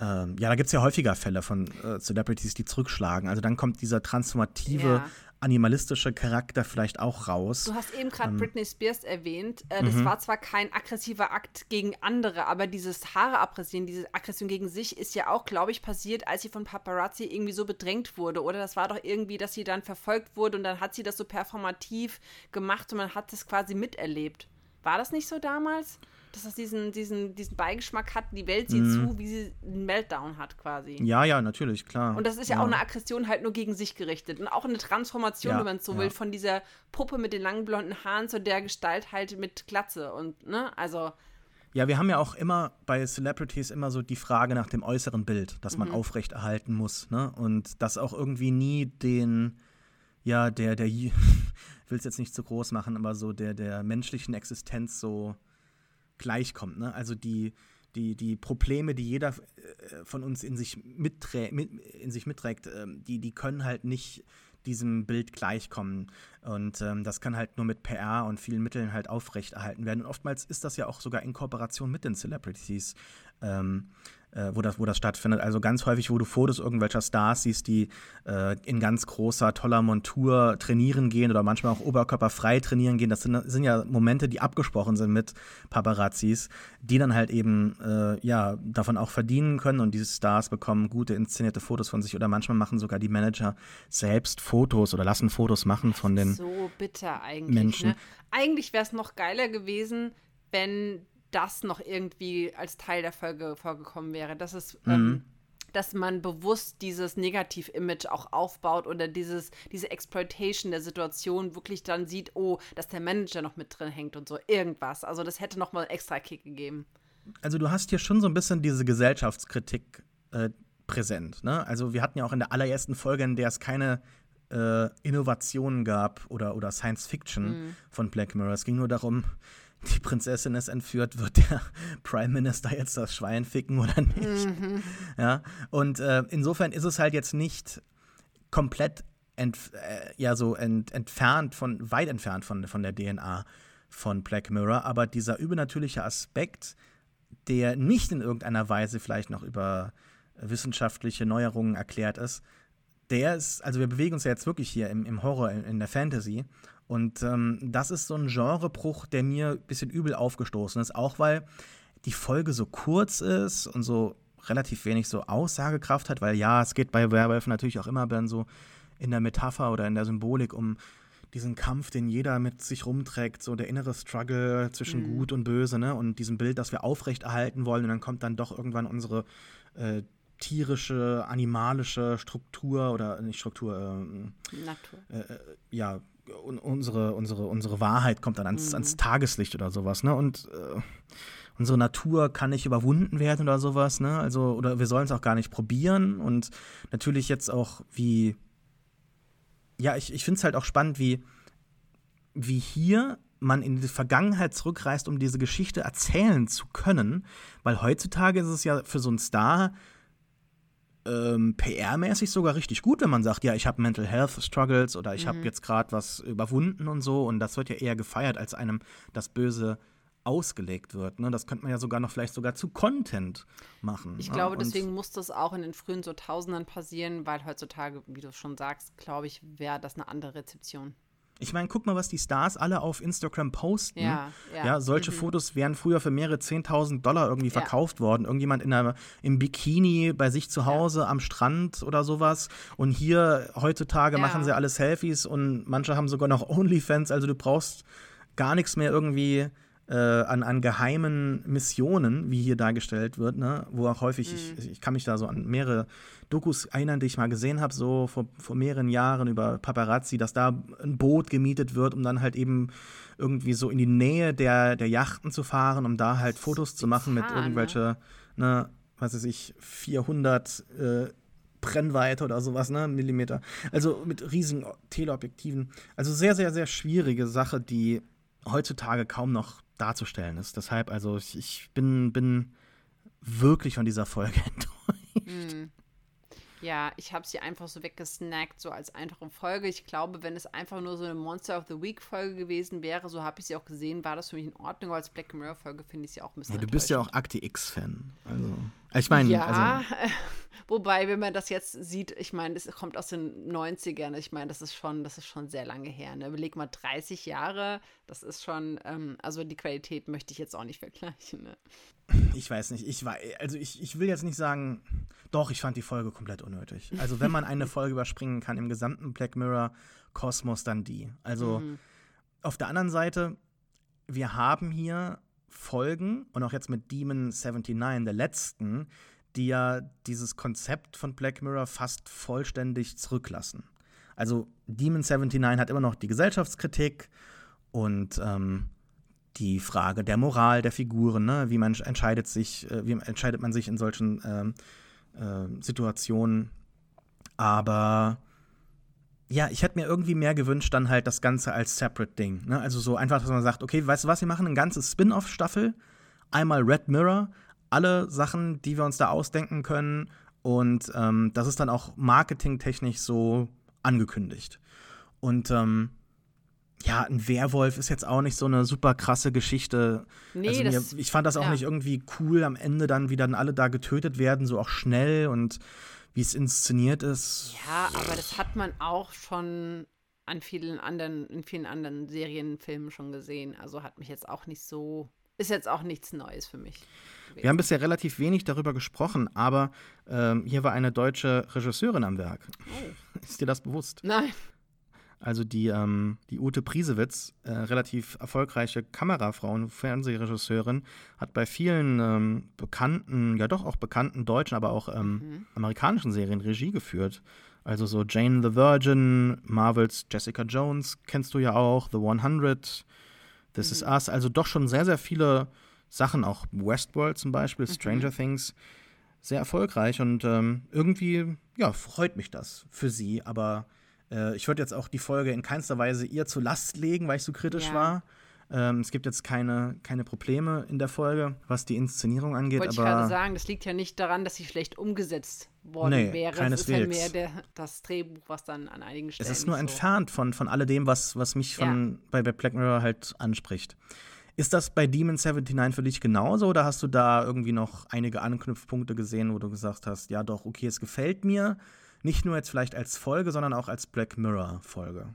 ähm, ja, da gibt es ja häufiger Fälle von äh, Celebrities, die zurückschlagen. Also dann kommt dieser transformative ja animalistische Charakter vielleicht auch raus. Du hast eben gerade ähm, Britney Spears erwähnt. Äh, das mhm. war zwar kein aggressiver Akt gegen andere, aber dieses Haare abrasieren, diese Aggression gegen sich ist ja auch, glaube ich, passiert, als sie von Paparazzi irgendwie so bedrängt wurde. Oder das war doch irgendwie, dass sie dann verfolgt wurde und dann hat sie das so performativ gemacht und man hat das quasi miterlebt. War das nicht so damals? Dass das diesen, diesen, diesen Beigeschmack hat, die Welt sieht mhm. zu, wie sie einen Meltdown hat quasi. Ja, ja, natürlich, klar. Und das ist ja, ja. auch eine Aggression halt nur gegen sich gerichtet. Und auch eine Transformation, ja, wenn man es so ja. will, von dieser Puppe mit den langen blonden Haaren zu der Gestalt halt mit Glatze. Und, ne, also. Ja, wir haben ja auch immer bei Celebrities immer so die Frage nach dem äußeren Bild, das man mhm. aufrechterhalten muss. Ne? Und das auch irgendwie nie den, ja, der, der, ich will es jetzt nicht zu groß machen, aber so der, der menschlichen Existenz so gleichkommt. Ne? Also die, die, die Probleme, die jeder äh, von uns in sich, mitträ mit, in sich mitträgt, ähm, die, die können halt nicht diesem Bild gleichkommen. Und ähm, das kann halt nur mit PR und vielen Mitteln halt aufrechterhalten werden. Und oftmals ist das ja auch sogar in Kooperation mit den Celebrities. Ähm, äh, wo, das, wo das stattfindet. Also ganz häufig, wo du Fotos irgendwelcher Stars siehst, die äh, in ganz großer, toller Montur trainieren gehen oder manchmal auch oberkörperfrei trainieren gehen. Das sind, sind ja Momente, die abgesprochen sind mit Paparazzis, die dann halt eben äh, ja, davon auch verdienen können und diese Stars bekommen gute inszenierte Fotos von sich oder manchmal machen sogar die Manager selbst Fotos oder lassen Fotos machen von den so bitter eigentlich, Menschen. Ne? Eigentlich wäre es noch geiler gewesen, wenn das noch irgendwie als Teil der Folge vorgekommen wäre. Das ist. Mhm. Ähm, dass man bewusst dieses Negativ-Image auch aufbaut oder dieses, diese Exploitation der Situation wirklich dann sieht, oh, dass der Manager noch mit drin hängt und so, irgendwas. Also das hätte nochmal einen extra Kick gegeben. Also du hast hier schon so ein bisschen diese Gesellschaftskritik äh, präsent. Ne? Also wir hatten ja auch in der allerersten Folge, in der es keine äh, Innovationen gab oder, oder Science Fiction mhm. von Black Mirror. Es ging nur darum, die Prinzessin ist entführt, wird der Prime Minister jetzt das Schwein ficken oder nicht? Mhm. Ja, und äh, insofern ist es halt jetzt nicht komplett ent, äh, ja, so ent, entfernt von, weit entfernt von, von der DNA von Black Mirror, aber dieser übernatürliche Aspekt, der nicht in irgendeiner Weise vielleicht noch über wissenschaftliche Neuerungen erklärt ist, der ist, also wir bewegen uns ja jetzt wirklich hier im, im Horror, in, in der Fantasy und ähm, das ist so ein Genrebruch, der mir ein bisschen übel aufgestoßen ist, auch weil die Folge so kurz ist und so relativ wenig so Aussagekraft hat, weil ja, es geht bei Werwölfen natürlich auch immer dann so in der Metapher oder in der Symbolik um diesen Kampf, den jeder mit sich rumträgt, so der innere Struggle zwischen mhm. Gut und Böse, ne? Und diesem Bild, das wir aufrechterhalten wollen. Und dann kommt dann doch irgendwann unsere äh, tierische, animalische Struktur oder nicht Struktur, äh, Natur. Äh, äh ja, unsere, unsere, unsere Wahrheit kommt dann ans, mhm. ans Tageslicht oder sowas, ne? Und äh, unsere Natur kann nicht überwunden werden oder sowas, ne? Also, oder wir sollen es auch gar nicht probieren. Und natürlich jetzt auch, wie, ja, ich, ich finde es halt auch spannend, wie, wie hier man in die Vergangenheit zurückreist, um diese Geschichte erzählen zu können. Weil heutzutage ist es ja für so einen Star ähm, PR-mäßig sogar richtig gut, wenn man sagt, ja, ich habe Mental Health Struggles oder ich mhm. habe jetzt gerade was überwunden und so. Und das wird ja eher gefeiert, als einem das Böse ausgelegt wird. Ne? Das könnte man ja sogar noch vielleicht sogar zu Content machen. Ich glaube, und deswegen muss das auch in den frühen so Tausenden passieren, weil heutzutage, wie du schon sagst, glaube ich, wäre das eine andere Rezeption. Ich meine, guck mal, was die Stars alle auf Instagram posten. Ja, ja. ja solche mhm. Fotos wären früher für mehrere 10.000 Dollar irgendwie ja. verkauft worden. Irgendjemand in einer, im Bikini bei sich zu Hause ja. am Strand oder sowas. Und hier heutzutage machen sie alle Selfies und manche haben sogar noch OnlyFans. Also du brauchst gar nichts mehr irgendwie äh, an, an geheimen Missionen, wie hier dargestellt wird, ne? wo auch häufig, mhm. ich, ich kann mich da so an mehrere Dokus erinnern, die ich mal gesehen habe, so vor, vor mehreren Jahren über Paparazzi, dass da ein Boot gemietet wird, um dann halt eben irgendwie so in die Nähe der, der Yachten zu fahren, um da halt Fotos zu machen mit irgendwelche, ne, was weiß ich, 400 äh, Brennweite oder sowas, ne, Millimeter. Also mit riesigen Teleobjektiven. Also sehr, sehr, sehr schwierige Sache, die heutzutage kaum noch darzustellen ist. Deshalb, also ich, ich bin, bin wirklich von dieser Folge enttäuscht. Mm. Ja, ich habe sie einfach so weggesnackt, so als einfache Folge. Ich glaube, wenn es einfach nur so eine Monster of the Week Folge gewesen wäre, so habe ich sie auch gesehen, war das für mich in Ordnung. Aber als Black Mirror Folge finde ich sie auch ein bisschen. Ja, du bist ja auch Akte X-Fan. Also, ich meine. Ja, also, wobei, wenn man das jetzt sieht, ich meine, das kommt aus den 90ern. Ich meine, das ist schon, das ist schon sehr lange her. Ne? Überleg mal, 30 Jahre, das ist schon, ähm, also die Qualität möchte ich jetzt auch nicht vergleichen. Ne? Ich weiß nicht. Ich war, also ich, ich will jetzt nicht sagen, doch, ich fand die Folge komplett unnötig. Also wenn man eine Folge überspringen kann im gesamten Black Mirror Kosmos, dann die. Also mhm. auf der anderen Seite, wir haben hier Folgen und auch jetzt mit Demon 79, der letzten, die ja dieses Konzept von Black Mirror fast vollständig zurücklassen. Also Demon 79 hat immer noch die Gesellschaftskritik und ähm, die Frage der Moral der Figuren, ne? wie man entscheidet sich, äh, wie entscheidet man sich in solchen ähm, äh, Situationen. Aber ja, ich hätte mir irgendwie mehr gewünscht, dann halt das Ganze als separate Ding. Ne? Also so einfach, dass man sagt, okay, weißt du was, wir machen eine ganze Spin-off-Staffel, einmal Red Mirror, alle Sachen, die wir uns da ausdenken können. Und ähm, das ist dann auch marketingtechnisch so angekündigt. Und ähm, ja, ein Werwolf ist jetzt auch nicht so eine super krasse Geschichte. Nee, also mir, das, ich fand das auch ja. nicht irgendwie cool am Ende dann, wie dann alle da getötet werden, so auch schnell und wie es inszeniert ist. Ja, aber das hat man auch schon an vielen anderen, in vielen anderen Serienfilmen schon gesehen. Also hat mich jetzt auch nicht so, ist jetzt auch nichts Neues für mich. Wir haben bisher relativ wenig darüber gesprochen, aber ähm, hier war eine deutsche Regisseurin am Werk. Oh. Ist dir das bewusst? Nein. Also die, ähm, die Ute Priesewitz, äh, relativ erfolgreiche Kamerafrau und Fernsehregisseurin, hat bei vielen ähm, bekannten, ja doch auch bekannten deutschen, aber auch ähm, mhm. amerikanischen Serien Regie geführt. Also so Jane the Virgin, Marvels Jessica Jones kennst du ja auch, The 100, This mhm. Is Us. Also doch schon sehr, sehr viele Sachen, auch Westworld zum Beispiel, Stranger mhm. Things. Sehr erfolgreich und ähm, irgendwie, ja, freut mich das für sie, aber äh, ich würde jetzt auch die Folge in keinster Weise ihr zur Last legen, weil ich so kritisch ja. war. Ähm, es gibt jetzt keine, keine Probleme in der Folge, was die Inszenierung angeht. Wollte aber ich gerade sagen, das liegt ja nicht daran, dass sie schlecht umgesetzt worden nee, wäre. Keineswegs. Es ist ja mehr der, das Drehbuch, was dann an einigen Stellen. Es ist nur so entfernt von, von alledem, was, was mich von, ja. bei, bei Black Mirror halt anspricht. Ist das bei Demon 79 für dich genauso oder hast du da irgendwie noch einige Anknüpfpunkte gesehen, wo du gesagt hast, ja doch, okay, es gefällt mir, nicht nur jetzt vielleicht als Folge, sondern auch als Black Mirror-Folge?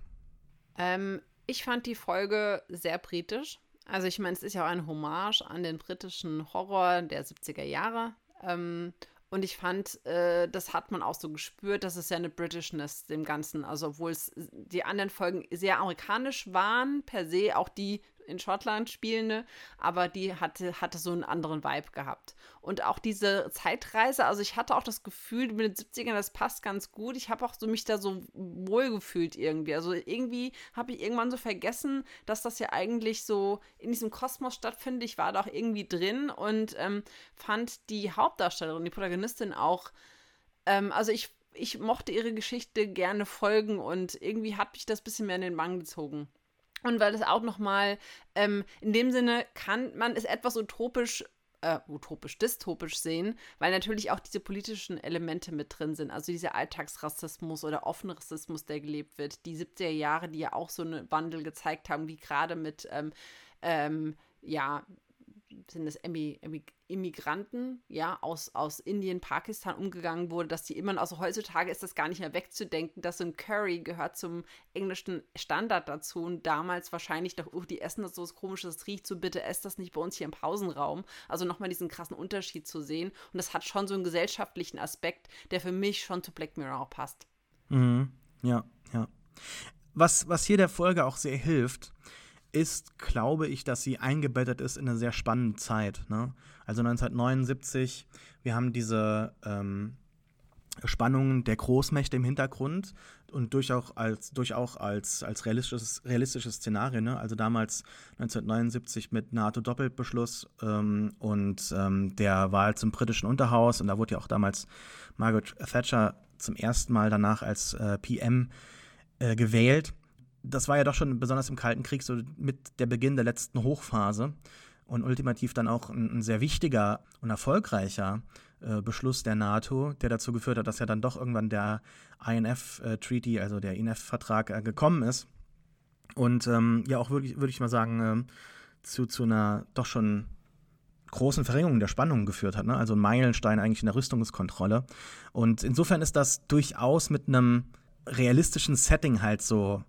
Ähm, ich fand die Folge sehr britisch. Also ich meine, es ist ja auch ein Hommage an den britischen Horror der 70er Jahre. Ähm, und ich fand, äh, das hat man auch so gespürt, dass es ja eine Britishness dem Ganzen, also obwohl es die anderen Folgen sehr amerikanisch waren, per se, auch die in Schottland spielende, aber die hatte, hatte so einen anderen Vibe gehabt. Und auch diese Zeitreise, also ich hatte auch das Gefühl, mit den 70ern, das passt ganz gut. Ich habe auch so mich da so wohl gefühlt irgendwie. Also irgendwie habe ich irgendwann so vergessen, dass das ja eigentlich so in diesem Kosmos stattfindet. Ich war da auch irgendwie drin und ähm, fand die Hauptdarstellerin, die Protagonistin auch, ähm, also ich ich mochte ihre Geschichte gerne folgen und irgendwie hat mich das ein bisschen mehr in den Bann gezogen. Und weil das auch nochmal, ähm, in dem Sinne kann man es etwas utopisch äh, utopisch, dystopisch sehen, weil natürlich auch diese politischen Elemente mit drin sind. Also dieser Alltagsrassismus oder offene Rassismus, der gelebt wird. Die 70er Jahre, die ja auch so einen Wandel gezeigt haben, wie gerade mit ähm, ähm, ja, sind es Immigranten, ja, aus, aus Indien, Pakistan umgegangen wurde, dass die immer, also heutzutage ist das gar nicht mehr wegzudenken, dass so ein Curry gehört zum englischen Standard dazu und damals wahrscheinlich doch, oh, die essen das so was komisches, das riecht so, bitte esst das nicht bei uns hier im Pausenraum. Also nochmal diesen krassen Unterschied zu sehen und das hat schon so einen gesellschaftlichen Aspekt, der für mich schon zu Black Mirror auch passt. Mhm. Ja, ja. Was, was hier der Folge auch sehr hilft, ist, glaube ich, dass sie eingebettet ist in eine sehr spannende Zeit. Ne? Also 1979, wir haben diese ähm, Spannungen der Großmächte im Hintergrund. und durchaus als, durchaus als, als realistisches, realistisches Szenario. Ne? Also damals 1979 mit NATO-Doppelbeschluss ähm, und ähm, der Wahl zum britischen Unterhaus. Und da wurde ja auch damals Margaret Thatcher zum ersten Mal danach als äh, PM äh, gewählt. Das war ja doch schon besonders im Kalten Krieg so mit der Beginn der letzten Hochphase und ultimativ dann auch ein, ein sehr wichtiger und erfolgreicher äh, Beschluss der NATO, der dazu geführt hat, dass ja dann doch irgendwann der INF-Treaty, äh, also der INF-Vertrag, äh, gekommen ist. Und ähm, ja, auch würde ich mal sagen, ähm, zu, zu einer doch schon großen Verringerung der Spannungen geführt hat. Ne? Also ein Meilenstein eigentlich in der Rüstungskontrolle. Und insofern ist das durchaus mit einem realistischen Setting halt so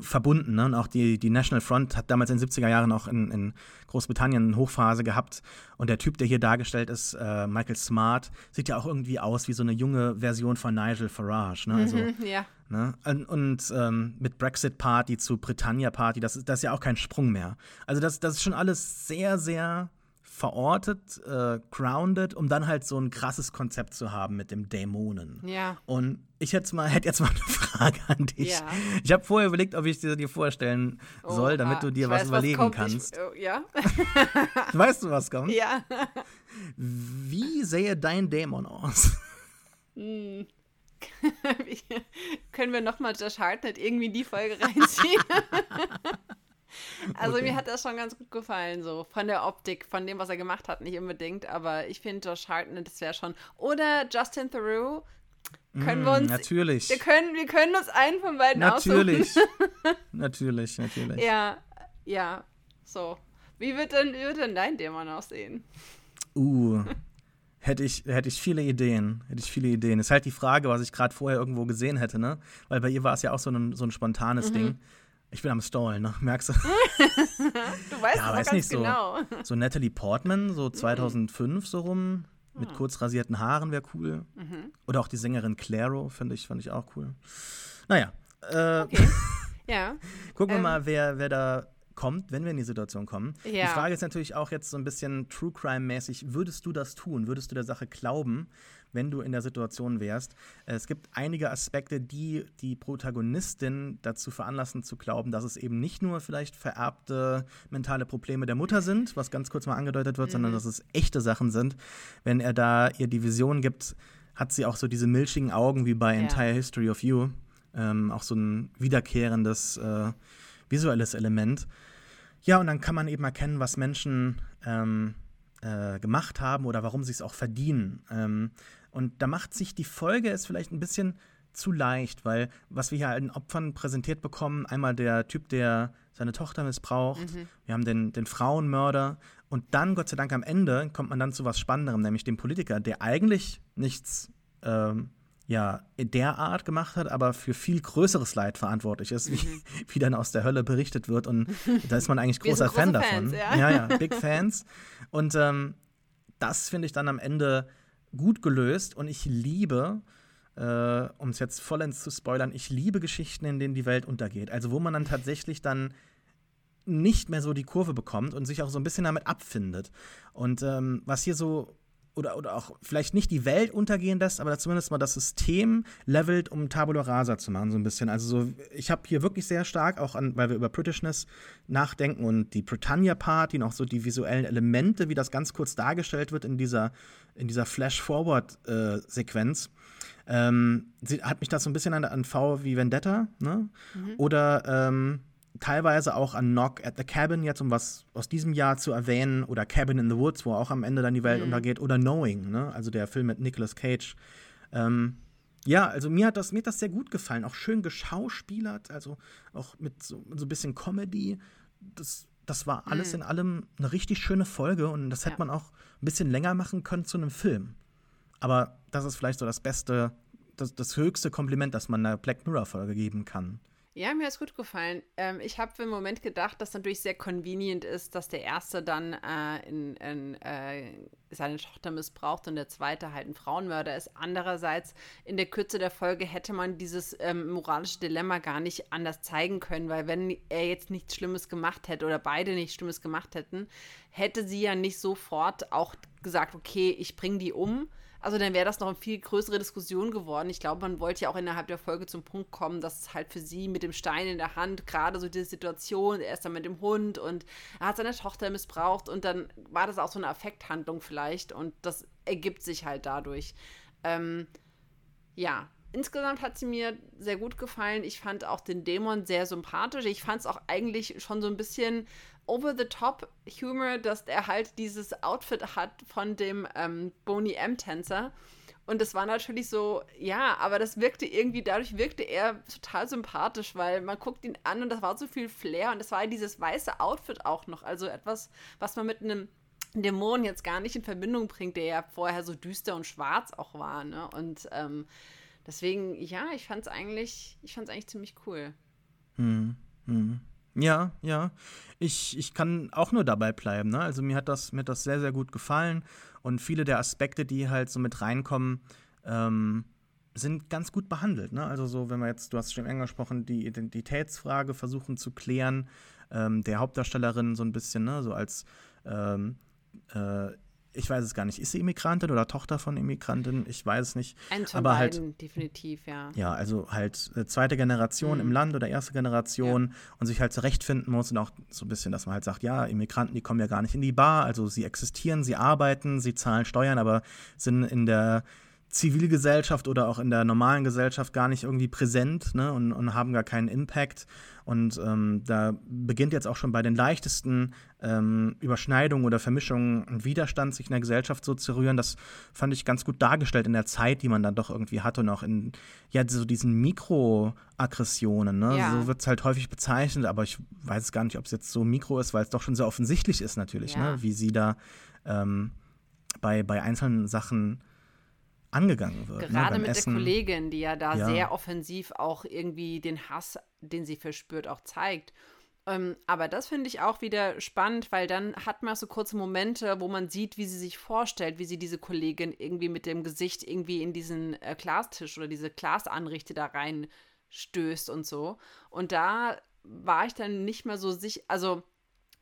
verbunden. Ne? Und auch die, die National Front hat damals in den 70er Jahren auch in, in Großbritannien eine Hochphase gehabt. Und der Typ, der hier dargestellt ist, äh, Michael Smart, sieht ja auch irgendwie aus wie so eine junge Version von Nigel Farage. Ne? Also, mhm, ja. Ne? Und, und ähm, mit Brexit Party zu Britannia Party, das ist, das ist ja auch kein Sprung mehr. Also das, das ist schon alles sehr, sehr verortet, äh, grounded, um dann halt so ein krasses Konzept zu haben mit dem Dämonen. Ja. Und ich hätte mal, hätte jetzt mal eine Frage an dich. Ja. Ich habe vorher überlegt, ob ich dir, dir vorstellen oh, soll, damit du dir was weiß, überlegen was kannst. Ich, oh, ja. weißt du, was kommt? Ja. Wie sähe dein Dämon aus? Hm. Können wir nochmal Josh Hartnett irgendwie in die Folge reinziehen? Also okay. mir hat das schon ganz gut gefallen, so von der Optik, von dem, was er gemacht hat, nicht unbedingt, aber ich finde Josh Hartnett, das wäre schon. Oder Justin Theroux, können mm, wir uns. Natürlich. Wir können, wir können uns einen von beiden natürlich. aussuchen. natürlich, natürlich. Ja, ja, so. Wie wird denn, wie wird denn dein Dämon aussehen? Uh. hätte ich, hätte ich viele Ideen. Hätte ich viele Ideen. Ist halt die Frage, was ich gerade vorher irgendwo gesehen hätte, ne? Weil bei ihr war es ja auch so ein, so ein spontanes mhm. Ding. Ich bin am Stallen, ne? Merkst du? du weißt ja, es weiß ganz nicht, genau. So, so Natalie Portman, so 2005 so rum, mit ah. kurz rasierten Haaren wäre cool. Mhm. Oder auch die Sängerin Claro, finde ich, fand ich auch cool. Naja. Äh, okay. ja. Gucken wir ähm. mal, wer, wer da kommt, wenn wir in die Situation kommen. Ja. Die Frage ist natürlich auch jetzt so ein bisschen True Crime-mäßig. Würdest du das tun? Würdest du der Sache glauben? wenn du in der Situation wärst. Es gibt einige Aspekte, die die Protagonistin dazu veranlassen zu glauben, dass es eben nicht nur vielleicht vererbte mentale Probleme der Mutter sind, was ganz kurz mal angedeutet wird, mhm. sondern dass es echte Sachen sind. Wenn er da ihr die Vision gibt, hat sie auch so diese milchigen Augen wie bei ja. Entire History of You. Ähm, auch so ein wiederkehrendes äh, visuelles Element. Ja, und dann kann man eben erkennen, was Menschen ähm, äh, gemacht haben oder warum sie es auch verdienen. Ähm, und da macht sich die Folge es vielleicht ein bisschen zu leicht, weil was wir hier an Opfern präsentiert bekommen, einmal der Typ, der seine Tochter missbraucht, mhm. wir haben den, den Frauenmörder und dann, Gott sei Dank, am Ende kommt man dann zu was Spannenderem, nämlich dem Politiker, der eigentlich nichts ähm, ja, in der Art gemacht hat, aber für viel größeres Leid verantwortlich ist, wie, mhm. wie dann aus der Hölle berichtet wird. Und da ist man eigentlich großer Fan davon. Fans, ja. ja, ja, Big Fans. Und ähm, das finde ich dann am Ende gut gelöst und ich liebe, äh, um es jetzt vollends zu spoilern, ich liebe Geschichten, in denen die Welt untergeht. Also wo man dann tatsächlich dann nicht mehr so die Kurve bekommt und sich auch so ein bisschen damit abfindet. Und ähm, was hier so oder, oder auch vielleicht nicht die Welt untergehen lässt, aber zumindest mal das System levelt, um Tabula Rasa zu machen, so ein bisschen. Also so, ich habe hier wirklich sehr stark, auch an, weil wir über Britishness nachdenken und die Britannia Party und auch so die visuellen Elemente, wie das ganz kurz dargestellt wird in dieser, in dieser Flash-Forward-Sequenz. Äh, ähm, hat mich das so ein bisschen an, an V wie Vendetta, ne? Mhm. Oder ähm, teilweise auch an Knock at the Cabin, jetzt um was aus diesem Jahr zu erwähnen, oder Cabin in the Woods, wo auch am Ende dann die Welt mhm. untergeht, oder Knowing, ne? also der Film mit Nicolas Cage. Ähm, ja, also mir hat, das, mir hat das sehr gut gefallen, auch schön geschauspielert, also auch mit so, so ein bisschen Comedy. Das, das war alles mhm. in allem eine richtig schöne Folge und das ja. hätte man auch ein bisschen länger machen können zu einem Film. Aber das ist vielleicht so das beste, das, das höchste Kompliment, das man einer Black Mirror-Folge geben kann. Ja, mir hat es gut gefallen. Ähm, ich habe im Moment gedacht, dass natürlich sehr convenient ist, dass der erste dann äh, in, in äh, seine Tochter missbraucht und der zweite halt ein Frauenmörder ist. Andererseits, in der Kürze der Folge hätte man dieses ähm, moralische Dilemma gar nicht anders zeigen können, weil wenn er jetzt nichts Schlimmes gemacht hätte oder beide nichts Schlimmes gemacht hätten, hätte sie ja nicht sofort auch gesagt, okay, ich bringe die um, also dann wäre das noch eine viel größere Diskussion geworden. Ich glaube, man wollte ja auch innerhalb der Folge zum Punkt kommen, dass es halt für sie mit dem Stein in der Hand, gerade so diese Situation, er ist dann mit dem Hund und er hat seine Tochter missbraucht und dann war das auch so eine Affekthandlung vielleicht und das ergibt sich halt dadurch. Ähm, ja, insgesamt hat sie mir sehr gut gefallen. Ich fand auch den Dämon sehr sympathisch. Ich fand es auch eigentlich schon so ein bisschen over-the-top-Humor, dass er halt dieses Outfit hat von dem ähm, Boney M-Tänzer. Und das war natürlich so, ja, aber das wirkte irgendwie, dadurch wirkte er total sympathisch, weil man guckt ihn an und das war so viel Flair und das war dieses weiße Outfit auch noch. Also etwas, was man mit einem Dämon jetzt gar nicht in Verbindung bringt, der ja vorher so düster und schwarz auch war. Ne? Und ähm, deswegen, ja, ich fand es eigentlich, ich fand es eigentlich ziemlich cool. Hm, hm. Ja, ja. Ich, ich kann auch nur dabei bleiben. Ne? Also mir hat, das, mir hat das sehr, sehr gut gefallen. Und viele der Aspekte, die halt so mit reinkommen, ähm, sind ganz gut behandelt. Ne? Also so, wenn wir jetzt, du hast schon angesprochen, die Identitätsfrage versuchen zu klären, ähm, der Hauptdarstellerin so ein bisschen, ne, so als ähm, äh, ich weiß es gar nicht. Ist sie Immigrantin oder Tochter von Immigrantin? Ich weiß es nicht. Eins von Aber beiden, halt, definitiv, ja. Ja, also halt äh, zweite Generation mhm. im Land oder erste Generation ja. und sich halt zurechtfinden muss und auch so ein bisschen, dass man halt sagt, ja, Immigranten, die kommen ja gar nicht in die Bar, also sie existieren, sie arbeiten, sie zahlen Steuern, aber sind in der Zivilgesellschaft oder auch in der normalen Gesellschaft gar nicht irgendwie präsent ne, und, und haben gar keinen Impact. Und ähm, da beginnt jetzt auch schon bei den leichtesten ähm, Überschneidungen oder Vermischungen ein Widerstand, sich in der Gesellschaft so zu rühren. Das fand ich ganz gut dargestellt in der Zeit, die man dann doch irgendwie hatte und auch in ja, so diesen Mikroaggressionen. Ne? Ja. So wird es halt häufig bezeichnet, aber ich weiß gar nicht, ob es jetzt so mikro ist, weil es doch schon sehr offensichtlich ist natürlich, ja. ne? wie sie da ähm, bei, bei einzelnen Sachen angegangen wird. Ne, Gerade ne, mit Essen. der Kollegin, die ja da ja. sehr offensiv auch irgendwie den Hass, den sie verspürt, auch zeigt. Ähm, aber das finde ich auch wieder spannend, weil dann hat man so kurze Momente, wo man sieht, wie sie sich vorstellt, wie sie diese Kollegin irgendwie mit dem Gesicht irgendwie in diesen äh, Glastisch oder diese Glasanrichte da rein stößt und so. Und da war ich dann nicht mehr so sicher, also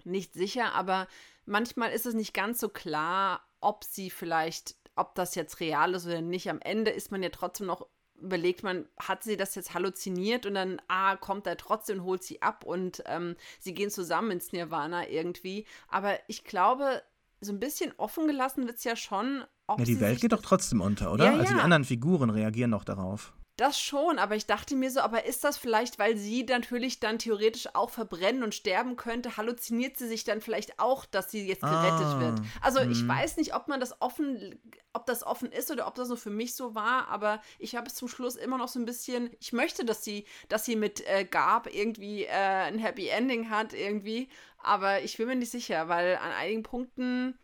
nicht sicher, aber manchmal ist es nicht ganz so klar, ob sie vielleicht ob das jetzt real ist oder nicht. Am Ende ist man ja trotzdem noch, überlegt man, hat sie das jetzt halluziniert und dann, ah, kommt er trotzdem, holt sie ab und ähm, sie gehen zusammen ins Nirvana irgendwie. Aber ich glaube, so ein bisschen offen gelassen wird es ja schon. ja, die Welt geht doch trotzdem unter, oder? Ja, also die anderen Figuren reagieren doch darauf. Das schon, aber ich dachte mir so, aber ist das vielleicht, weil sie natürlich dann theoretisch auch verbrennen und sterben könnte, halluziniert sie sich dann vielleicht auch, dass sie jetzt gerettet ah, wird? Also mh. ich hm. weiß nicht, ob man das offen, ob das offen ist oder ob das nur für mich so war, aber ich habe es zum Schluss immer noch so ein bisschen, ich möchte, dass sie, dass sie mit äh, Gab irgendwie äh, ein Happy Ending hat irgendwie, aber ich bin mir nicht sicher, weil an einigen Punkten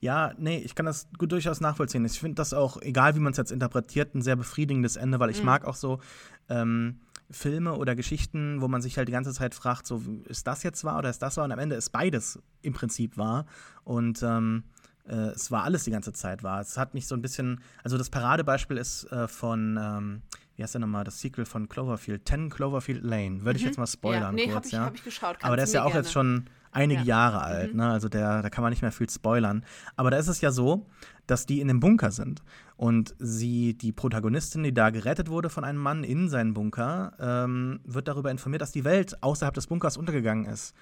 ja, nee, ich kann das gut durchaus nachvollziehen. Ich finde das auch, egal wie man es jetzt interpretiert, ein sehr befriedigendes Ende, weil ich mhm. mag auch so ähm, Filme oder Geschichten, wo man sich halt die ganze Zeit fragt, so, ist das jetzt wahr oder ist das wahr? Und am Ende ist beides im Prinzip wahr. Und ähm, äh, es war alles die ganze Zeit wahr. Es hat mich so ein bisschen, also das Paradebeispiel ist äh, von, ähm, wie heißt der nochmal, das Sequel von Cloverfield, 10 Cloverfield Lane. Würde ich mhm. jetzt mal spoilern ja, nee, kurz, hab ich, ja. Ich geschaut. Aber der ist ja auch gerne. jetzt schon einige ja. Jahre alt, mhm. ne? Also der, da kann man nicht mehr viel spoilern. Aber da ist es ja so, dass die in dem Bunker sind. Und sie, die Protagonistin, die da gerettet wurde von einem Mann in seinen Bunker, ähm, wird darüber informiert, dass die Welt außerhalb des Bunkers untergegangen ist.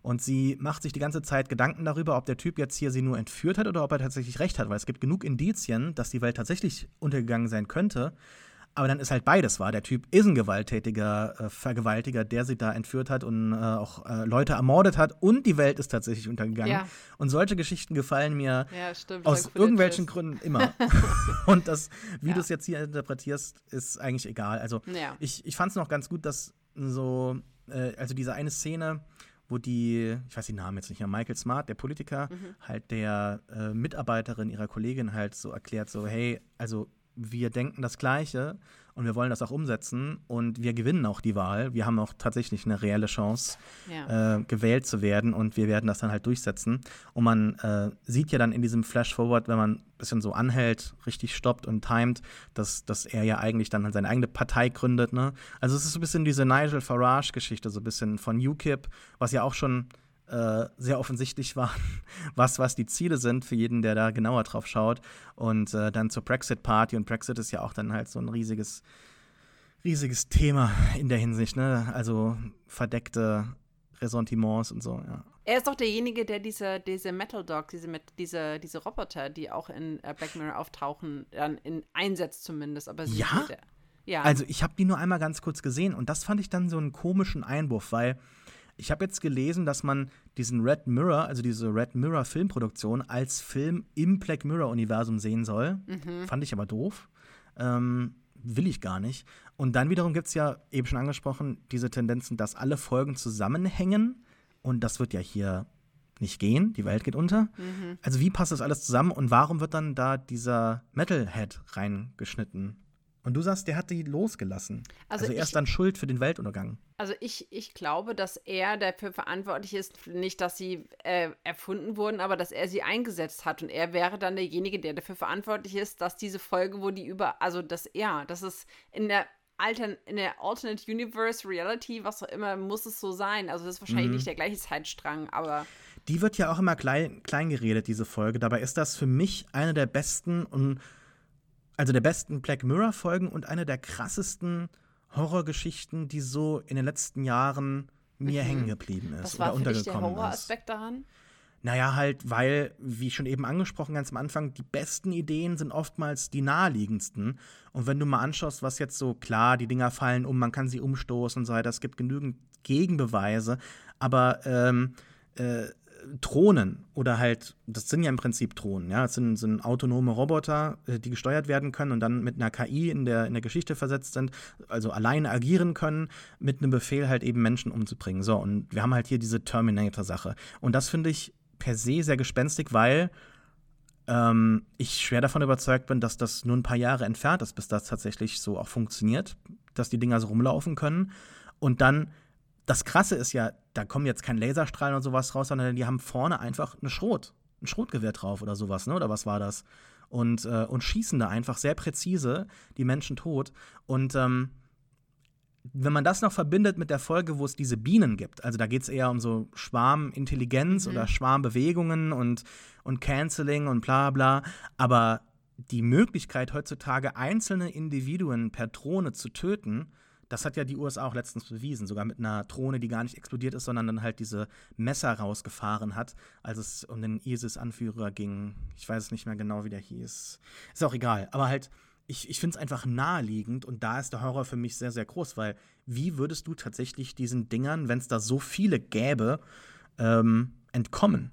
Und sie macht sich die ganze Zeit Gedanken darüber, ob der Typ jetzt hier sie nur entführt hat oder ob er tatsächlich recht hat, weil es gibt genug Indizien, dass die Welt tatsächlich untergegangen sein könnte. Aber dann ist halt beides wahr. Der Typ ist ein gewalttätiger äh, Vergewaltiger, der sie da entführt hat und äh, auch äh, Leute ermordet hat und die Welt ist tatsächlich untergegangen. Ja. Und solche Geschichten gefallen mir ja, stimmt, aus irgendwelchen Gründen immer. und das, wie ja. du es jetzt hier interpretierst, ist eigentlich egal. Also ich, ich fand es noch ganz gut, dass so, äh, also diese eine Szene, wo die, ich weiß den Namen jetzt nicht mehr, Michael Smart, der Politiker, mhm. halt der äh, Mitarbeiterin ihrer Kollegin halt so erklärt, so, hey, also wir denken das Gleiche und wir wollen das auch umsetzen und wir gewinnen auch die Wahl. Wir haben auch tatsächlich eine reelle Chance, ja. äh, gewählt zu werden und wir werden das dann halt durchsetzen. Und man äh, sieht ja dann in diesem Flash-Forward, wenn man ein bisschen so anhält, richtig stoppt und timet, dass, dass er ja eigentlich dann seine eigene Partei gründet. Ne? Also es ist so ein bisschen diese Nigel Farage-Geschichte, so ein bisschen von UKIP, was ja auch schon äh, sehr offensichtlich war, was, was die Ziele sind für jeden, der da genauer drauf schaut. Und äh, dann zur Brexit-Party. Und Brexit ist ja auch dann halt so ein riesiges, riesiges Thema in der Hinsicht, ne? Also verdeckte Ressentiments und so, ja. Er ist doch derjenige, der diese, diese Metal Dogs, diese, diese, diese Roboter, die auch in äh, Black Mirror auftauchen, dann in einsetzt zumindest. Aber ja? ja. Also ich habe die nur einmal ganz kurz gesehen und das fand ich dann so einen komischen Einwurf, weil ich habe jetzt gelesen, dass man diesen Red Mirror, also diese Red Mirror Filmproduktion, als Film im Black Mirror-Universum sehen soll. Mhm. Fand ich aber doof. Ähm, will ich gar nicht. Und dann wiederum gibt es ja, eben schon angesprochen, diese Tendenzen, dass alle Folgen zusammenhängen. Und das wird ja hier nicht gehen. Die Welt geht unter. Mhm. Also, wie passt das alles zusammen und warum wird dann da dieser Metalhead reingeschnitten? Und du sagst, der hat die losgelassen. Also, also er ist dann schuld für den Weltuntergang. Also ich, ich glaube, dass er dafür verantwortlich ist, nicht, dass sie äh, erfunden wurden, aber dass er sie eingesetzt hat. Und er wäre dann derjenige, der dafür verantwortlich ist, dass diese Folge, wo die über, also das er, das ist in der Altern, in der Alternate Universe Reality, was auch immer, muss es so sein. Also das ist wahrscheinlich mhm. nicht der gleiche Zeitstrang, aber. Die wird ja auch immer klein, klein geredet, diese Folge. Dabei ist das für mich eine der besten und also der besten Black Mirror-Folgen und eine der krassesten Horrorgeschichten, die so in den letzten Jahren mir mhm. hängen geblieben ist Was war oder untergekommen der Horroraspekt daran? Naja, halt, weil, wie schon eben angesprochen, ganz am Anfang, die besten Ideen sind oftmals die naheliegendsten. Und wenn du mal anschaust, was jetzt so, klar, die Dinger fallen um, man kann sie umstoßen und so weiter, es gibt genügend Gegenbeweise, aber ähm, äh, Drohnen oder halt, das sind ja im Prinzip Drohnen, ja, das sind, sind autonome Roboter, äh, die gesteuert werden können und dann mit einer KI in der, in der Geschichte versetzt sind, also alleine agieren können, mit einem Befehl halt eben Menschen umzubringen. So, und wir haben halt hier diese Terminator-Sache. Und das finde ich per se sehr gespenstig, weil ähm, ich schwer davon überzeugt bin, dass das nur ein paar Jahre entfernt ist, bis das tatsächlich so auch funktioniert, dass die Dinger so rumlaufen können. Und dann das Krasse ist ja, da kommen jetzt kein Laserstrahlen und sowas raus, sondern die haben vorne einfach eine Schrot, ein Schrotgewehr drauf oder sowas, ne? Oder was war das? Und, äh, und schießen da einfach sehr präzise die Menschen tot. Und ähm, wenn man das noch verbindet mit der Folge, wo es diese Bienen gibt, also da geht es eher um so Schwarmintelligenz mhm. oder Schwarmbewegungen und, und Canceling und bla bla, aber die Möglichkeit heutzutage einzelne Individuen per Drohne zu töten, das hat ja die USA auch letztens bewiesen, sogar mit einer Drohne, die gar nicht explodiert ist, sondern dann halt diese Messer rausgefahren hat, als es um den ISIS-Anführer ging. Ich weiß es nicht mehr genau, wie der hieß. Ist auch egal. Aber halt, ich, ich finde es einfach naheliegend und da ist der Horror für mich sehr, sehr groß, weil wie würdest du tatsächlich diesen Dingern, wenn es da so viele gäbe, ähm, entkommen?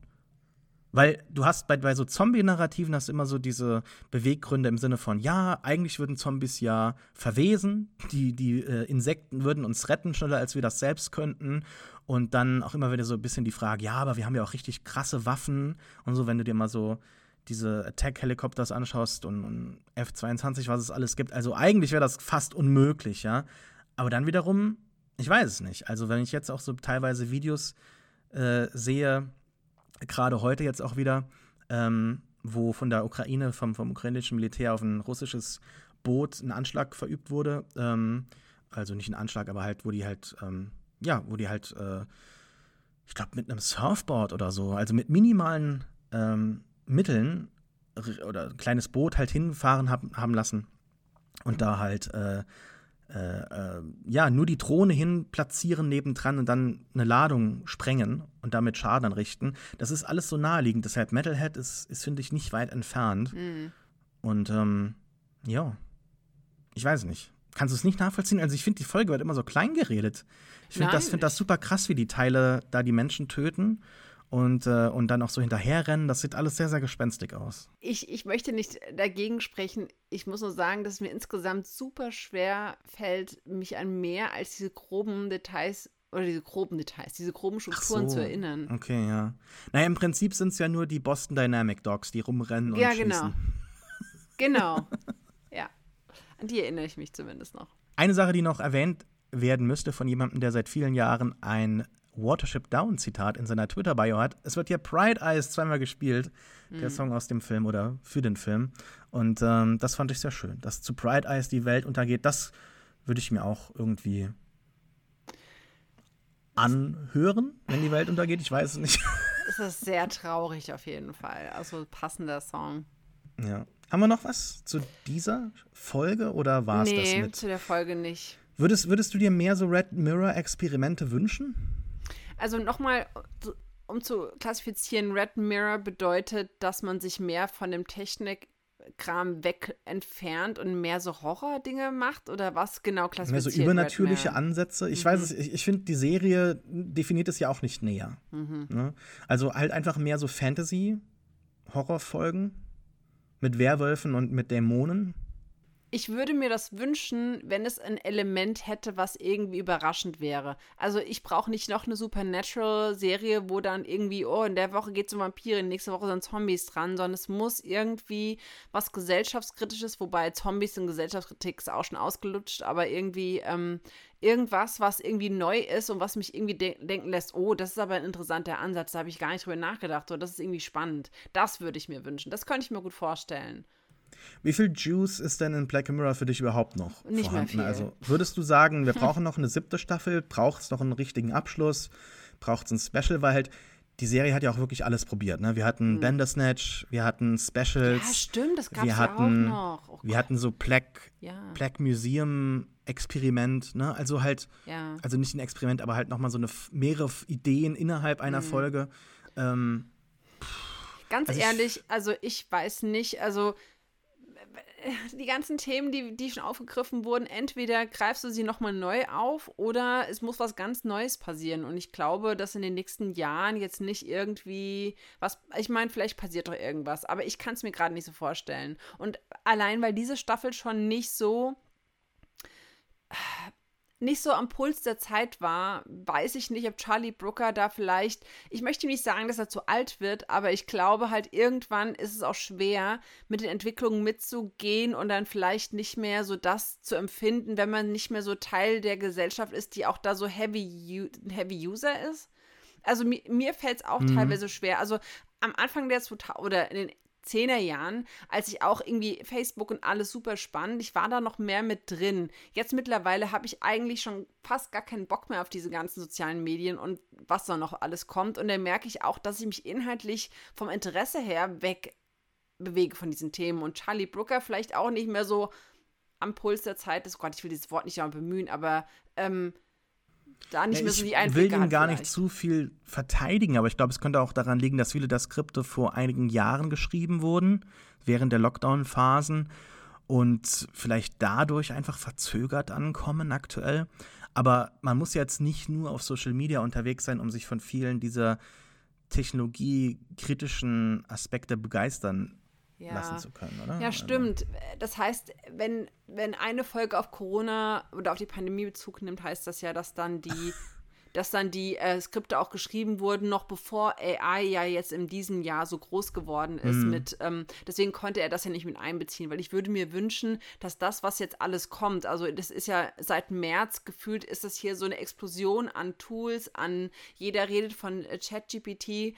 Weil du hast bei, bei so Zombie-Narrativen hast immer so diese Beweggründe im Sinne von, ja, eigentlich würden Zombies ja verwesen, die, die äh, Insekten würden uns retten, schneller als wir das selbst könnten. Und dann auch immer wieder so ein bisschen die Frage, ja, aber wir haben ja auch richtig krasse Waffen und so, wenn du dir mal so diese Attack-Helikopters anschaust und, und F-22, was es alles gibt. Also eigentlich wäre das fast unmöglich, ja. Aber dann wiederum, ich weiß es nicht. Also wenn ich jetzt auch so teilweise Videos äh, sehe, gerade heute jetzt auch wieder, ähm, wo von der Ukraine, vom, vom ukrainischen Militär auf ein russisches Boot ein Anschlag verübt wurde. Ähm, also nicht ein Anschlag, aber halt, wo die halt, ähm, ja, wo die halt, äh, ich glaube, mit einem Surfboard oder so, also mit minimalen ähm, Mitteln oder ein kleines Boot halt hinfahren hab, haben lassen und da halt äh, äh, äh, ja, nur die Drohne hin platzieren nebendran und dann eine Ladung sprengen und damit Schaden anrichten. Das ist alles so naheliegend. Deshalb Metalhead ist, ist finde ich, nicht weit entfernt. Mhm. Und ähm, ja, ich weiß nicht. Kannst du es nicht nachvollziehen? Also ich finde, die Folge wird immer so klein geredet. Ich finde das, find das super krass, wie die Teile da die Menschen töten und, äh, und dann auch so hinterherrennen. Das sieht alles sehr, sehr gespenstig aus. Ich, ich möchte nicht dagegen sprechen. Ich muss nur sagen, dass es mir insgesamt super schwer fällt, mich an mehr als diese groben Details oder diese groben Details, diese groben Strukturen so. zu erinnern. Okay, ja. Naja, im Prinzip sind es ja nur die Boston Dynamic Dogs, die rumrennen und ja, genau. schießen. Genau. ja. An die erinnere ich mich zumindest noch. Eine Sache, die noch erwähnt werden müsste von jemandem, der seit vielen Jahren ein Watership Down Zitat in seiner Twitter-Bio hat. Es wird hier Pride Eyes zweimal gespielt, mhm. der Song aus dem Film oder für den Film. Und ähm, das fand ich sehr schön. Dass zu Pride Eyes die Welt untergeht, das würde ich mir auch irgendwie anhören, wenn die Welt untergeht. Ich weiß es nicht. Es ist sehr traurig auf jeden Fall. Also passender Song. Ja. Haben wir noch was zu dieser Folge oder war es nee, das mit? Nee, zu der Folge nicht. Würdest, würdest du dir mehr so Red Mirror-Experimente wünschen? Also nochmal, um zu klassifizieren, Red Mirror bedeutet, dass man sich mehr von dem Technikkram weg entfernt und mehr so Horror-Dinge macht? Oder was genau klassifiziert? Mehr so übernatürliche Ansätze. Ich mhm. weiß es, ich, ich finde, die Serie definiert es ja auch nicht näher. Mhm. Ne? Also halt einfach mehr so Fantasy-Horrorfolgen mit Werwölfen und mit Dämonen ich würde mir das wünschen, wenn es ein Element hätte, was irgendwie überraschend wäre. Also ich brauche nicht noch eine Supernatural-Serie, wo dann irgendwie, oh, in der Woche geht es um Vampire, nächste Woche sind Zombies dran, sondern es muss irgendwie was gesellschaftskritisches, wobei Zombies in Gesellschaftskritik ist auch schon ausgelutscht, aber irgendwie ähm, irgendwas, was irgendwie neu ist und was mich irgendwie de denken lässt, oh, das ist aber ein interessanter Ansatz, da habe ich gar nicht drüber nachgedacht, oder das ist irgendwie spannend. Das würde ich mir wünschen. Das könnte ich mir gut vorstellen. Wie viel Juice ist denn in Black Mirror für dich überhaupt noch Nicht vorhanden? Also würdest du sagen, wir brauchen noch eine siebte Staffel? Braucht es noch einen richtigen Abschluss? Braucht es ein Special? Weil halt die Serie hat ja auch wirklich alles probiert. Ne? Wir hatten mhm. Bandersnatch, wir hatten Specials. Ja, stimmt, das gab es ja auch noch. Oh wir hatten so Black, ja. Black Museum Experiment, ne? Also halt, ja. also nicht ein Experiment, aber halt nochmal so eine mehrere Ideen innerhalb einer mhm. Folge. Ähm, Ganz also ehrlich, also ich weiß nicht, also die ganzen Themen, die, die schon aufgegriffen wurden, entweder greifst du sie nochmal neu auf oder es muss was ganz Neues passieren. Und ich glaube, dass in den nächsten Jahren jetzt nicht irgendwie was, ich meine, vielleicht passiert doch irgendwas, aber ich kann es mir gerade nicht so vorstellen. Und allein, weil diese Staffel schon nicht so nicht so am Puls der Zeit war, weiß ich nicht, ob Charlie Brooker da vielleicht, ich möchte nicht sagen, dass er zu alt wird, aber ich glaube halt irgendwann ist es auch schwer, mit den Entwicklungen mitzugehen und dann vielleicht nicht mehr so das zu empfinden, wenn man nicht mehr so Teil der Gesellschaft ist, die auch da so heavy, heavy User ist. Also mir, mir fällt es auch mhm. teilweise schwer. Also am Anfang der 2000 oder in den Zehnerjahren, als ich auch irgendwie Facebook und alles super spannend, ich war da noch mehr mit drin. Jetzt mittlerweile habe ich eigentlich schon fast gar keinen Bock mehr auf diese ganzen sozialen Medien und was da noch alles kommt. Und dann merke ich auch, dass ich mich inhaltlich vom Interesse her weg bewege von diesen Themen. Und Charlie Brooker vielleicht auch nicht mehr so am Puls der Zeit ist. Oh Gott, ich will dieses Wort nicht bemühen, aber ähm, da nicht ja, mehr so die Einblicke Ich will ihn gar vielleicht. nicht zu viel verteidigen, aber ich glaube, es könnte auch daran liegen, dass viele der Skripte vor einigen Jahren geschrieben wurden, während der Lockdown-Phasen und vielleicht dadurch einfach verzögert ankommen aktuell. Aber man muss jetzt nicht nur auf Social Media unterwegs sein, um sich von vielen dieser technologiekritischen Aspekte begeistern ja. lassen zu können, oder? Ja, also stimmt. Das heißt, wenn, wenn eine Folge auf Corona oder auf die Pandemie Bezug nimmt, heißt das ja, dass dann die, dass dann die äh, Skripte auch geschrieben wurden, noch bevor AI ja jetzt in diesem Jahr so groß geworden ist. Mhm. Mit, ähm, deswegen konnte er das ja nicht mit einbeziehen, weil ich würde mir wünschen, dass das, was jetzt alles kommt, also das ist ja seit März gefühlt, ist das hier so eine Explosion an Tools, an jeder redet von äh, ChatGPT,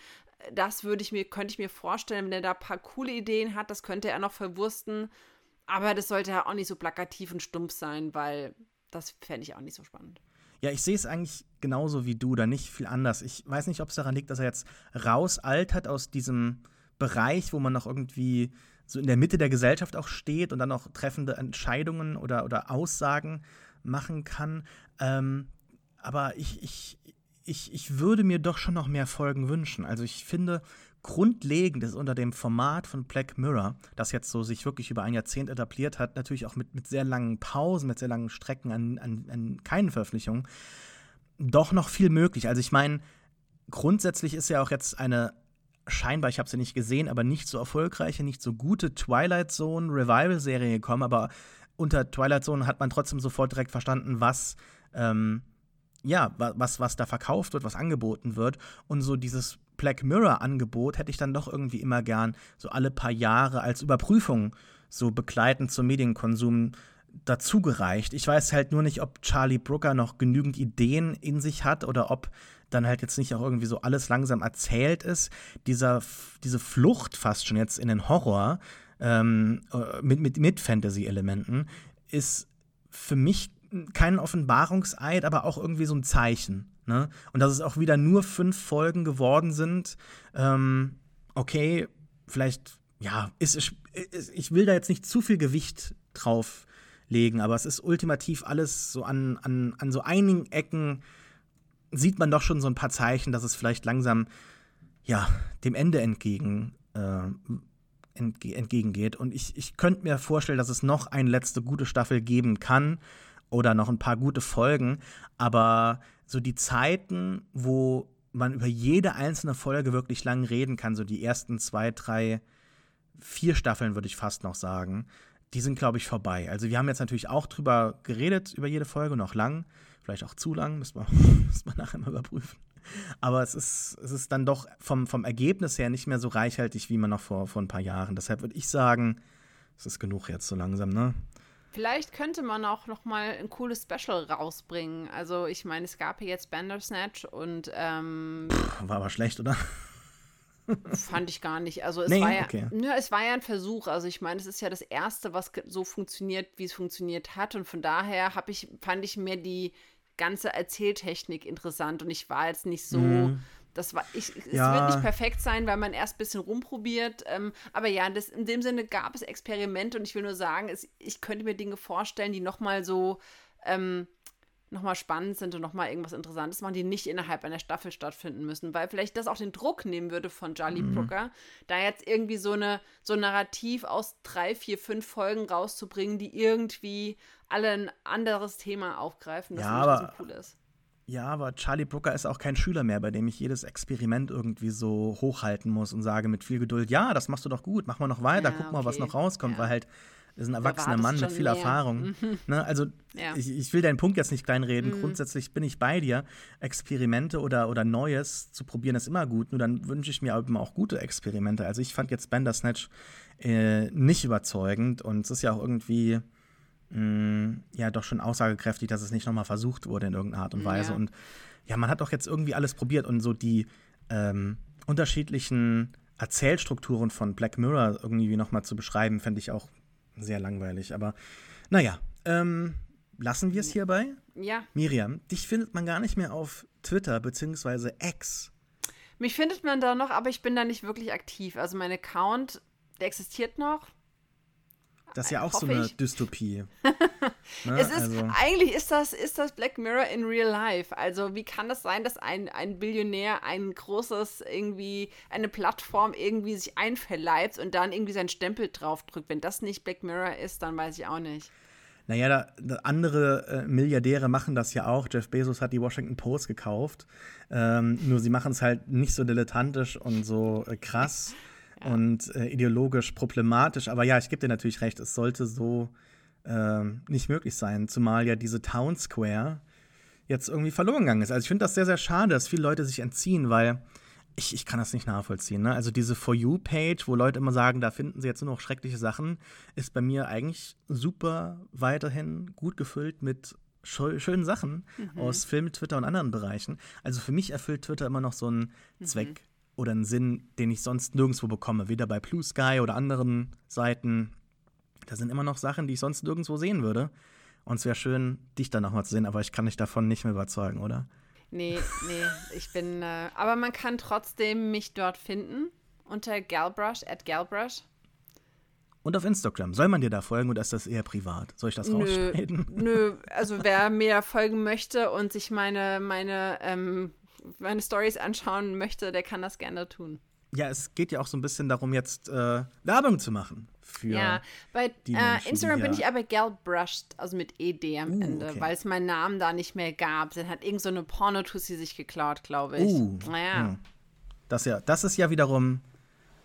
das würde ich mir, könnte ich mir vorstellen, wenn er da ein paar coole Ideen hat, das könnte er noch verwursten. Aber das sollte ja auch nicht so plakativ und stumpf sein, weil das fände ich auch nicht so spannend. Ja, ich sehe es eigentlich genauso wie du, da nicht viel anders. Ich weiß nicht, ob es daran liegt, dass er jetzt rausaltert aus diesem Bereich, wo man noch irgendwie so in der Mitte der Gesellschaft auch steht und dann auch treffende Entscheidungen oder, oder Aussagen machen kann. Ähm, aber ich, ich, ich, ich würde mir doch schon noch mehr Folgen wünschen. Also ich finde, grundlegend ist unter dem Format von Black Mirror, das jetzt so sich wirklich über ein Jahrzehnt etabliert hat, natürlich auch mit, mit sehr langen Pausen, mit sehr langen Strecken an, an, an keinen Veröffentlichungen, doch noch viel möglich. Also ich meine, grundsätzlich ist ja auch jetzt eine scheinbar, ich habe sie nicht gesehen, aber nicht so erfolgreiche, nicht so gute Twilight Zone Revival-Serie gekommen, aber unter Twilight Zone hat man trotzdem sofort direkt verstanden, was ähm, ja, was, was da verkauft wird, was angeboten wird. Und so dieses Black Mirror-Angebot hätte ich dann doch irgendwie immer gern so alle paar Jahre als Überprüfung so begleitend zum Medienkonsum dazugereicht. Ich weiß halt nur nicht, ob Charlie Brooker noch genügend Ideen in sich hat oder ob dann halt jetzt nicht auch irgendwie so alles langsam erzählt ist. Dieser, diese Flucht fast schon jetzt in den Horror ähm, äh, mit, mit, mit Fantasy-Elementen ist für mich kein Offenbarungseid, aber auch irgendwie so ein Zeichen. Ne? Und dass es auch wieder nur fünf Folgen geworden sind, ähm, okay, vielleicht, ja, ist, ist, ich will da jetzt nicht zu viel Gewicht drauf legen, aber es ist ultimativ alles so an, an, an so einigen Ecken sieht man doch schon so ein paar Zeichen, dass es vielleicht langsam ja, dem Ende entgegen, äh, entge entgegengeht. Und ich, ich könnte mir vorstellen, dass es noch eine letzte gute Staffel geben kann oder noch ein paar gute Folgen. Aber so die Zeiten, wo man über jede einzelne Folge wirklich lang reden kann, so die ersten zwei, drei, vier Staffeln, würde ich fast noch sagen, die sind, glaube ich, vorbei. Also wir haben jetzt natürlich auch drüber geredet, über jede Folge, noch lang. Vielleicht auch zu lang, müssen wir, müssen wir nachher mal überprüfen. Aber es ist, es ist dann doch vom, vom Ergebnis her nicht mehr so reichhaltig, wie man noch vor, vor ein paar Jahren. Deshalb würde ich sagen, es ist genug jetzt so langsam, ne? Vielleicht könnte man auch noch mal ein cooles Special rausbringen. Also ich meine, es gab ja jetzt Bandersnatch und ähm, War aber schlecht, oder? Fand ich gar nicht. Also es nee, war ja, okay. ja, es war ja ein Versuch. Also ich meine, es ist ja das erste, was so funktioniert, wie es funktioniert hat. Und von daher habe ich, fand ich mir die ganze Erzähltechnik interessant und ich war jetzt nicht so. Mhm. Das war, ich, es ja. wird nicht perfekt sein, weil man erst ein bisschen rumprobiert. Ähm, aber ja, das, in dem Sinne gab es Experimente und ich will nur sagen, es, ich könnte mir Dinge vorstellen, die nochmal so ähm, nochmal spannend sind und nochmal irgendwas Interessantes machen, die nicht innerhalb einer Staffel stattfinden müssen, weil vielleicht das auch den Druck nehmen würde von Charlie mhm. Brooker, da jetzt irgendwie so eine so ein Narrativ aus drei, vier, fünf Folgen rauszubringen, die irgendwie alle ein anderes Thema aufgreifen, das ja, aber, so cool ist. Ja, aber Charlie Brooker ist auch kein Schüler mehr, bei dem ich jedes Experiment irgendwie so hochhalten muss und sage mit viel Geduld, ja, das machst du doch gut, mach mal noch weiter, ja, guck mal, was noch rauskommt, ja. weil halt ist ein erwachsener Mann mit viel mehr. Erfahrung. Mhm. Ne, also ja. ich, ich, will deinen Punkt jetzt nicht kleinreden. Mhm. Grundsätzlich bin ich bei dir. Experimente oder, oder Neues zu probieren ist immer gut. Nur dann wünsche ich mir aber auch gute Experimente. Also ich fand jetzt Bandersnatch äh, nicht überzeugend und es ist ja auch irgendwie mh, mm, ja doch schon aussagekräftig, dass es nicht nochmal versucht wurde in irgendeiner Art und Weise. Ja. Und ja, man hat doch jetzt irgendwie alles probiert und so die ähm, unterschiedlichen Erzählstrukturen von Black Mirror irgendwie nochmal zu beschreiben, fände ich auch sehr langweilig. Aber naja, ähm, lassen wir es hierbei. Ja. Miriam, dich findet man gar nicht mehr auf Twitter bzw. X. Mich findet man da noch, aber ich bin da nicht wirklich aktiv. Also mein Account, der existiert noch. Das ist ja auch so eine ich. Dystopie. ne? es ist, also. eigentlich ist das, ist das Black Mirror in real life. Also, wie kann das sein, dass ein, ein Billionär ein großes, irgendwie, eine Plattform irgendwie sich einverleibt und dann irgendwie seinen Stempel draufdrückt? Wenn das nicht Black Mirror ist, dann weiß ich auch nicht. Naja, da, da andere äh, Milliardäre machen das ja auch. Jeff Bezos hat die Washington Post gekauft. Ähm, nur sie machen es halt nicht so dilettantisch und so äh, krass ja. und äh, ideologisch problematisch. Aber ja, ich gebe dir natürlich recht, es sollte so äh, nicht möglich sein, zumal ja diese Town Square jetzt irgendwie verloren gegangen ist. Also ich finde das sehr, sehr schade, dass viele Leute sich entziehen, weil ich, ich kann das nicht nachvollziehen. Ne? Also diese For You-Page, wo Leute immer sagen, da finden sie jetzt nur noch schreckliche Sachen, ist bei mir eigentlich super weiterhin gut gefüllt mit schönen Sachen mhm. aus Film, Twitter und anderen Bereichen. Also für mich erfüllt Twitter immer noch so einen mhm. Zweck oder einen Sinn, den ich sonst nirgendwo bekomme, weder bei Blue Sky oder anderen Seiten. Da sind immer noch Sachen, die ich sonst nirgendwo sehen würde. Und es wäre schön, dich da nochmal zu sehen, aber ich kann dich davon nicht mehr überzeugen, oder? Nee, nee, ich bin. Äh, aber man kann trotzdem mich dort finden unter Galbrush, at Galbrush. Und auf Instagram. Soll man dir da folgen oder ist das eher privat? Soll ich das rausschneiden? Nö, also wer mir folgen möchte und sich meine, meine ähm, meine Stories anschauen möchte, der kann das gerne tun. Ja, es geht ja auch so ein bisschen darum, jetzt äh, Werbung zu machen. Für ja, bei die äh, Instagram bin ich aber Galbrushed, also mit ED am uh, Ende, okay. weil es meinen Namen da nicht mehr gab. Dann hat irgend so eine Pornotussi sich geklaut, glaube ich. Uh, naja. Hm. Das, ja, das ist ja wiederum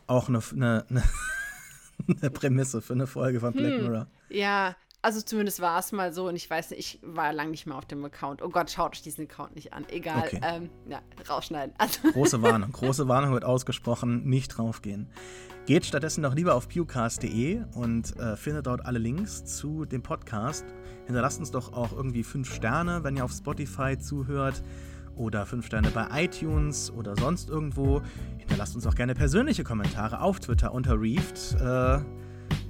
auch eine, eine, eine Prämisse für eine Folge von Black hm. Mirror. Ja, Also zumindest war es mal so und ich weiß nicht, ich war lange nicht mehr auf dem Account. Oh Gott, schaut euch diesen Account nicht an. Egal. Okay. Ähm, ja, rausschneiden. Also. Große Warnung, große Warnung wird ausgesprochen, nicht draufgehen. Geht stattdessen doch lieber auf pewcast.de und äh, findet dort alle Links zu dem Podcast. Hinterlasst uns doch auch irgendwie fünf Sterne, wenn ihr auf Spotify zuhört oder fünf Sterne bei iTunes oder sonst irgendwo. Hinterlasst uns auch gerne persönliche Kommentare auf Twitter unter Reefed. Äh,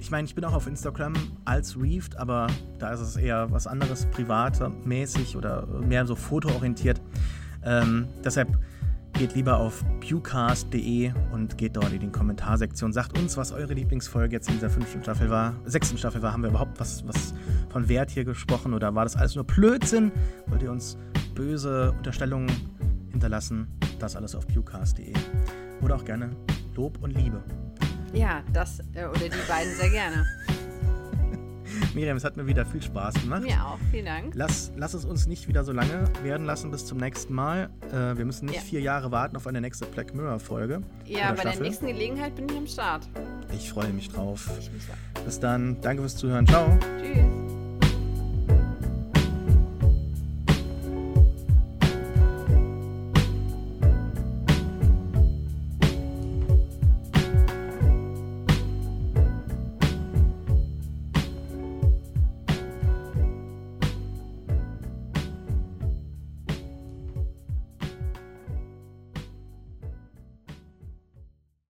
ich meine, ich bin auch auf Instagram als Reefed, aber da ist es eher was anderes, privatmäßig oder mehr so fotoorientiert. Ähm, deshalb geht lieber auf pewcast.de und geht dort in die Kommentarsektion. Sagt uns, was eure Lieblingsfolge jetzt in dieser fünften Staffel war. Sechsten Staffel war. Haben wir überhaupt was, was von Wert hier gesprochen oder war das alles nur Blödsinn? Wollt ihr uns böse Unterstellungen hinterlassen? Das alles auf pewcast.de. Oder auch gerne Lob und Liebe. Ja, das äh, oder die beiden sehr gerne. Miriam, es hat mir wieder viel Spaß gemacht. Mir auch, vielen Dank. Lass, lass es uns nicht wieder so lange werden lassen bis zum nächsten Mal. Äh, wir müssen nicht ja. vier Jahre warten auf eine nächste Black Mirror-Folge. Ja, bei Staffel. der nächsten Gelegenheit bin ich am Start. Ich freue mich drauf. Ich mich Bis dann. Danke fürs Zuhören. Ciao. Tschüss.